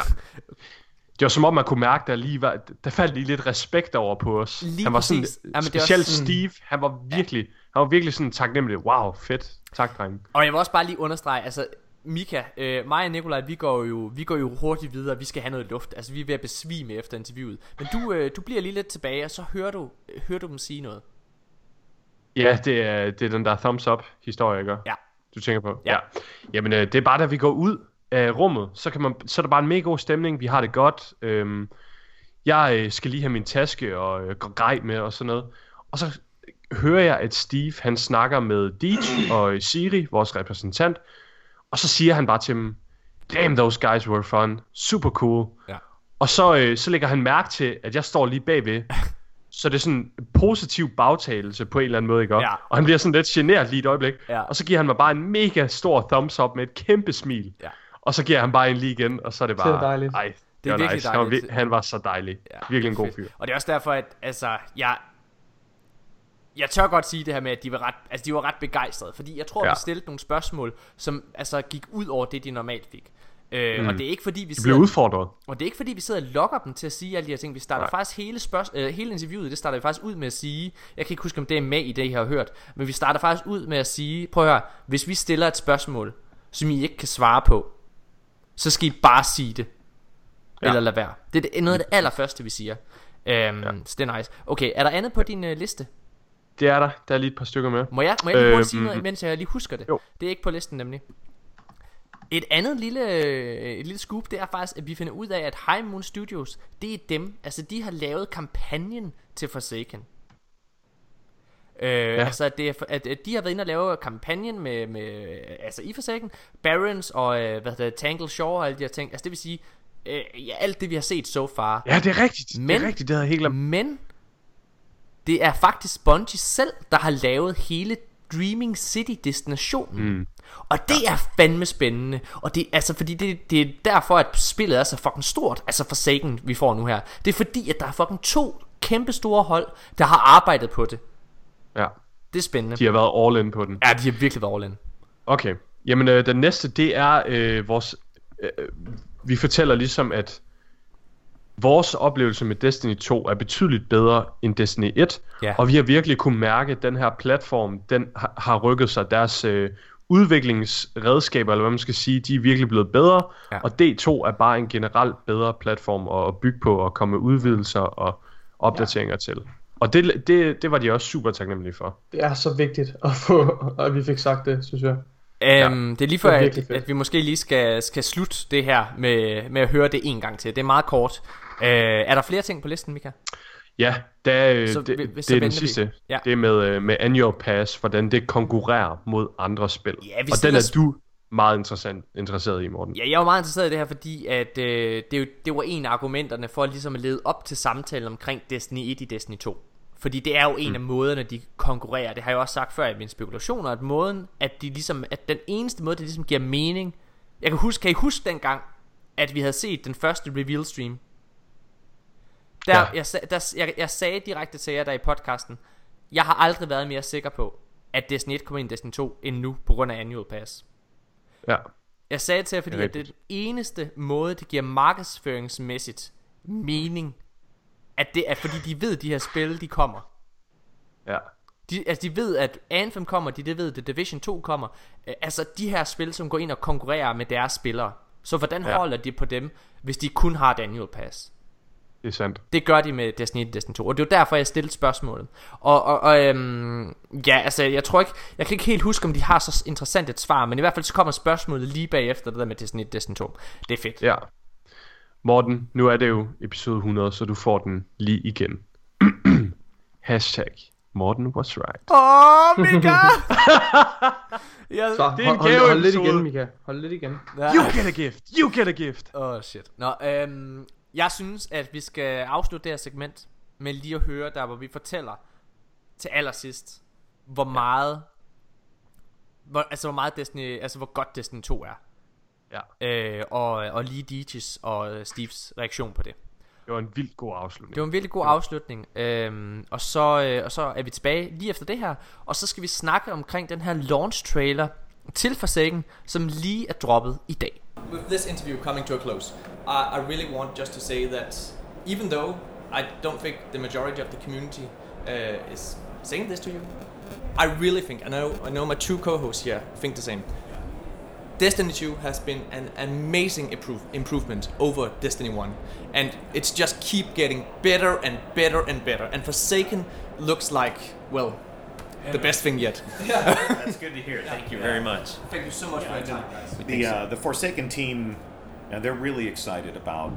Speaker 4: Det var som om, man kunne mærke, der lige var, der faldt lige lidt respekt over på os.
Speaker 2: Lige
Speaker 4: han var sådan,
Speaker 2: præcis. Jamen, det
Speaker 4: specielt
Speaker 2: sådan-
Speaker 4: Steve, han var virkelig, han var virkelig sådan taknemmelig. Wow, fedt. Tak, drenge.
Speaker 2: Og jeg vil også bare lige understrege, altså Mika, øh, mig og Nikolaj, vi går, jo, vi går jo hurtigt videre, vi skal have noget luft, altså vi er ved at besvime efter interviewet. Men du, øh, du bliver lige lidt tilbage, og så hører du, hører du dem sige noget.
Speaker 4: Ja, det er, det er den der thumbs up historie, ikke?
Speaker 2: Ja.
Speaker 4: Du tænker på?
Speaker 2: Ja.
Speaker 4: Jamen, øh, det er bare, da vi går ud af rummet, så, kan man, så er der bare en mega god stemning, vi har det godt. Øhm, jeg øh, skal lige have min taske og øh, grej med og sådan noget. Og så hører jeg, at Steve, han snakker med Deej og Siri, vores repræsentant, og så siger han bare til dem, damn, those guys were fun, super cool.
Speaker 2: Ja.
Speaker 4: Og så, øh, så lægger han mærke til, at jeg står lige bagved, så det er sådan en positiv bagtagelse på en eller anden måde, ikke?
Speaker 2: Ja.
Speaker 4: Og han bliver sådan lidt generet lige et øjeblik.
Speaker 2: Ja.
Speaker 4: Og så giver han mig bare en mega stor thumbs up med et kæmpe smil.
Speaker 2: Ja.
Speaker 4: Og så giver han bare en lige igen, og så er det
Speaker 3: Det er
Speaker 4: bare...
Speaker 3: dejligt.
Speaker 4: Ej, det,
Speaker 2: Det er virkelig
Speaker 4: nice. Han var,
Speaker 2: dejligt.
Speaker 4: vir- han var så dejlig. Ja, virkelig en god fyr.
Speaker 2: Og det er også derfor, at altså, jeg, jeg tør godt sige det her med, at de var ret, altså, de var ret begejstrede. Fordi jeg tror, ja. Vi stillede nogle spørgsmål, som altså, gik ud over det, de normalt fik. Øh,
Speaker 4: Mm.
Speaker 2: Og det er ikke fordi, vi
Speaker 4: De
Speaker 2: sidder,
Speaker 4: blev udfordret.
Speaker 2: Og det er ikke fordi, vi sidder og lokker dem til at sige alle de her ting. Vi starter
Speaker 4: Nej.
Speaker 2: faktisk hele, spørg- øh, hele interviewet, det starter vi faktisk ud med at sige, jeg kan ikke huske, om det er med i det, I har hørt, men vi starter faktisk ud med at sige, prøv at høre, hvis vi stiller et spørgsmål, som I ikke kan svare på, så skal I bare sige det. Ja. Eller lade være. Det er noget af det allerførste, vi siger. Øhm, ja. Så det er nice. Okay, er der andet på din øh, liste?
Speaker 4: Det er der. Der er lige et par stykker med.
Speaker 2: Må jeg, må jeg lige
Speaker 4: Øhm,
Speaker 2: sige noget, mens jeg lige husker det?
Speaker 4: Jo.
Speaker 2: Det er ikke på listen nemlig. Et andet lille, øh, et lille scoop, det er faktisk, at vi finder ud af, at High Moon Studios, det er dem, altså de har lavet kampagnen til Forsaken. Øh, ja. Altså at, det at, at de har været inde og lave kampagnen med, med altså i Forsaken, Barons og øh, hvad hedder det, Tangle Shore og alle de her ting. Altså det vil sige, øh, ja, alt det vi har set so far.
Speaker 4: Ja, det er rigtigt.
Speaker 2: Men,
Speaker 4: det er rigtigt, det havde helt glemt.
Speaker 2: Men det er faktisk Bungie selv, der har lavet hele Dreaming City destinationen.
Speaker 4: Mm.
Speaker 2: Og det er fandme spændende. Og det altså fordi det, det er derfor at spillet er så fucking stort. Altså Forsaken vi får nu her. Det er fordi at der er fucking to kæmpe store hold der har arbejdet på det.
Speaker 4: Ja.
Speaker 2: Det er spændende.
Speaker 4: De har været all in på den.
Speaker 2: Ja, de har virkelig været all in.
Speaker 4: Okay. Jamen, øh, den næste, det er øh, vores... Øh, vi fortæller ligesom, at vores oplevelse med Destiny 2 er betydeligt bedre end Destiny 1.
Speaker 2: Ja.
Speaker 4: Og vi har virkelig kunne mærke, at den her platform, den har, har rykket sig. Deres øh, udviklingsredskaber, eller hvad man skal sige, de er virkelig blevet bedre.
Speaker 2: Ja.
Speaker 4: Og D2 er bare en generelt bedre platform at, at bygge på og komme med udvidelser og opdateringer ja. til. Og det, det, det var de også super taknemmelige for.
Speaker 3: Det er så vigtigt at få, at vi fik sagt det, synes jeg.
Speaker 2: Um, det er lige før,
Speaker 3: Det er
Speaker 2: at,
Speaker 3: fedt.
Speaker 2: at vi måske lige skal, skal slutte det her med, med at høre det en gang til. Det er meget kort. Uh, er der flere ting på listen, Mika?
Speaker 4: Ja, der, øh,
Speaker 2: Så
Speaker 4: det,
Speaker 2: vi-
Speaker 4: det er den
Speaker 2: vi.
Speaker 4: sidste.
Speaker 2: Ja.
Speaker 4: Det er med, øh, med Annual Pass, hvordan det konkurrerer mod andre spil.
Speaker 2: Ja, vi
Speaker 4: og den er du meget interessant, interesseret i, Morten.
Speaker 2: Ja, jeg var meget interesseret i det her, fordi at, øh, det, det var en af argumenterne for ligesom at lede op til samtalen omkring Destiny 1 i Destiny 2. Fordi det er jo en
Speaker 4: Mm.
Speaker 2: af måderne, de konkurrerer. Det har jeg også sagt før i mine spekulationer, at måden, at de ligesom, at den eneste måde, det ligesom giver mening. Jeg kan huske, kan I huske dengang, at vi havde set den første reveal stream? Der,
Speaker 4: Ja.
Speaker 2: jeg, der, jeg, jeg sagde direkte til jer der i podcasten, jeg har aldrig været mere sikker på, at Destiny 1 kommer ind i Destiny 2, end nu, på grund af Annual Pass.
Speaker 4: Ja.
Speaker 2: Jeg sagde til jer, fordi
Speaker 4: Det
Speaker 2: at det er den eneste måde, det giver markedsføringsmæssigt mening, at det er, fordi de ved, at de her spil, de kommer.
Speaker 4: Ja.
Speaker 2: De, altså, de ved, at Anthem kommer, de, de ved, at The Division 2 kommer. Altså, de her spil, som går ind og konkurrerer med deres spillere. Så hvordan
Speaker 4: Ja.
Speaker 2: holder de på dem, hvis de kun har annual pass?
Speaker 4: Det er sandt.
Speaker 2: Det gør de med Destiny 1 og Destiny 2 Og det var derfor jeg stillede spørgsmålet Og, og, og øhm, ja altså jeg tror ikke Jeg kan ikke helt huske om de har så interessant et svar Men i hvert fald så kommer spørgsmålet lige bagefter Det der med Destiny 1 og Destiny 2 Det er fedt
Speaker 4: Ja. Morten, nu er det jo episode 100, så du får den lige igen. Hashtag Morten was right.
Speaker 2: Åh, Mika! jeg,
Speaker 3: Så
Speaker 4: Det er en
Speaker 3: hold, hold, hold lidt igen, Mika. Hold lidt igen.
Speaker 4: You get a gift! You get a gift!
Speaker 2: Åh oh, shit Nå, øhm, jeg synes at vi skal afslutte det her segment Med lige at høre der hvor vi fortæller Til allersidst Hvor meget hvor, Altså hvor meget Destiny Altså hvor godt Destiny 2 er.
Speaker 4: Ja.
Speaker 2: øh, og, og lige Deeches og Steves reaktion på det.
Speaker 4: Det var en vildt god afslutning.
Speaker 2: Det var en virkelig god afslutning. Øhm, og, så, øh, og så er vi tilbage lige efter det her Og så skal vi snakke omkring den her launch trailer Til Forsaken Som lige er droppet i dag
Speaker 21: With this interview coming to a close, I, I really want just to say that even though I don't think the majority of the community uh, is saying this to you, I really think, I know, I know my two co-hosts here think the same. Destiny 2 has been an amazing improve, improvement over Destiny 1, and it's just keep getting better and better and better. And Forsaken looks like, well, the best thing yet.
Speaker 1: That's good to hear. Thank you very much.
Speaker 21: Thank you so much for your time, guys.
Speaker 1: The uh, the Forsaken team, uh, they're really excited about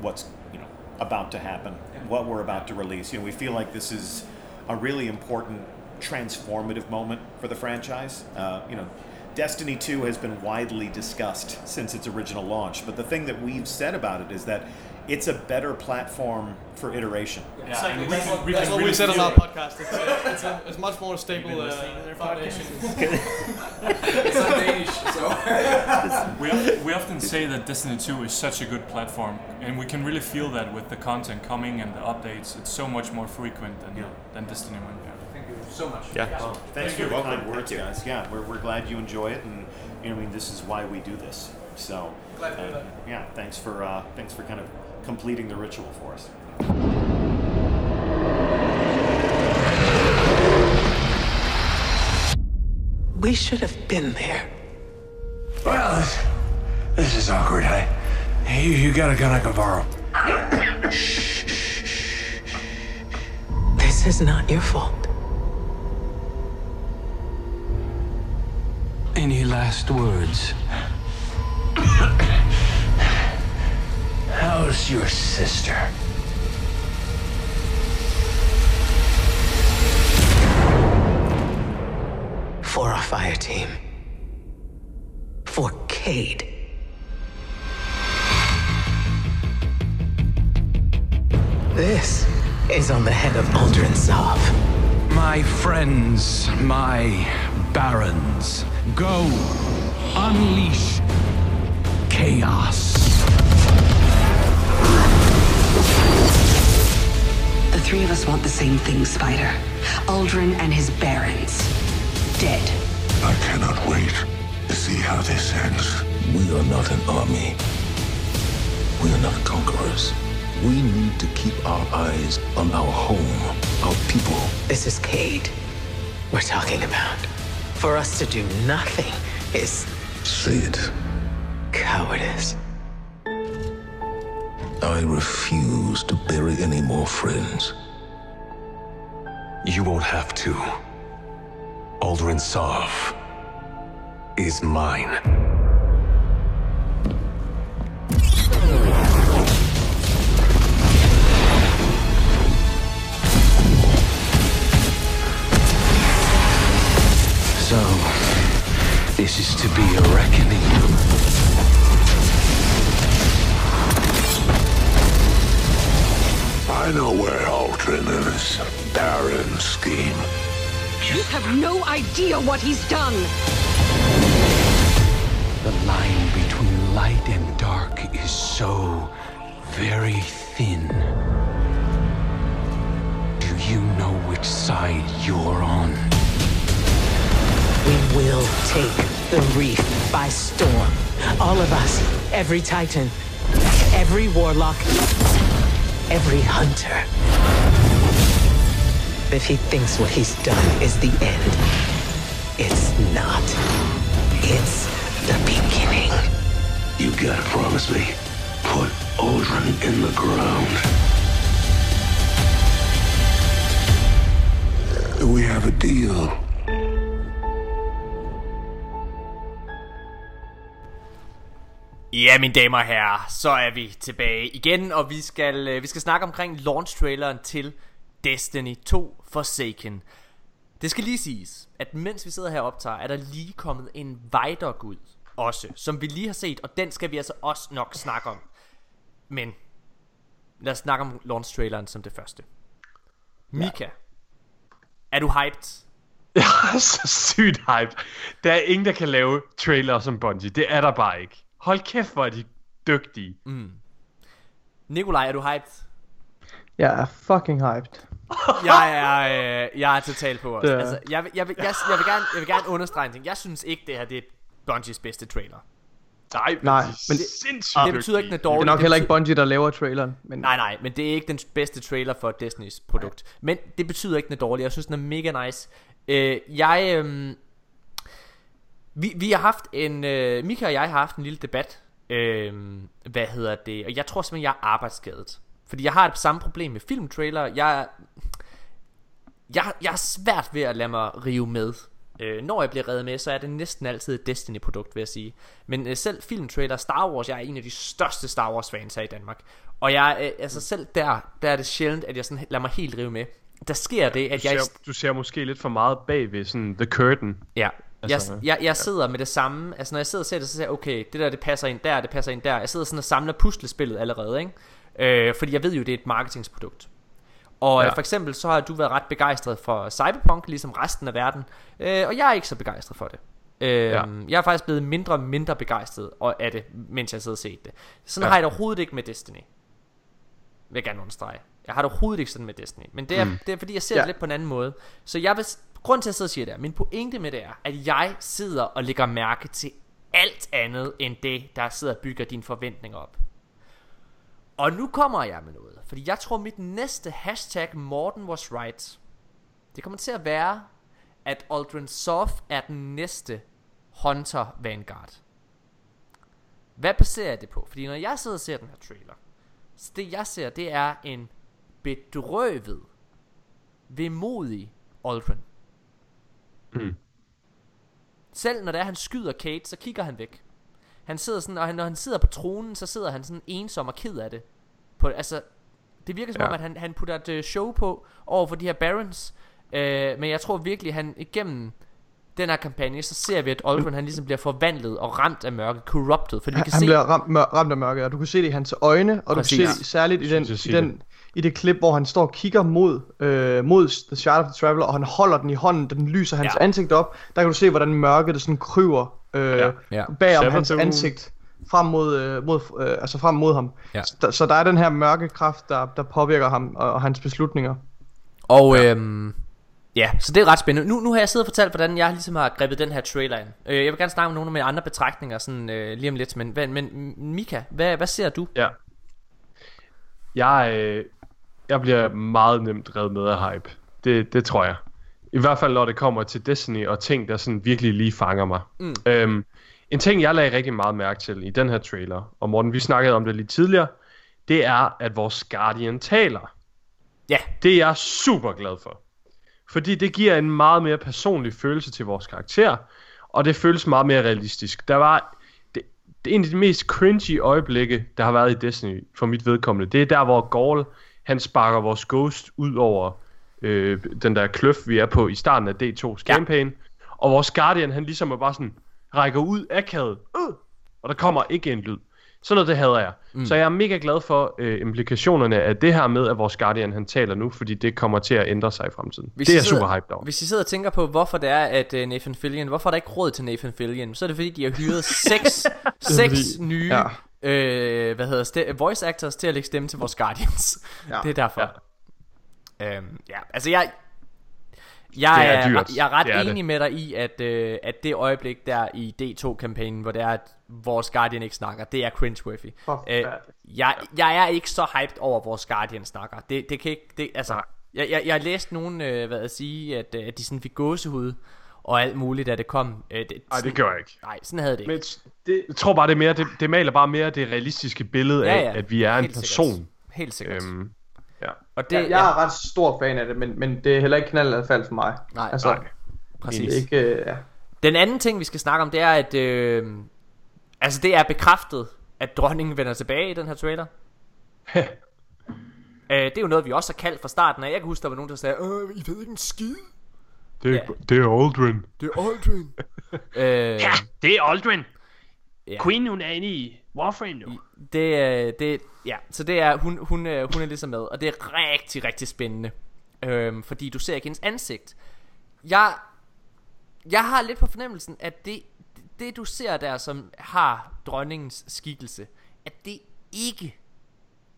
Speaker 1: what's you know about to happen, what we're about to release. You know, we feel like this is a really important transformative moment for the franchise. Uh, you know, Destiny 2 has been widely discussed since its original launch, but the thing that we've said about it is that it's a better platform for iteration.
Speaker 18: Exactly.
Speaker 17: and we
Speaker 18: That's,
Speaker 17: can-
Speaker 18: what,
Speaker 17: we
Speaker 18: that's what we
Speaker 17: really
Speaker 18: said on
Speaker 17: feel
Speaker 18: our podcast. It's a, it's a, it's much more stable uh, foundation.
Speaker 21: it's not Danish, so.
Speaker 17: we, we often say that Destiny 2 is such a good platform, and we can really feel that with the content coming and the updates. It's so much more frequent than, than Destiny 1. Yeah.
Speaker 21: Thank you so much.
Speaker 1: Yeah. Well, thanks for the kind words, guys. Yeah, we're, we're glad you enjoy it, and you know, I mean, this is why we do this. So,
Speaker 18: Glad to hear
Speaker 1: uh,
Speaker 18: that.
Speaker 1: yeah, thanks for uh, thanks for kind of completing the ritual for us.
Speaker 12: We should have been there.
Speaker 22: Well, this, this is awkward. I, you, you got a gun I can borrow.
Speaker 12: This is not your fault.
Speaker 22: Any last words? How's your sister?
Speaker 12: For our fire team. For Cade. This is on the head of Aldrin Sov.
Speaker 22: My friends, my barons, go unleash chaos.
Speaker 23: Three of us want the same thing, Spider. Aldrin and his barons. Dead.
Speaker 8: I cannot wait to see how this ends.
Speaker 24: We are not an army. We are not conquerors. We need to keep our eyes on our home, our people.
Speaker 12: This is Cade we're talking about. For us to do nothing is
Speaker 24: Say it.
Speaker 12: cowardice.
Speaker 24: I refuse to bury any more friends.
Speaker 22: You won't have to. Aldrin Sov is mine.
Speaker 12: So, this is to be a reckoning.
Speaker 22: I know where Aldrin is. his barren scheme.
Speaker 23: You have no idea what he's done.
Speaker 12: The line between light and dark is so very thin. Do you know which side you're on? We will take the reef by storm. All of us, every titan, every warlock, every hunter. If he thinks what he's done is the end, it's not. It's the beginning.
Speaker 22: You gotta promise me. Put Aldrin in the ground. We have a deal.
Speaker 2: Ja, mine damer og herrer, så er vi tilbage igen, og vi skal, øh, vi skal snakke omkring launch-traileren til Destiny 2 Forsaken. Det skal lige siges, at mens vi sidder her og optager, er der lige kommet en Vidoc ud også, som vi lige har set, og den skal vi altså også nok snakke om. Men lad os snakke om launch-traileren som det første. Mika, er du hyped?
Speaker 4: Jeg er så sygt hype. Der er ingen, der kan lave trailer som Bungie. Det er der bare ikke. Hold kæft, hvor er de dygtige.
Speaker 2: Mm. Nikolaj, er du hyped?
Speaker 3: Jeg er fucking hyped.
Speaker 2: jeg er, øh, jeg er totalt på os.
Speaker 3: Det
Speaker 2: Altså, jeg, vil- jeg, vil, jeg, jeg, vil gerne, jeg vil gerne understrege en ting. Jeg synes ikke, det her det er Bungies bedste trailer.
Speaker 4: Nej,
Speaker 3: Nej, men
Speaker 2: det,
Speaker 4: sindssygt
Speaker 2: det betyder ikke, den er dårlig.
Speaker 3: Det er nok heller ikke Bungie, der laver traileren. Men
Speaker 2: Nej, nej, men det er ikke den bedste trailer for Disneys produkt. Men det betyder ikke, den er dårlig. Jeg synes, den er mega nice. Øh, jeg... Øh, vi, vi har haft en... Øh, Mika og jeg har haft en lille debat. Øh, hvad hedder det? Og jeg tror simpelthen, jeg er arbejdsskadet. Fordi jeg har et samme problem med filmtrailer. Jeg, jeg, jeg er svært ved at lade mig rive med. Øh, når jeg bliver revet med, så er det næsten altid et Destiny-produkt, vil jeg sige. Men øh, selv filmtrailer Star Wars, jeg er en af de største Star Wars-fans her i Danmark. Og jeg, øh, altså selv der, der er det sjældent, at jeg sådan lader mig helt rive med. Der sker det,
Speaker 4: Du
Speaker 2: at jeg...
Speaker 4: ser, du ser måske lidt for meget bag ved sådan The Curtain.
Speaker 2: Ja,
Speaker 4: Altså,
Speaker 2: jeg, jeg, jeg sidder med det samme Altså når jeg sidder og ser det, så siger jeg Okay, det der det passer ind der, det passer ind der Jeg sidder sådan og samler puslespillet allerede ikke? Øh, Fordi jeg ved jo det er et marketingsprodukt Og
Speaker 4: Ja.
Speaker 2: ja. for eksempel så har du været ret begejstret for Cyberpunk Ligesom resten af verden øh, Og jeg er ikke så begejstret for det øh,
Speaker 4: Ja.
Speaker 2: Jeg er faktisk blevet mindre og mindre begejstret og- af det Mens jeg sidder og set det Sådan
Speaker 4: ja.
Speaker 2: har jeg det overhovedet ikke med Destiny vil jeg gerne understrege. Jeg har det overhovedet ikke sådan med Destiny. Men det er,
Speaker 4: Mm.
Speaker 2: det er fordi, jeg ser
Speaker 3: Ja.
Speaker 2: det lidt på en anden måde. Så jeg vil, grund til at jeg sidder og siger det er, min pointe med det er, at jeg sidder og lægger mærke til alt andet, end det, der sidder og bygger dine forventninger op. Og nu kommer jeg med noget. Fordi jeg tror, mit næste hashtag Morten was right, det kommer til at være, at Aldrin Soft er den næste Hunter Vanguard. Hvad baserer jeg det på? Fordi når jeg sidder og ser den her trailer, så det jeg ser, det er en bedrøvet, vemodig Aldrin.
Speaker 4: Mm.
Speaker 2: Selv når det er, han skyder Kate, så kigger han væk. Han sidder sådan, og han, når han sidder på tronen, så sidder han sådan ensom og ked af det. På, altså, det virker som
Speaker 4: Ja.
Speaker 2: om, at han, han putter et øh, show på over for de her barons. Øh, men jeg tror virkelig, han igennem den her kampagne, så ser vi, at Aldrin han ligesom bliver forvandlet og ramt af mørket, corrupted. Fordi vi
Speaker 3: Han,
Speaker 2: kan
Speaker 3: han
Speaker 2: se,
Speaker 3: bliver ramt, mør, ramt af mørket, og du kan se det i hans øjne, og
Speaker 2: Præcis.
Speaker 3: du kan se det særligt i, den,
Speaker 4: Synes
Speaker 3: i, den, i det klip, hvor han står og kigger mod, øh, mod The Shard of the Traveler, og han holder den i hånden, den lyser hans
Speaker 2: Ja.
Speaker 3: ansigt op. Der kan du se, hvordan mørket sådan kryver øh,
Speaker 4: Ja.
Speaker 2: Ja.
Speaker 3: bagom
Speaker 4: Seven
Speaker 3: hans
Speaker 4: to-
Speaker 3: ansigt frem mod, øh, mod, øh, altså frem mod ham.
Speaker 2: Ja.
Speaker 3: Så, der, så der er den her mørke kraft, der, der påvirker ham og, og hans beslutninger.
Speaker 2: Og øhm, Ja, så det er ret spændende. Nu, nu har jeg siddet og fortalt, hvordan jeg ligesom har grebet den her trailer ind. Øh, jeg vil gerne snakke om nogle af mine andre betragtninger sådan, øh, lige om lidt. Men, men, men Mika, hvad, hvad ser du?
Speaker 4: Ja. Jeg, øh, jeg bliver meget nemt revet med af hype. Det, det tror jeg. I hvert fald når det kommer til Destiny og ting, der sådan virkelig lige fanger mig.
Speaker 2: Mm.
Speaker 4: Øhm, en ting, jeg lagde rigtig meget mærke til i den her trailer, og Morten, vi snakkede om det lidt tidligere, det er, at vores Guardian taler.
Speaker 2: Ja.
Speaker 4: Det er jeg super glad for. Fordi det giver en meget mere personlig følelse til vores karakter, og det føles meget mere realistisk. Der var det, det er en af de mest cringy øjeblikke, der har været i Destiny for mit vedkommende. Det er der, hvor Gaul, han sparker vores Ghost ud over øh, den der kløft, vi er på i starten af D2's campaign. Og vores Guardian, han ligesom er bare sådan, rækker ud akavet, øh, og der kommer ikke en lyd. Sådan noget, det hader jeg.
Speaker 2: Mm.
Speaker 4: Så jeg er mega glad for øh, implikationerne af det her med, at vores Guardian han taler nu, fordi det kommer til at ændre sig i fremtiden.
Speaker 2: Hvis
Speaker 4: det er
Speaker 2: sidder-
Speaker 4: super hyped over.
Speaker 2: Hvis I sidder og tænker på, hvorfor det er, at uh, Nathan Fillion, hvorfor er der ikke råd til Nathan Fillion, så er det fordi, de har hyret seks, seks nye
Speaker 3: ja.
Speaker 2: øh, hvad hedder ste- voice actors til at lægge stemme til vores Guardians.
Speaker 3: Ja.
Speaker 2: Det er derfor. Ja. Øhm, ja, altså jeg, jeg,
Speaker 4: Det er
Speaker 2: er,
Speaker 4: dyrt.
Speaker 2: jeg er ret
Speaker 4: Det er det.
Speaker 2: enig med dig i, at, øh, at det øjeblik der i D2-kampagnen, hvor det er, at vores Guardian ikke snakker, det er cringeworthy. Øh,
Speaker 3: Forfærdeligt.
Speaker 2: jeg, jeg er ikke så hyped over, at vores Guardian snakker. Det, det kan ikke, det, altså, jeg, jeg, jeg læste nogen, øh, hvad jeg sige, at, øh, at de sådan fik gåsehud og alt muligt, da det kom. Øh, det,
Speaker 4: Nej, det gør jeg ikke.
Speaker 2: Nej, sådan havde det ikke.
Speaker 4: Men det, jeg tror bare, det, er mere, det, det maler bare mere det realistiske billede
Speaker 2: Ja,
Speaker 4: af,
Speaker 2: ja.
Speaker 4: at vi er en
Speaker 2: Helt sikkert.
Speaker 4: person.
Speaker 2: Helt sikkert.
Speaker 4: Øhm, ja.
Speaker 2: Og
Speaker 3: Det, jeg, jeg er ret stor fan af det, men, men det er heller ikke knaldfald for mig.
Speaker 2: Nej,
Speaker 3: altså,
Speaker 2: nej. Præcis.
Speaker 3: Det er ikke, øh, ja.
Speaker 2: Den anden ting, vi skal snakke om, det er, at øh, altså det er bekræftet, at dronningen vender tilbage i den her trailer. øh, det er jo noget, vi også har kaldt fra starten af. Jeg kan huske, der var nogen, der sagde, øh, I ved ikke en skid.
Speaker 4: Det, er,
Speaker 2: Ja.
Speaker 4: det er Aldrin.
Speaker 2: Det er Aldrin. øh,
Speaker 4: Ja, det er Aldrin.
Speaker 2: Ja.
Speaker 4: Queen, hun er inde i Warframe nu.
Speaker 2: Det, det, ja, så det er, hun, hun, øh, hun er ligesom med, og det er rigtig, rigtig spændende. Øhm, fordi du ser ikke hendes ansigt. Jeg, jeg har lidt på fornemmelsen, at det, det du ser der, som har dronningens skikkelse, at det ikke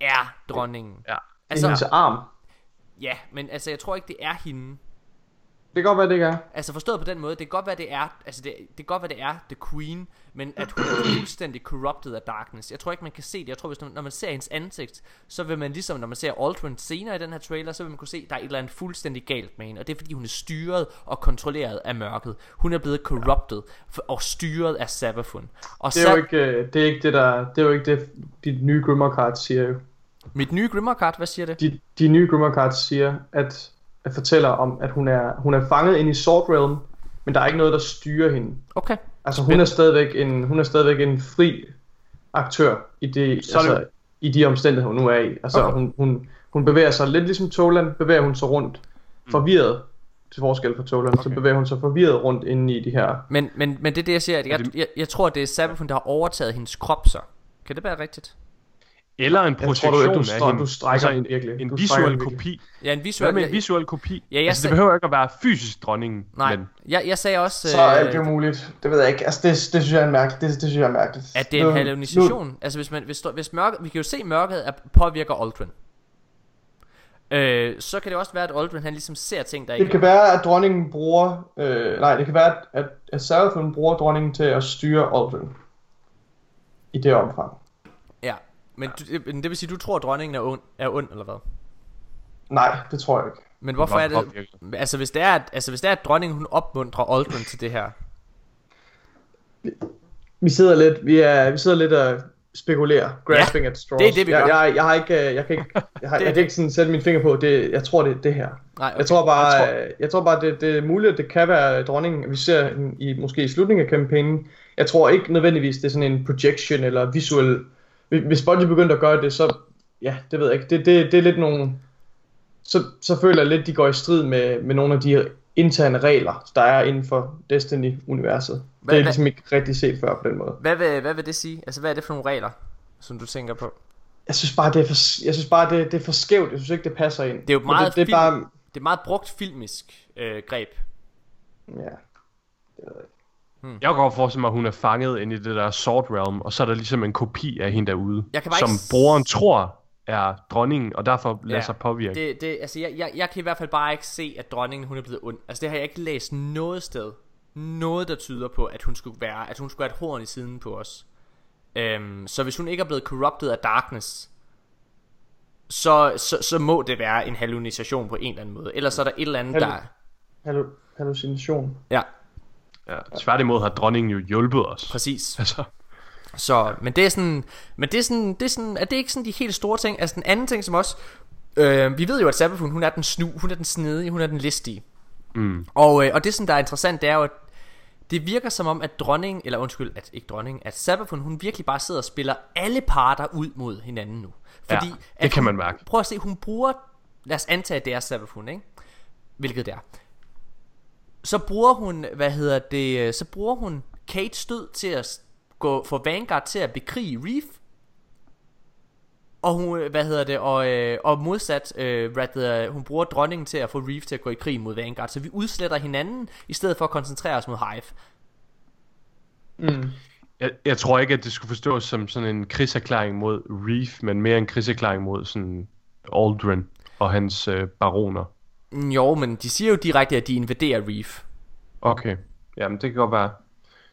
Speaker 2: er dronningen.
Speaker 4: Ja.
Speaker 3: Altså, hendes arm.
Speaker 2: Ja, men altså, jeg tror ikke, det er hende.
Speaker 3: Det kan godt være, det ikke er.
Speaker 2: Altså forstået på den måde, det kan godt være, det er, altså det, det kan godt være, det er The Queen, men at hun er fuldstændig corrupted af darkness. Jeg tror ikke, man kan se det. Jeg tror, hvis, når man ser hendes ansigt, så vil man ligesom, når man ser Aldrin senere i den her trailer, så vil man kunne se, at der er et eller andet fuldstændig galt med hende. Og det er, fordi hun er styret og kontrolleret af mørket. Hun er blevet corrupted og styret af Sabafun. Og
Speaker 3: Det er, jo
Speaker 2: Sab-
Speaker 3: ikke, øh, det er ikke det, der, det er jo ikke det, dit nye Grimmer Card siger jo.
Speaker 2: Mit nye Grimmer Card, hvad siger det?
Speaker 3: De, de nye Grimmer Cards siger, at fortæller om, at hun er, hun er fanget ind i Sword Realm, men der er ikke noget, der styrer hende.
Speaker 2: Okay.
Speaker 3: Altså hun er stadigvæk en, hun er stadigvæk en fri aktør i, det,
Speaker 4: Så det-
Speaker 3: altså, i de omstændigheder, hun nu er i. Altså
Speaker 2: Okay.
Speaker 3: hun, hun, hun bevæger sig lidt ligesom Toland, bevæger hun sig rundt forvirret, til forskel fra Toland, okay. så bevæger hun sig forvirret rundt inde i de her...
Speaker 2: Men, men, men det er det, jeg siger. At jeg, jeg, jeg tror, det er Sabafun, der har overtaget hendes krop så. Kan det være rigtigt?
Speaker 4: Eller en
Speaker 3: Jeg tror,
Speaker 4: projektion
Speaker 3: du ikke, du
Speaker 4: af hende.
Speaker 3: du strækker
Speaker 4: altså en,
Speaker 3: virkelig.
Speaker 4: en
Speaker 3: Du
Speaker 4: visuel kopi.
Speaker 2: Ja, en visuel-
Speaker 4: Hvad med en visuel kopi?
Speaker 2: Ja, jeg
Speaker 4: altså, det behøver ikke at være fysisk dronningen.
Speaker 2: Nej,
Speaker 4: Men
Speaker 2: jeg, jeg sagde også...
Speaker 3: Så er
Speaker 2: øh,
Speaker 3: det jo muligt. Det ved jeg ikke. Altså det, det synes jeg er mærkeligt. Det, det synes jeg er mærkeligt.
Speaker 2: At det er en
Speaker 3: Nu-
Speaker 2: hallucination. Altså hvis man hvis, hvis mørket, vi kan jo se at mørket er, påvirker Aldrin. Øh, så kan det også være at Aldrin han ligesom ser ting der
Speaker 3: Det
Speaker 2: ikke.
Speaker 3: kan være, at dronningen bruger... Øh, nej, det kan være, at, at, at Seraphim bruger dronningen til at styre Aldrin. I det omfang.
Speaker 2: Ja, men du, men det vil sige du tror at dronningen er ond, er ond eller hvad?
Speaker 3: Nej, det tror jeg ikke.
Speaker 2: Men hvorfor er det altså hvis det er at, altså hvis det er at dronningen hun opmuntrer Aldrin til det her.
Speaker 3: Vi sidder lidt, vi er, vi sidder lidt og spekulerer. Grasping
Speaker 2: Ja,
Speaker 3: at straws.
Speaker 2: det er det, vi
Speaker 3: jeg,
Speaker 2: gør.
Speaker 3: jeg, jeg, har ikke, øh, jeg kan ikke, jeg, har,
Speaker 2: Det
Speaker 3: jeg kan ikke sådan sætte min finger på, det, jeg tror, det er det her.
Speaker 2: Nej, okay.
Speaker 3: Jeg tror bare,
Speaker 2: Jeg
Speaker 3: jeg tror, jeg tror bare det, det er muligt, at det kan være dronningen. Vi ser i, måske i slutningen af kampagnen. Jeg tror ikke nødvendigvis, det er sådan en projection eller visuel... Hvis Bungie begyndte at gøre det, så... Ja, det ved jeg ikke. Det, det, det er lidt nogle... Så, så føler jeg lidt, de går i strid med, med nogle af de interne regler, der er inden for Destiny-universet.
Speaker 2: Hvad-
Speaker 3: det er ligesom ikke rigtig set før på den måde.
Speaker 2: Hvad vil, hvad vil det sige? Altså hvad er det for nogle regler som du tænker på?
Speaker 3: Jeg synes bare, det er for, jeg synes bare, det, det er for skævt. Jeg synes ikke, det passer ind.
Speaker 2: Det er jo meget
Speaker 3: det, det er
Speaker 2: film,
Speaker 3: bare,
Speaker 2: det er meget brugt filmisk øh, greb.
Speaker 3: Ja.
Speaker 4: Jeg kan godt forestille mig, at hun er fanget inde i det der Sword Realm, og så er der ligesom en kopi af hende derude,
Speaker 2: Jeg kan
Speaker 4: som
Speaker 2: ikke
Speaker 4: brugeren tror er dronningen, og derfor lader sig påvirke.
Speaker 2: Det, det, altså, jeg, jeg, jeg kan i hvert fald bare ikke se, at dronningen hun er blevet ond. Altså, det har jeg ikke læst noget sted. Noget, der tyder på, at hun skulle være, at hun skulle have et horn i siden på os. Øhm, så hvis hun ikke er blevet corrupted af darkness, så, så, så må det være en hallucination på en eller anden måde. Ellers så er der et eller andet, der...
Speaker 3: Hallu- hallucination.
Speaker 2: Ja.
Speaker 4: Ja, tværtimod har dronningen jo hjulpet os.
Speaker 2: Præcis.
Speaker 4: Altså.
Speaker 2: Så, men det er sådan, men det er sådan, det er sådan, at det er ikke sådan de helt store ting. Altså den anden ting som også, øh, vi ved jo at Sabafun, hun er den snu, hun er den snedige, hun er den listige.
Speaker 4: Mm.
Speaker 2: Og, øh, og det som der er interessant, det er jo, at det virker som om, at dronningen, eller undskyld, at ikke dronningen, at Sabafun, hun virkelig bare sidder og spiller alle parter ud mod hinanden nu. Fordi,
Speaker 4: Ja, det
Speaker 2: at
Speaker 4: kan
Speaker 2: hun,
Speaker 4: man mærke.
Speaker 2: Prøv at se, hun bruger, lad os antage, at det er Sabafun, ikke? Hvilket det er. Så bruger hun, hvad hedder det, så bruger hun Kates død til at gå for Vanguard til at bekrige Reef. Og hun, hvad hedder det, og, øh, og modsat, øh, hvad hedder, hun bruger dronningen til at få Reef til at gå i krig mod Vanguard. Så vi udsletter hinanden, i stedet for at koncentrere os mod Hive.
Speaker 3: Mm.
Speaker 4: Jeg, jeg tror ikke, at det skulle forstås som sådan en krigserklæring mod Reef, men mere en krigserklæring mod sådan Aldrin og hans øh, baroner.
Speaker 2: Mm, Jo, men de siger jo direkte, at de invaderer Reef.
Speaker 4: Okay, jamen det kan godt være,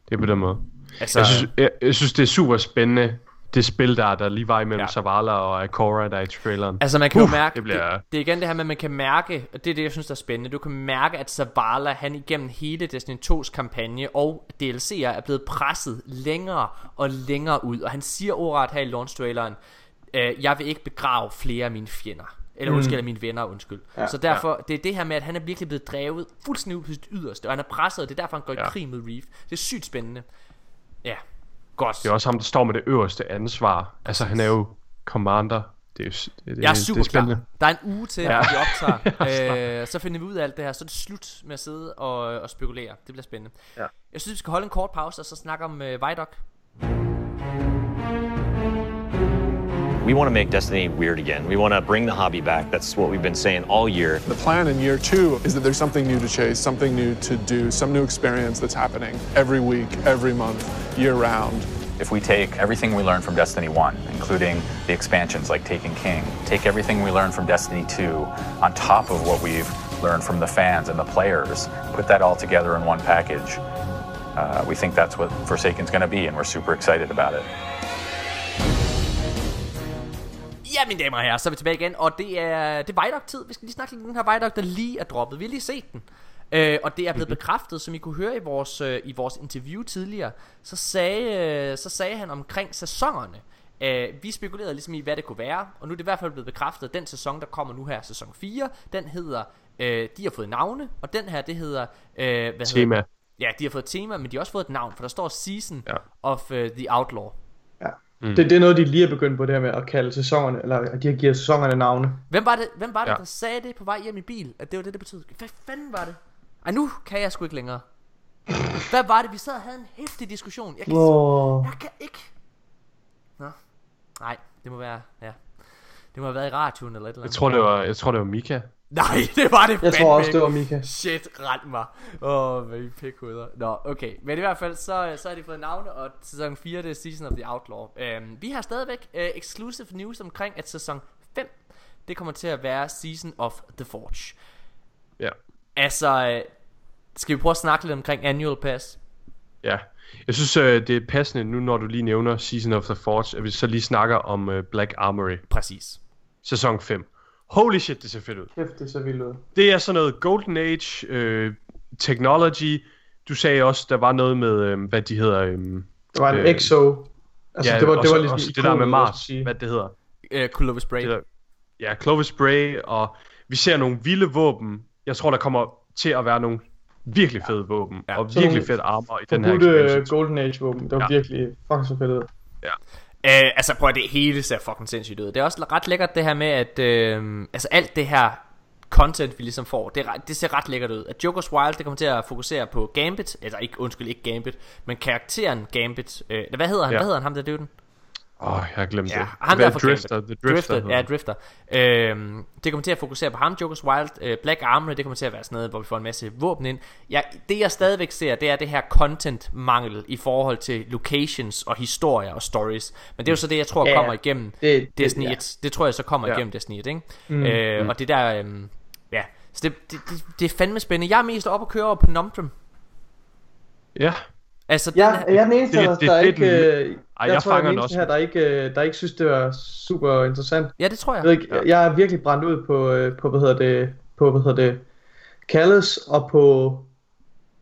Speaker 4: det er på den måde.
Speaker 2: Altså-
Speaker 4: jeg, synes, jeg, jeg synes, det er super spændende, det spil der, der lige var imellem ja. Zavala og Akora, der er i traileren.
Speaker 2: Altså man kan
Speaker 4: Uff,
Speaker 2: jo mærke
Speaker 4: Det bliver...
Speaker 2: det, det er igen det her med at man kan mærke Og det er det jeg synes der er spændende Du kan mærke at Zavala han igennem hele Destiny 2's kampagne Og DLC'er er blevet presset længere og længere ud Og han siger ordret her i launch traileren øh, Jeg vil ikke begrave flere af mine fjender eller
Speaker 3: Mm.
Speaker 2: undskyld, af mine venner, undskyld.
Speaker 3: Ja.
Speaker 2: så derfor, det er det her med, at han er virkelig blevet drevet fuldstændig ud på sit yderste, og han er presset, og det er derfor, han går i
Speaker 4: Ja.
Speaker 2: krig med Reef. Det er sygt spændende. Ja, godt.
Speaker 4: Det er også ham, der står med det øverste ansvar. Altså, han er jo commander. Det er, jo, det, det,
Speaker 2: Jeg er
Speaker 4: det
Speaker 2: super
Speaker 4: er spændende.
Speaker 2: klar. Der er en uge til,
Speaker 4: Ja.
Speaker 2: ja. vi optager. øh, så finder vi ud af alt det her. Så er det slut med at sidde og, og spekulere. Det bliver spændende.
Speaker 4: Ja.
Speaker 2: Jeg synes, vi skal holde en kort pause, og så snakke om øh, Vidoc.
Speaker 20: We want to make Destiny weird again. We want to bring the hobby back. That's what we've been saying all year.
Speaker 25: The plan in year two is that there's something new to chase, something new to do, some new experience that's happening every week, every month, year round.
Speaker 26: If we take everything we learned from Destiny 1, including the expansions like Taken King, take everything we learned from Destiny 2 on top of what we've learned from the fans and the players, put that all together in one package, uh, we think that's what Forsaken's going to be, and we're super excited about it.
Speaker 2: Ja, mine damer og herrer, så er vi tilbage igen, og det er, det er Vidoc-tid. Vi skal lige snakke lidt om den her Vidoc, der lige er droppet. Vi har lige set den. Øh, og det er blevet bekræftet, som I kunne høre i vores, øh, i vores interview tidligere, så sagde, øh, så sagde han omkring sæsonerne. Øh, vi spekulerede ligesom i, hvad det kunne være, og nu er det i hvert fald blevet bekræftet, at den sæson, der kommer nu her, sæson 4, den hedder, øh, de har fået navne, og den her, det hedder, øh, hvad
Speaker 4: Tema.
Speaker 2: Hedder, ja, de har fået tema, men de har også fået et navn, for der står Season
Speaker 4: Ja.
Speaker 2: of uh, the Outlaw.
Speaker 4: Mm.
Speaker 3: Det, det er noget, de lige er begyndt på det her med at kalde sæsonerne, eller at de har givet sæsonerne navne.
Speaker 2: Hvem var det, hvem var det
Speaker 3: Ja.
Speaker 2: der sagde det på vej hjem i bil? At det var det, det betød? Hvad fanden var det? Ej, nu kan jeg sgu ikke længere. Hvad var det? Vi sad og havde en hæftig diskussion. Jeg kan,
Speaker 3: Åh.
Speaker 2: jeg kan ikke. Nå. Nej, det må være, ja. Det må have været i radioen eller et eller
Speaker 4: Jeg
Speaker 2: andet.
Speaker 4: tror, det var, jeg tror, det var Mika.
Speaker 2: Nej, det var det
Speaker 3: Jeg tror også,
Speaker 2: ikke.
Speaker 3: det var Mika.
Speaker 2: Shit, rent mig. Åh, oh, hvad I pikhoveder. Nå, okay. Men i hvert fald, så, så har de fået navne, og sæson 4, det er Season of the Outlaw. Um, vi har stadigvæk uh, exclusive news omkring, at sæson 5, det kommer til at være Season of the Forge.
Speaker 4: Ja.
Speaker 2: Altså, øh, skal vi prøve at snakke lidt omkring Annual Pass?
Speaker 4: Ja. Jeg synes, øh, det er passende nu, når du lige nævner Season of the Forge, at vi så lige snakker om Black Armory.
Speaker 2: Præcis.
Speaker 4: Sæson 5. Holy shit, det ser fedt ud.
Speaker 3: Kæft, det er så vildt ud.
Speaker 4: Det er sådan noget Golden Age øh, technology. Du sagde også, der var noget med, øh, hvad de hedder. Øh,
Speaker 3: Det var en EXO. Altså, det var, det
Speaker 4: også,
Speaker 3: var ligesom
Speaker 4: også det der med Mars, hvad det hedder.
Speaker 2: Uh, Clovis Spray.
Speaker 4: Det der, ja, Clovis Spray, og vi ser nogle vilde våben. Jeg tror, der kommer til at være nogle virkelig fede våben, ja, og virkelig fedt armor i den her expansion.
Speaker 3: Golden Age våben. Det var
Speaker 4: Ja.
Speaker 3: virkelig fucking så fedt ud.
Speaker 4: Ja.
Speaker 2: Uh, altså prøv at det hele ser fucking sindssygt ud Det er også ret lækkert det her med at uh, Altså alt det her Content vi ligesom får Det, det ser ret lækkert ud At Joker's Wild det kommer til at fokusere på Gambit Eller ikke, undskyld ikke Gambit Men karakteren Gambit uh, Hvad hedder han?
Speaker 4: Ja.
Speaker 2: Hvad hedder han ham der døden?
Speaker 4: Åh, jeg har glemt
Speaker 2: Ja,
Speaker 4: det.
Speaker 2: ham
Speaker 4: Hvad
Speaker 2: der
Speaker 4: er Drifter. The Drifter
Speaker 2: Drifter, ja, Drifter. Øhm, det kommer til at fokusere på ham, Jokers Wild. Øh, Black Armory, det kommer til at være sådan noget, hvor vi får en masse våben ind. Ja, det jeg stadigvæk ser, det er det her content-mangel i forhold til locations og historier og stories. Men det er jo så det, jeg tror
Speaker 3: Ja,
Speaker 2: kommer igennem
Speaker 3: det- det-
Speaker 2: Destiny
Speaker 3: ja.
Speaker 2: 1. Det tror jeg så kommer
Speaker 3: Ja.
Speaker 2: igennem Destiny 1, ikke?
Speaker 3: Mm.
Speaker 2: Øh,
Speaker 3: Mm.
Speaker 2: og det der, øhm, ja. Så det, det, det, det er fandme spændende. Jeg er mest op at køre på Nomdrum.
Speaker 4: Ja.
Speaker 2: Altså,
Speaker 3: Ja,
Speaker 2: den,
Speaker 3: jeg er den eneste,
Speaker 4: Det-
Speaker 3: der,
Speaker 4: det-
Speaker 3: der
Speaker 4: det
Speaker 3: ikke...
Speaker 4: den-
Speaker 3: øh,
Speaker 4: Ej,
Speaker 3: jeg,
Speaker 4: jeg
Speaker 3: tror, jeg er den eneste her, der ikke, øh, der ikke synes, det var super interessant.
Speaker 2: Ja, det tror jeg.
Speaker 3: Jeg, ved ikke, jeg er virkelig brændt ud på, øh, på hvad hedder det, på, hvad hedder det, Callis og på,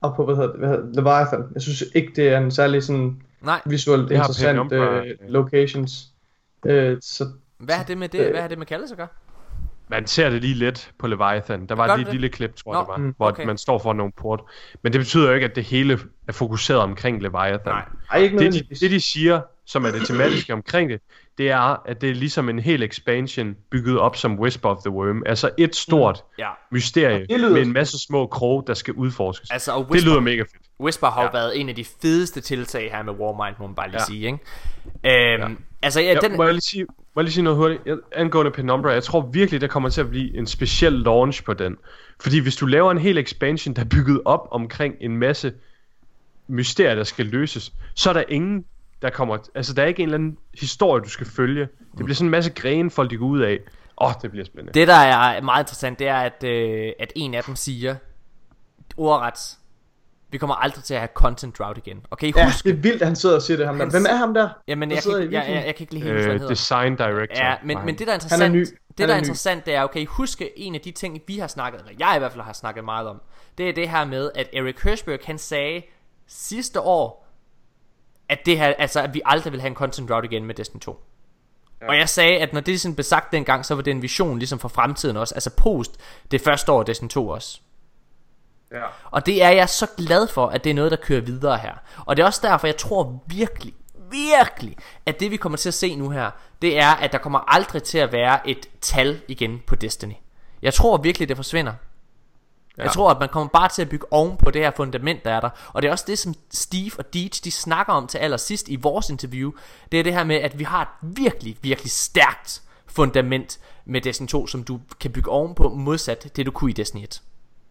Speaker 3: og på, hvad hedder det, hvad hedder, det, Leviathan. Jeg synes ikke, det er en særlig sådan
Speaker 2: Nej.
Speaker 3: visuelt interessant øh, locations. Øh, så,
Speaker 2: hvad har det med det, hvad har det med Kalle så gør?
Speaker 4: Man ser det lige lidt på Leviathan. Der var
Speaker 2: Gør
Speaker 4: lige
Speaker 2: det
Speaker 4: et
Speaker 2: det?
Speaker 4: lille klip, tror
Speaker 2: Nå,
Speaker 4: jeg, det var,
Speaker 2: mm,
Speaker 4: hvor
Speaker 2: okay.
Speaker 4: man står for nogle port. Men det betyder jo ikke, at det hele er fokuseret omkring Leviathan.
Speaker 2: Nej.
Speaker 3: Ej, ikke
Speaker 4: det, de, det, de siger, som er det tematiske omkring det, det er, at det er ligesom en hel expansion bygget op som Whisper of the Worm. Altså et stort
Speaker 2: Ja.
Speaker 4: mysterie
Speaker 3: det lyder-
Speaker 4: med en masse små kroge, der skal udforskes.
Speaker 2: Altså, og
Speaker 4: det
Speaker 2: Whisper-
Speaker 4: lyder mega fedt.
Speaker 2: Whisper har jo
Speaker 4: Ja.
Speaker 2: været en af de fedeste tiltag her med Warmind, må man bare lige
Speaker 4: Ja.
Speaker 2: sige, ikke? Øhm, Altså, ja,
Speaker 4: Ja,
Speaker 2: den...
Speaker 4: må, jeg lige sige, må jeg lige sige noget hurtigt? Jeg, angående Penumbra, jeg tror virkelig, der kommer til at blive en speciel launch på den. Fordi hvis du laver en hel expansion, der er bygget op omkring en masse mysterier, der skal løses, så er der ingen, der kommer... Altså, der er ikke en eller anden historie, du skal følge. Det bliver sådan en masse grene, folk de går ud af. Åh, oh, det bliver spændende.
Speaker 2: Det, der er meget interessant, det er, at, øh, at en af dem siger, ordret, vi kommer aldrig til at have content drought igen. Og kan I
Speaker 3: ja,
Speaker 2: huske...
Speaker 3: det er vildt, at han sidder og siger det ham der.
Speaker 2: Han
Speaker 3: Hvem er ham der?
Speaker 2: Jamen, jeg
Speaker 3: sidder
Speaker 2: kan,
Speaker 3: i
Speaker 2: jeg, jeg, jeg, kan ikke lige helt huske, hvad han
Speaker 4: Øh,
Speaker 2: hedder.
Speaker 4: design director.
Speaker 2: Ja, men, men det der er
Speaker 3: Han er
Speaker 2: interessant,
Speaker 3: ny.
Speaker 2: det der
Speaker 3: er
Speaker 2: er interessant, det er, okay, huske en af de ting, vi har snakket, eller jeg i hvert fald har snakket meget om, det er det her med, at Eric Hirschberg, han sagde sidste år, at det her, altså, at vi aldrig vil have en content drought igen med Destiny 2. Ja. Og jeg sagde, at når det sådan blev sagt dengang, så var det en vision ligesom for fremtiden også, altså post det første år af Destiny 2 også.
Speaker 4: Ja.
Speaker 2: Og det er jeg så glad for, at det er noget, der kører videre her. Og det er også derfor, jeg tror virkelig, virkelig, at det vi kommer til at se nu her, det er, at der kommer aldrig til at være et tal igen på Destiny. Jeg tror virkelig, det forsvinder. Ja. Jeg tror, at man kommer bare til at bygge oven på det her fundament, der er der. Og det er også det, som Steve og Deej, de snakker om til allersidst i vores interview. Det er det her med, at vi har et virkelig, virkelig stærkt fundament med Destiny 2, som du kan bygge oven på, modsat det, du kunne i Destiny 1.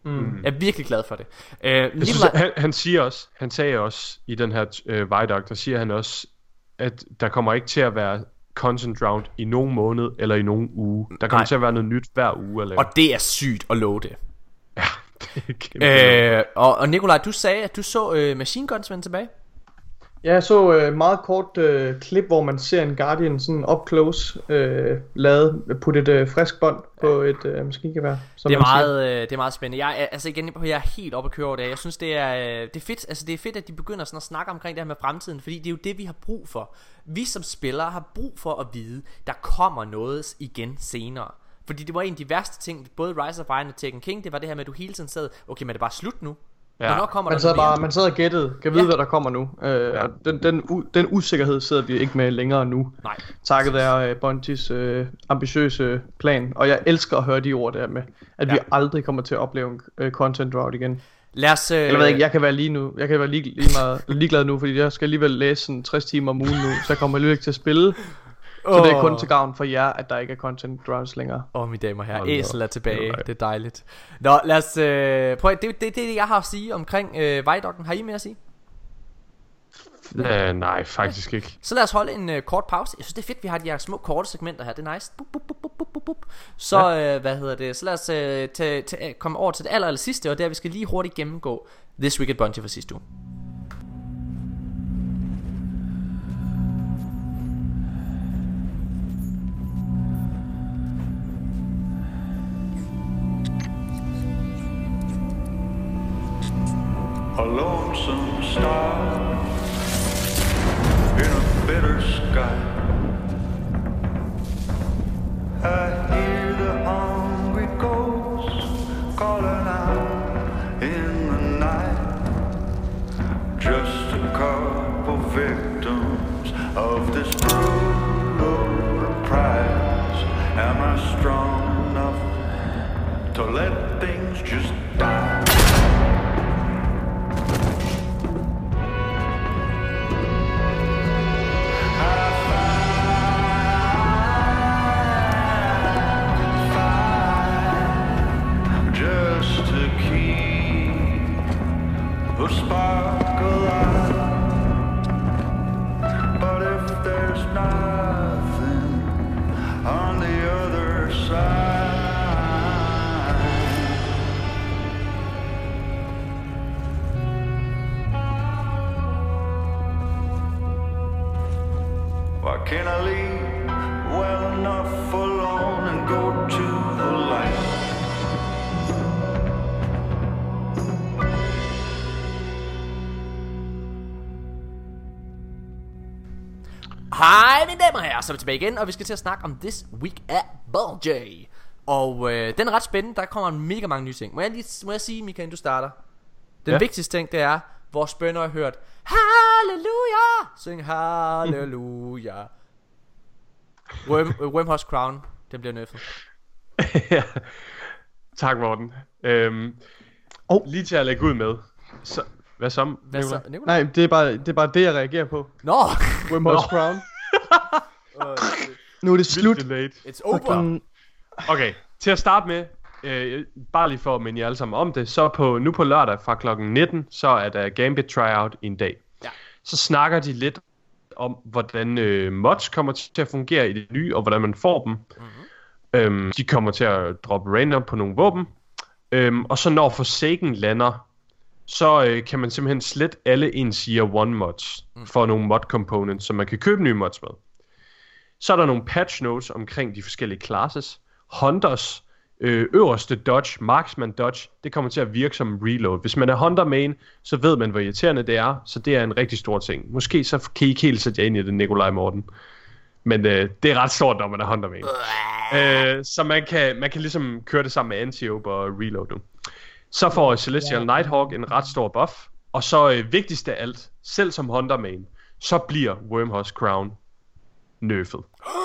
Speaker 3: Mm.
Speaker 2: Jeg er virkelig glad for det. Øh,
Speaker 4: Jeg synes,
Speaker 2: Nikolaj-
Speaker 4: han, han siger også, han sagde også i den her øh, Vidoc, der siger han også, at der kommer ikke til at være content drought i nogen måned eller i nogen uge. Der kommer
Speaker 2: Nej.
Speaker 4: til at være noget nyt hver uge. Eller
Speaker 2: Og det er sygt at love det.
Speaker 4: kæmpe
Speaker 2: Øh, og, og Nikolaj, du sagde, at du så øh, Machine Guns vende tilbage.
Speaker 3: Ja, jeg så øh, meget kort øh, klip, hvor man ser en Guardian sådan up close øh, lavet, putte et øh, frisk bånd på et øh, maskingevær. som
Speaker 2: Det er, meget, øh, det er meget spændende. Jeg er, altså igen, jeg er helt oppe at køre over det. Jeg synes, det er, øh, det er fedt. Altså, det er fedt, at de begynder sådan at snakke omkring det her med fremtiden, fordi det er jo det, vi har brug for. Vi som spillere har brug for at vide, der kommer noget igen senere. Fordi det var en af de værste ting, både Rise of Iron og Tekken King, det var det her med, at du hele tiden sad, okay, men er det bare slut nu? Ja. Hvornår kommer
Speaker 3: man
Speaker 2: der
Speaker 3: sad, bare, man sad og gættede, kan vide,
Speaker 2: Ja.
Speaker 3: hvad der kommer nu. Øh, ja. og den, den, u, den usikkerhed sidder vi ikke med længere nu.
Speaker 2: Nej.
Speaker 3: Takket være uh, Bungies uh, ambitiøse plan. Og jeg elsker at høre de ord der med, at ja. vi aldrig kommer til at opleve en uh, content drought igen.
Speaker 2: Lad os... Øh,
Speaker 3: Eller ved ikke, jeg kan være lige nu. Jeg kan være lige, lige meget ligeglad nu, fordi jeg skal alligevel læse sådan 60 timer om ugen nu, så jeg kommer alligevel ikke til at spille. Så det er kun til gavn for jer, at der ikke er content droughts længere.
Speaker 2: Åh, oh, mine damer og herrer,
Speaker 3: Hold da
Speaker 2: æsel er tilbage. Det er dejligt. Nå, lad os øh, prøv at- det, det, det er det, jeg har at sige omkring øh, Vejdokken. Har I mere at sige?
Speaker 4: Øh, nej, faktisk ikke.
Speaker 2: Så lad os holde en øh, kort pause. Jeg synes, det er fedt, vi har de her små korte segmenter her. Det er nice. Bup, bup, bup, bup, bup, bup. Så, ja. øh, hvad hedder det? Så lad os øh, tage, tage, komme over til det aller, aller sidste, og der vi skal lige hurtigt gennemgå This Week at Bungie for sidste uge.
Speaker 27: A lonesome star in a bitter sky. I can't I leave well enough alone and go to the light?
Speaker 2: Hej mine damer og herrer, så er vi tilbage igen, og vi skal til at snakke om This Week at Bulgy. Og øh, den er ret spændende, der kommer mega mange nye ting. Må jeg, lige, må jeg sige, Michael, du starter? Den
Speaker 4: Ja.
Speaker 2: vigtigste ting, det er, vores bønder har hørt, Halleluja! Syng Halleluja. Worm, øh, Wormhouse Crown, den bliver nøffet.
Speaker 4: Tak, Morten. Øhm, oh. Lige til at lægge ud med. Så, hvad så,
Speaker 2: Hvad så,
Speaker 4: Nicolaj?
Speaker 3: Nej, det er, bare, det er bare det, jeg reagerer på.
Speaker 2: Nå!
Speaker 3: Wimhouse
Speaker 4: Nå.
Speaker 3: Crown. Nu er det slut.
Speaker 2: It's over.
Speaker 4: Okay, til at starte med, øh, bare lige for at minde jer alle sammen om det, så på, nu på lørdag fra klokken 19, så er der Gambit Tryout i en dag.
Speaker 2: Ja.
Speaker 4: Så snakker de lidt om, hvordan øh, mods kommer til at fungere i det nye, og hvordan man får dem. Mm-hmm. Øhm, de kommer til at droppe random på nogle våben. Øhm, og så når Forsaken lander, så øh, kan man simpelthen slette alle ens Year 1 mods mm. for nogle mod components, som man kan købe nye mods med. Så er der nogle patch notes omkring de forskellige classes. Hunters, øh, øverste dodge, marksman dodge, det kommer til at virke som en reload. Hvis man er hunter main, så ved man, hvor irriterende det er, så det er en rigtig stor ting. Måske så kan I ikke helt sætte jer ind i det, Nikolaj Morten. Men øh, det er ret stort, når man er hunter main. Øh, så man kan, man kan ligesom køre det sammen med anti og reload nu. Så får Celestial Nighthawk en ret stor buff. Og så øh, vigtigst af alt, selv som hunter main, så bliver Wormhouse Crown nerfed.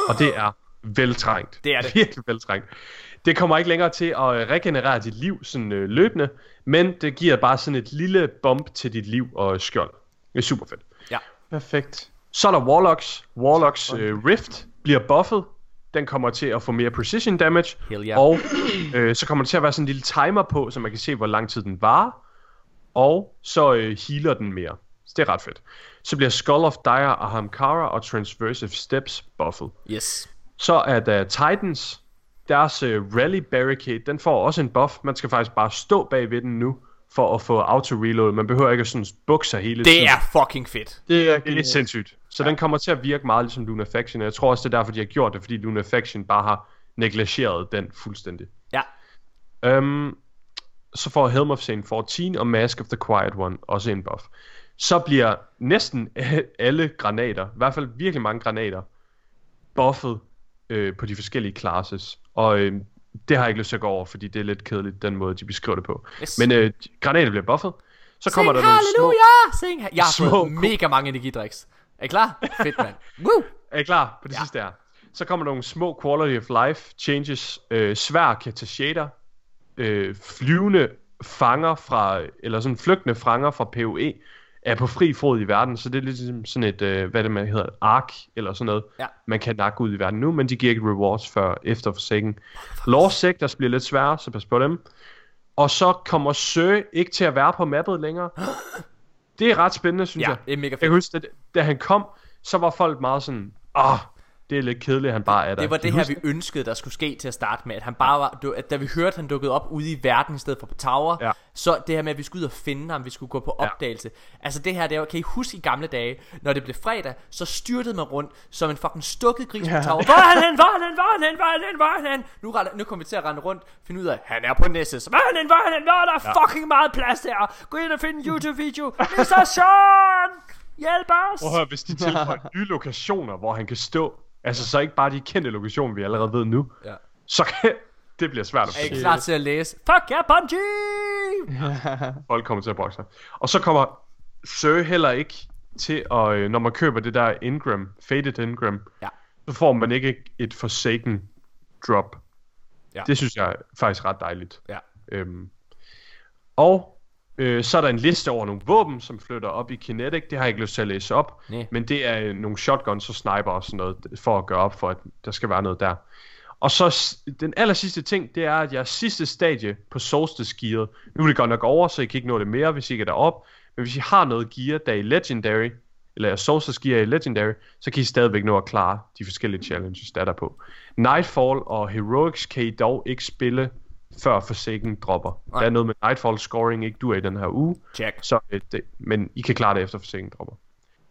Speaker 4: Og det er veltrængt.
Speaker 2: Det er det.
Speaker 4: Virkelig veltrængt. Det kommer ikke længere til at øh, regenerere dit liv sådan øh, løbende, men det giver bare sådan et lille bump til dit liv og skjold. Det er super fedt.
Speaker 2: Ja.
Speaker 3: Perfekt.
Speaker 4: Så er der Warlocks. Warlocks øh, Rift bliver buffet. Den kommer til at få mere precision damage.
Speaker 2: Hell yeah.
Speaker 4: Og øh, så kommer der til at være sådan en lille timer på, så man kan se, hvor lang tid den varer. Og så øh, healer den mere. Så det er ret fedt. Så bliver Skull of Dire, Ahamkara og Transversive Steps buffet.
Speaker 2: Yes.
Speaker 4: Så er der Titans. Deres øh, Rally Barricade, den får også en buff. Man skal faktisk bare stå bag ved den nu, for at få auto-reload. Man behøver ikke at sådan bukke sig hele
Speaker 2: Det
Speaker 4: tiden.
Speaker 2: er fucking fedt.
Speaker 3: Det er,
Speaker 4: Det er sindssygt. Så ja. den kommer til at virke meget ligesom Luna Faction, og jeg tror også, det er derfor, de har gjort det, fordi Luna Faction bare har negligeret den fuldstændig.
Speaker 2: Ja.
Speaker 4: Øhm, så får Helm of Saint 14 og Mask of the Quiet One også en buff. Så bliver næsten alle granater, i hvert fald virkelig mange granater, buffet øh, på de forskellige classes. Og øh, det har jeg ikke lyst til at gå over, fordi det er lidt kedeligt, den måde, de beskriver det på.
Speaker 2: Yes.
Speaker 4: Men øh, granater bliver buffet. Så kommer
Speaker 2: Sing
Speaker 4: der nogle små...
Speaker 2: Sing Jeg har
Speaker 4: små
Speaker 2: fået mega mange energidriks. Er I klar? Fedt, mand. Woo!
Speaker 4: Er I klar på det ja. sidste her? Så kommer der nogle små quality of life changes. Øh, svær katashader. Øh, flyvende fanger fra, eller sådan flygtende fanger fra PoE, er på fri fod i verden, så det er ligesom sådan et, øh, hvad det man hedder, et ark, eller sådan noget,
Speaker 2: Ja.
Speaker 4: man kan nakke ud i verden nu, men de giver ikke rewards før efter Forsaken. Law Sectors bliver lidt sværere, så pas på dem. Og så kommer Sø ikke til at være på mappet længere. Det er ret spændende, synes
Speaker 2: Ja,
Speaker 4: jeg.
Speaker 2: det er mega
Speaker 4: Jeg
Speaker 2: fedt.
Speaker 4: kan huske, da, da han kom, så var folk meget sådan, åh, det er lidt kedeligt, at han bare er der.
Speaker 2: Det var
Speaker 4: Kan
Speaker 2: det her, vi ønskede, der skulle ske til at starte med. At han bare var, at da vi hørte, at han dukkede op ude i verden i stedet for på Tower,
Speaker 4: Ja.
Speaker 2: så det her med, at vi skulle ud og finde ham, vi skulle gå på
Speaker 4: Ja.
Speaker 2: opdagelse. Altså det her, det var, kan I huske i gamle dage, når det blev fredag, så styrtede man rundt som en fucking stukket gris
Speaker 3: Ja.
Speaker 2: på Tower. Hvor er han hen? Hvor er han hen? Hvor er han hen? Hvor er han hen? Hvor er han hen? Nu, render- nu kommer vi til at rende rundt, finde ud af, han er på Nessus. Hvor er han hen? Hvor er han hen? Hvor er der
Speaker 4: Ja.
Speaker 2: fucking meget plads der? Gå ind og find en YouTube-video. Det er så Sean! Hjælp os!
Speaker 4: Prøv at høre, hvis de tilføjer nye lokationer, hvor han kan stå, altså så ikke bare de kendte lokationer, vi allerede ved nu,
Speaker 2: Ja.
Speaker 4: så kan, det bliver svært at
Speaker 2: Er I
Speaker 4: finde.
Speaker 2: klar til at læse? Fuck yeah, Bungie!
Speaker 4: Folk kommer til at brokke sig. Og så kommer Sir heller ikke til at, øh, når man køber det der Ingram, Faded Ingram,
Speaker 2: Ja.
Speaker 4: så får man ikke et Forsaken drop.
Speaker 2: Ja.
Speaker 4: Det synes jeg er faktisk ret dejligt.
Speaker 2: Ja.
Speaker 4: Øhm, og øh, så er der en liste over nogle våben, som flytter op i Kinetic. Det har jeg ikke lyst til at læse op.
Speaker 2: Nej.
Speaker 4: Men det er øh, nogle shotguns og sniper og sådan noget, for at gøre op for, at der skal være noget der. Og så den aller sidste ting, det er, at jeres sidste stadie på Solstice gearet, nu er det godt nok over, så I kan ikke nå det mere, hvis I ikke er derop, Men hvis I har noget gear, der er i Legendary, eller Sorcerer's gear i Legendary, så kan I stadigvæk nå at klare de forskellige challenges, der er der på. Nightfall og Heroics kan I dog ikke spille, før Forsaken dropper.
Speaker 2: Nej.
Speaker 4: Der er noget med Nightfall scoring ikke du er i den her uge.
Speaker 2: Check.
Speaker 4: Så, øh, det, men I kan klare det efter Forsaken dropper.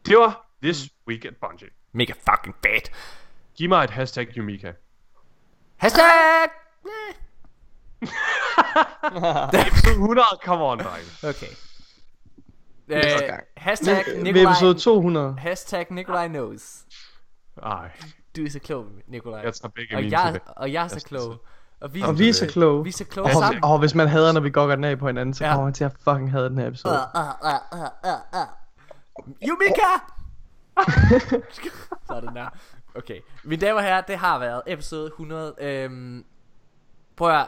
Speaker 4: Det var This Week at Bungie.
Speaker 2: Mega fucking bad.
Speaker 4: Giv mig et hashtag Yumika.
Speaker 2: Hashtag!
Speaker 4: Episode 100, come on, dreng.
Speaker 2: Okay. Øh, hashtag
Speaker 3: Ved
Speaker 2: Nikolaj.
Speaker 3: episode 200.
Speaker 2: Hashtag Nikolaj knows.
Speaker 4: Ej.
Speaker 2: Du er så klog, Nikolaj.
Speaker 4: Jeg tager begge
Speaker 2: og
Speaker 4: mine
Speaker 2: jeg,
Speaker 4: tilbage.
Speaker 2: og jeg er så klog. Og vi,
Speaker 3: Og vi er så kloge.
Speaker 2: Vi er så kloge
Speaker 3: og,
Speaker 2: sammen.
Speaker 3: og hvis man hader, når vi gokker den af på hinanden, så
Speaker 2: Ja.
Speaker 3: kommer man til at fucking hade den her episode.
Speaker 2: Uh, uh, uh, uh, uh, uh. Yumika! Sådan der. Okay. Mine damer og herrer, det har været episode 100. Øhm, prøv at.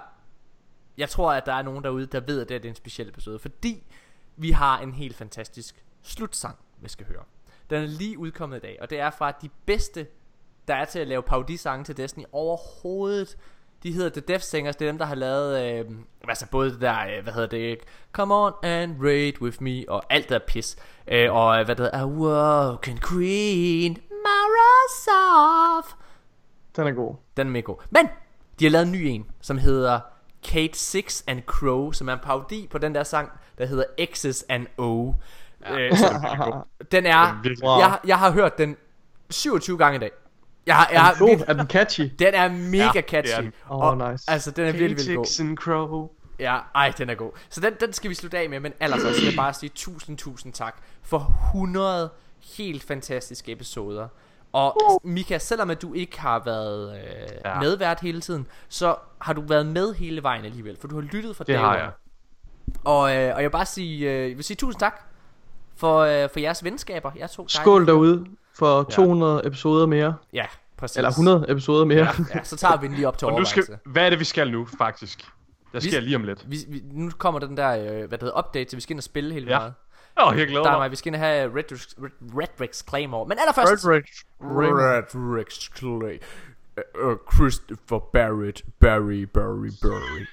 Speaker 2: Jeg tror, at der er nogen derude, der ved, at det, er en speciel episode. Fordi vi har en helt fantastisk slutsang, vi skal høre. Den er lige udkommet i dag, og det er fra de bedste, der er til at lave parodisange til Destiny overhovedet. De hedder The Death Singers, det er dem, der har lavet, øh, altså både det der, øh, hvad hedder det, Come on and raid with me, og alt det der pis. Øh, og øh, hvad det hedder, Awoken Queen, Marasov.
Speaker 3: Den er god.
Speaker 2: Den er mega god. Men, de har lavet en ny en, som hedder Kate Six and Crow, som er en parodi på den der sang, der hedder X's and O. Ja, øh, så, den er,
Speaker 3: Wow.
Speaker 2: jeg, jeg har hørt den 27 gange i dag. Jeg, har- jeg,
Speaker 3: Er den god? Er den catchy?
Speaker 2: Den er mega
Speaker 4: Ja,
Speaker 2: ja,
Speaker 4: det er
Speaker 2: catchy.
Speaker 4: den.
Speaker 3: Åh,
Speaker 2: og,
Speaker 3: nice.
Speaker 2: Altså, den er virkelig, virkelig god.
Speaker 4: And Crow.
Speaker 2: Ja, ej, den er god. Så den, den skal vi slutte af med, men allerførst vil jeg bare sige tusind, tusind tak for 100 helt fantastiske episoder. Og Mika, selvom at du ikke har været øh,
Speaker 4: Ja.
Speaker 2: medvært hele tiden, så har du været med hele vejen alligevel, for du har lyttet fra
Speaker 4: Det
Speaker 2: dag
Speaker 4: har jeg.
Speaker 2: Og, øh, og jeg vil bare sige, øh, jeg vil sige tusind tak for, øh, for jeres venskaber. Jeg to
Speaker 3: Skål derude for 200 episoder mere.
Speaker 2: Ja, præcis.
Speaker 3: Eller 100 episoder mere.
Speaker 2: Ja, ja, så tager vi den lige op til
Speaker 4: Og nu skal,
Speaker 2: overvejelse.
Speaker 4: hvad er det, vi skal nu, faktisk? Der
Speaker 2: Vi-
Speaker 4: sker lige om lidt.
Speaker 2: Vi, vi, nu kommer den der, øh, hvad det hedder, update, så vi skal ind og spille helt
Speaker 4: Ja.
Speaker 2: meget.
Speaker 4: Åh, jeg glæder
Speaker 2: Der er
Speaker 4: mig.
Speaker 2: Vi skal ind og have Red, Red, Red Rex Claymore. Men allerførst...
Speaker 3: Red Rex
Speaker 2: Red Rex Clay. Uh, Christopher Barrett. Barry, Barry, Barry.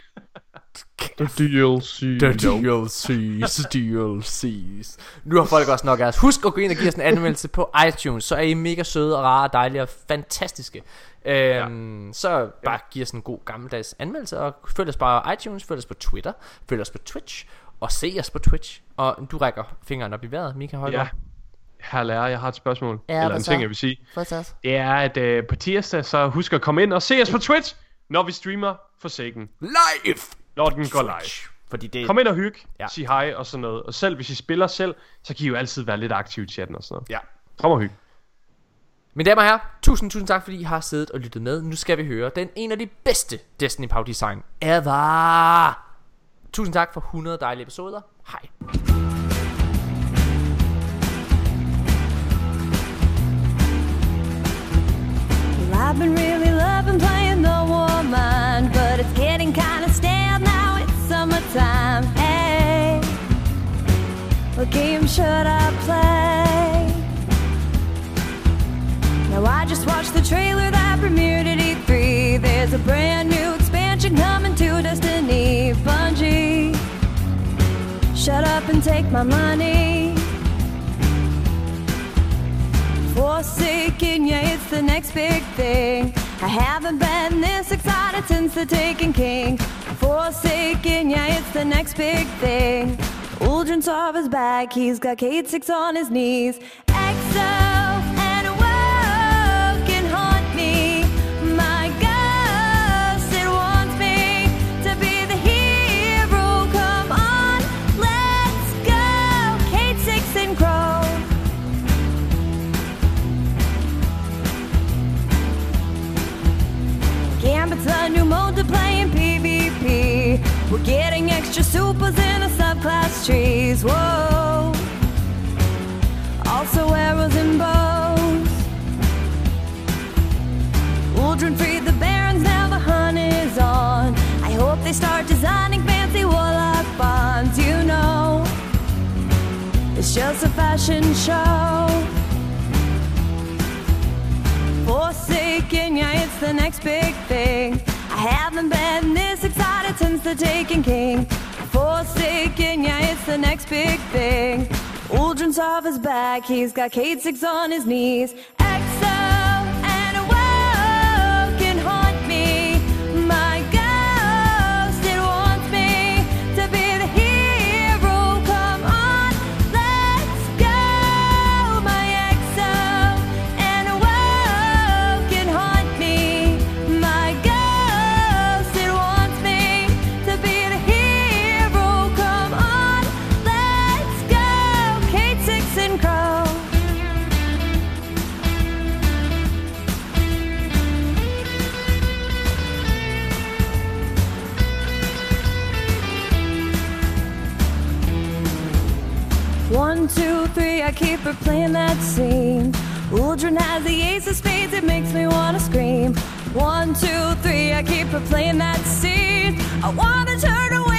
Speaker 3: The DLC.
Speaker 2: The DLC's, DLC's. Nu har folk også nok af os. Husk at gå ind og give os en anmeldelse på iTunes, så er I mega søde og rare, dejlige og fantastiske. Øhm, ja. Så bare giv os en god gammeldags anmeldelse, og følg os bare på iTunes, følg os på Twitter, følg os på Twitch, og se os på Twitch. Og du rækker fingeren op i vejret, Mika Højgaard.
Speaker 4: Ja. Herre lærer, jeg har et spørgsmål.
Speaker 2: Ja,
Speaker 4: eller en
Speaker 2: så?
Speaker 4: ting, jeg vil sige.
Speaker 2: Fortsæt.
Speaker 4: Det er, at øh, på tirsdag, så husk at komme ind og se os på Twitch, når vi streamer Forsaken.
Speaker 2: Live!
Speaker 4: Når den går live.
Speaker 2: Fordi det...
Speaker 4: Kom ind og hygge,
Speaker 2: Ja.
Speaker 4: ja. sig hej og sådan noget. Og selv hvis I spiller selv, så kan I jo altid være lidt aktive i chatten og sådan noget.
Speaker 2: Ja.
Speaker 4: Kom og hygge.
Speaker 2: Mine damer og herrer, tusind, tusind tak, fordi I har siddet og lyttet med. Nu skal vi høre den en af de bedste Destiny Party sang ever. Tusind tak for 100 dejlige episoder. Hej.
Speaker 28: I've been really loving playing the woman, but it's getting kinda stale now. It's summertime. Hey, what game should I play? Now I just watched the trailer that premiered at E3. There's a brand new expansion coming to Destiny. Bungie, shut up and take my money. Forsaken, yeah, it's the next big thing. I haven't been this excited since the Taken King. Forsaken, yeah, it's the next big thing. Uldren is back, he's got Kate Six on his knees. Exo We're getting extra supers in a subclass trees. Whoa. Also arrows and bows. Uldren freed the barons, now the hunt is on. I hope they start designing fancy warlock bonds. You know, it's just a fashion show. Forsaken, yeah, it's the next big thing. Haven't been this excited since the Taken King. Forsaken, yeah, it's the next big thing. Uldren's off his back, he's got Kate Six on his knees. XO One, two, three, I keep replaying that scene. Uldren has the ace of spades, it makes me wanna scream. One, two, three, I keep replaying that scene. I wanna turn away.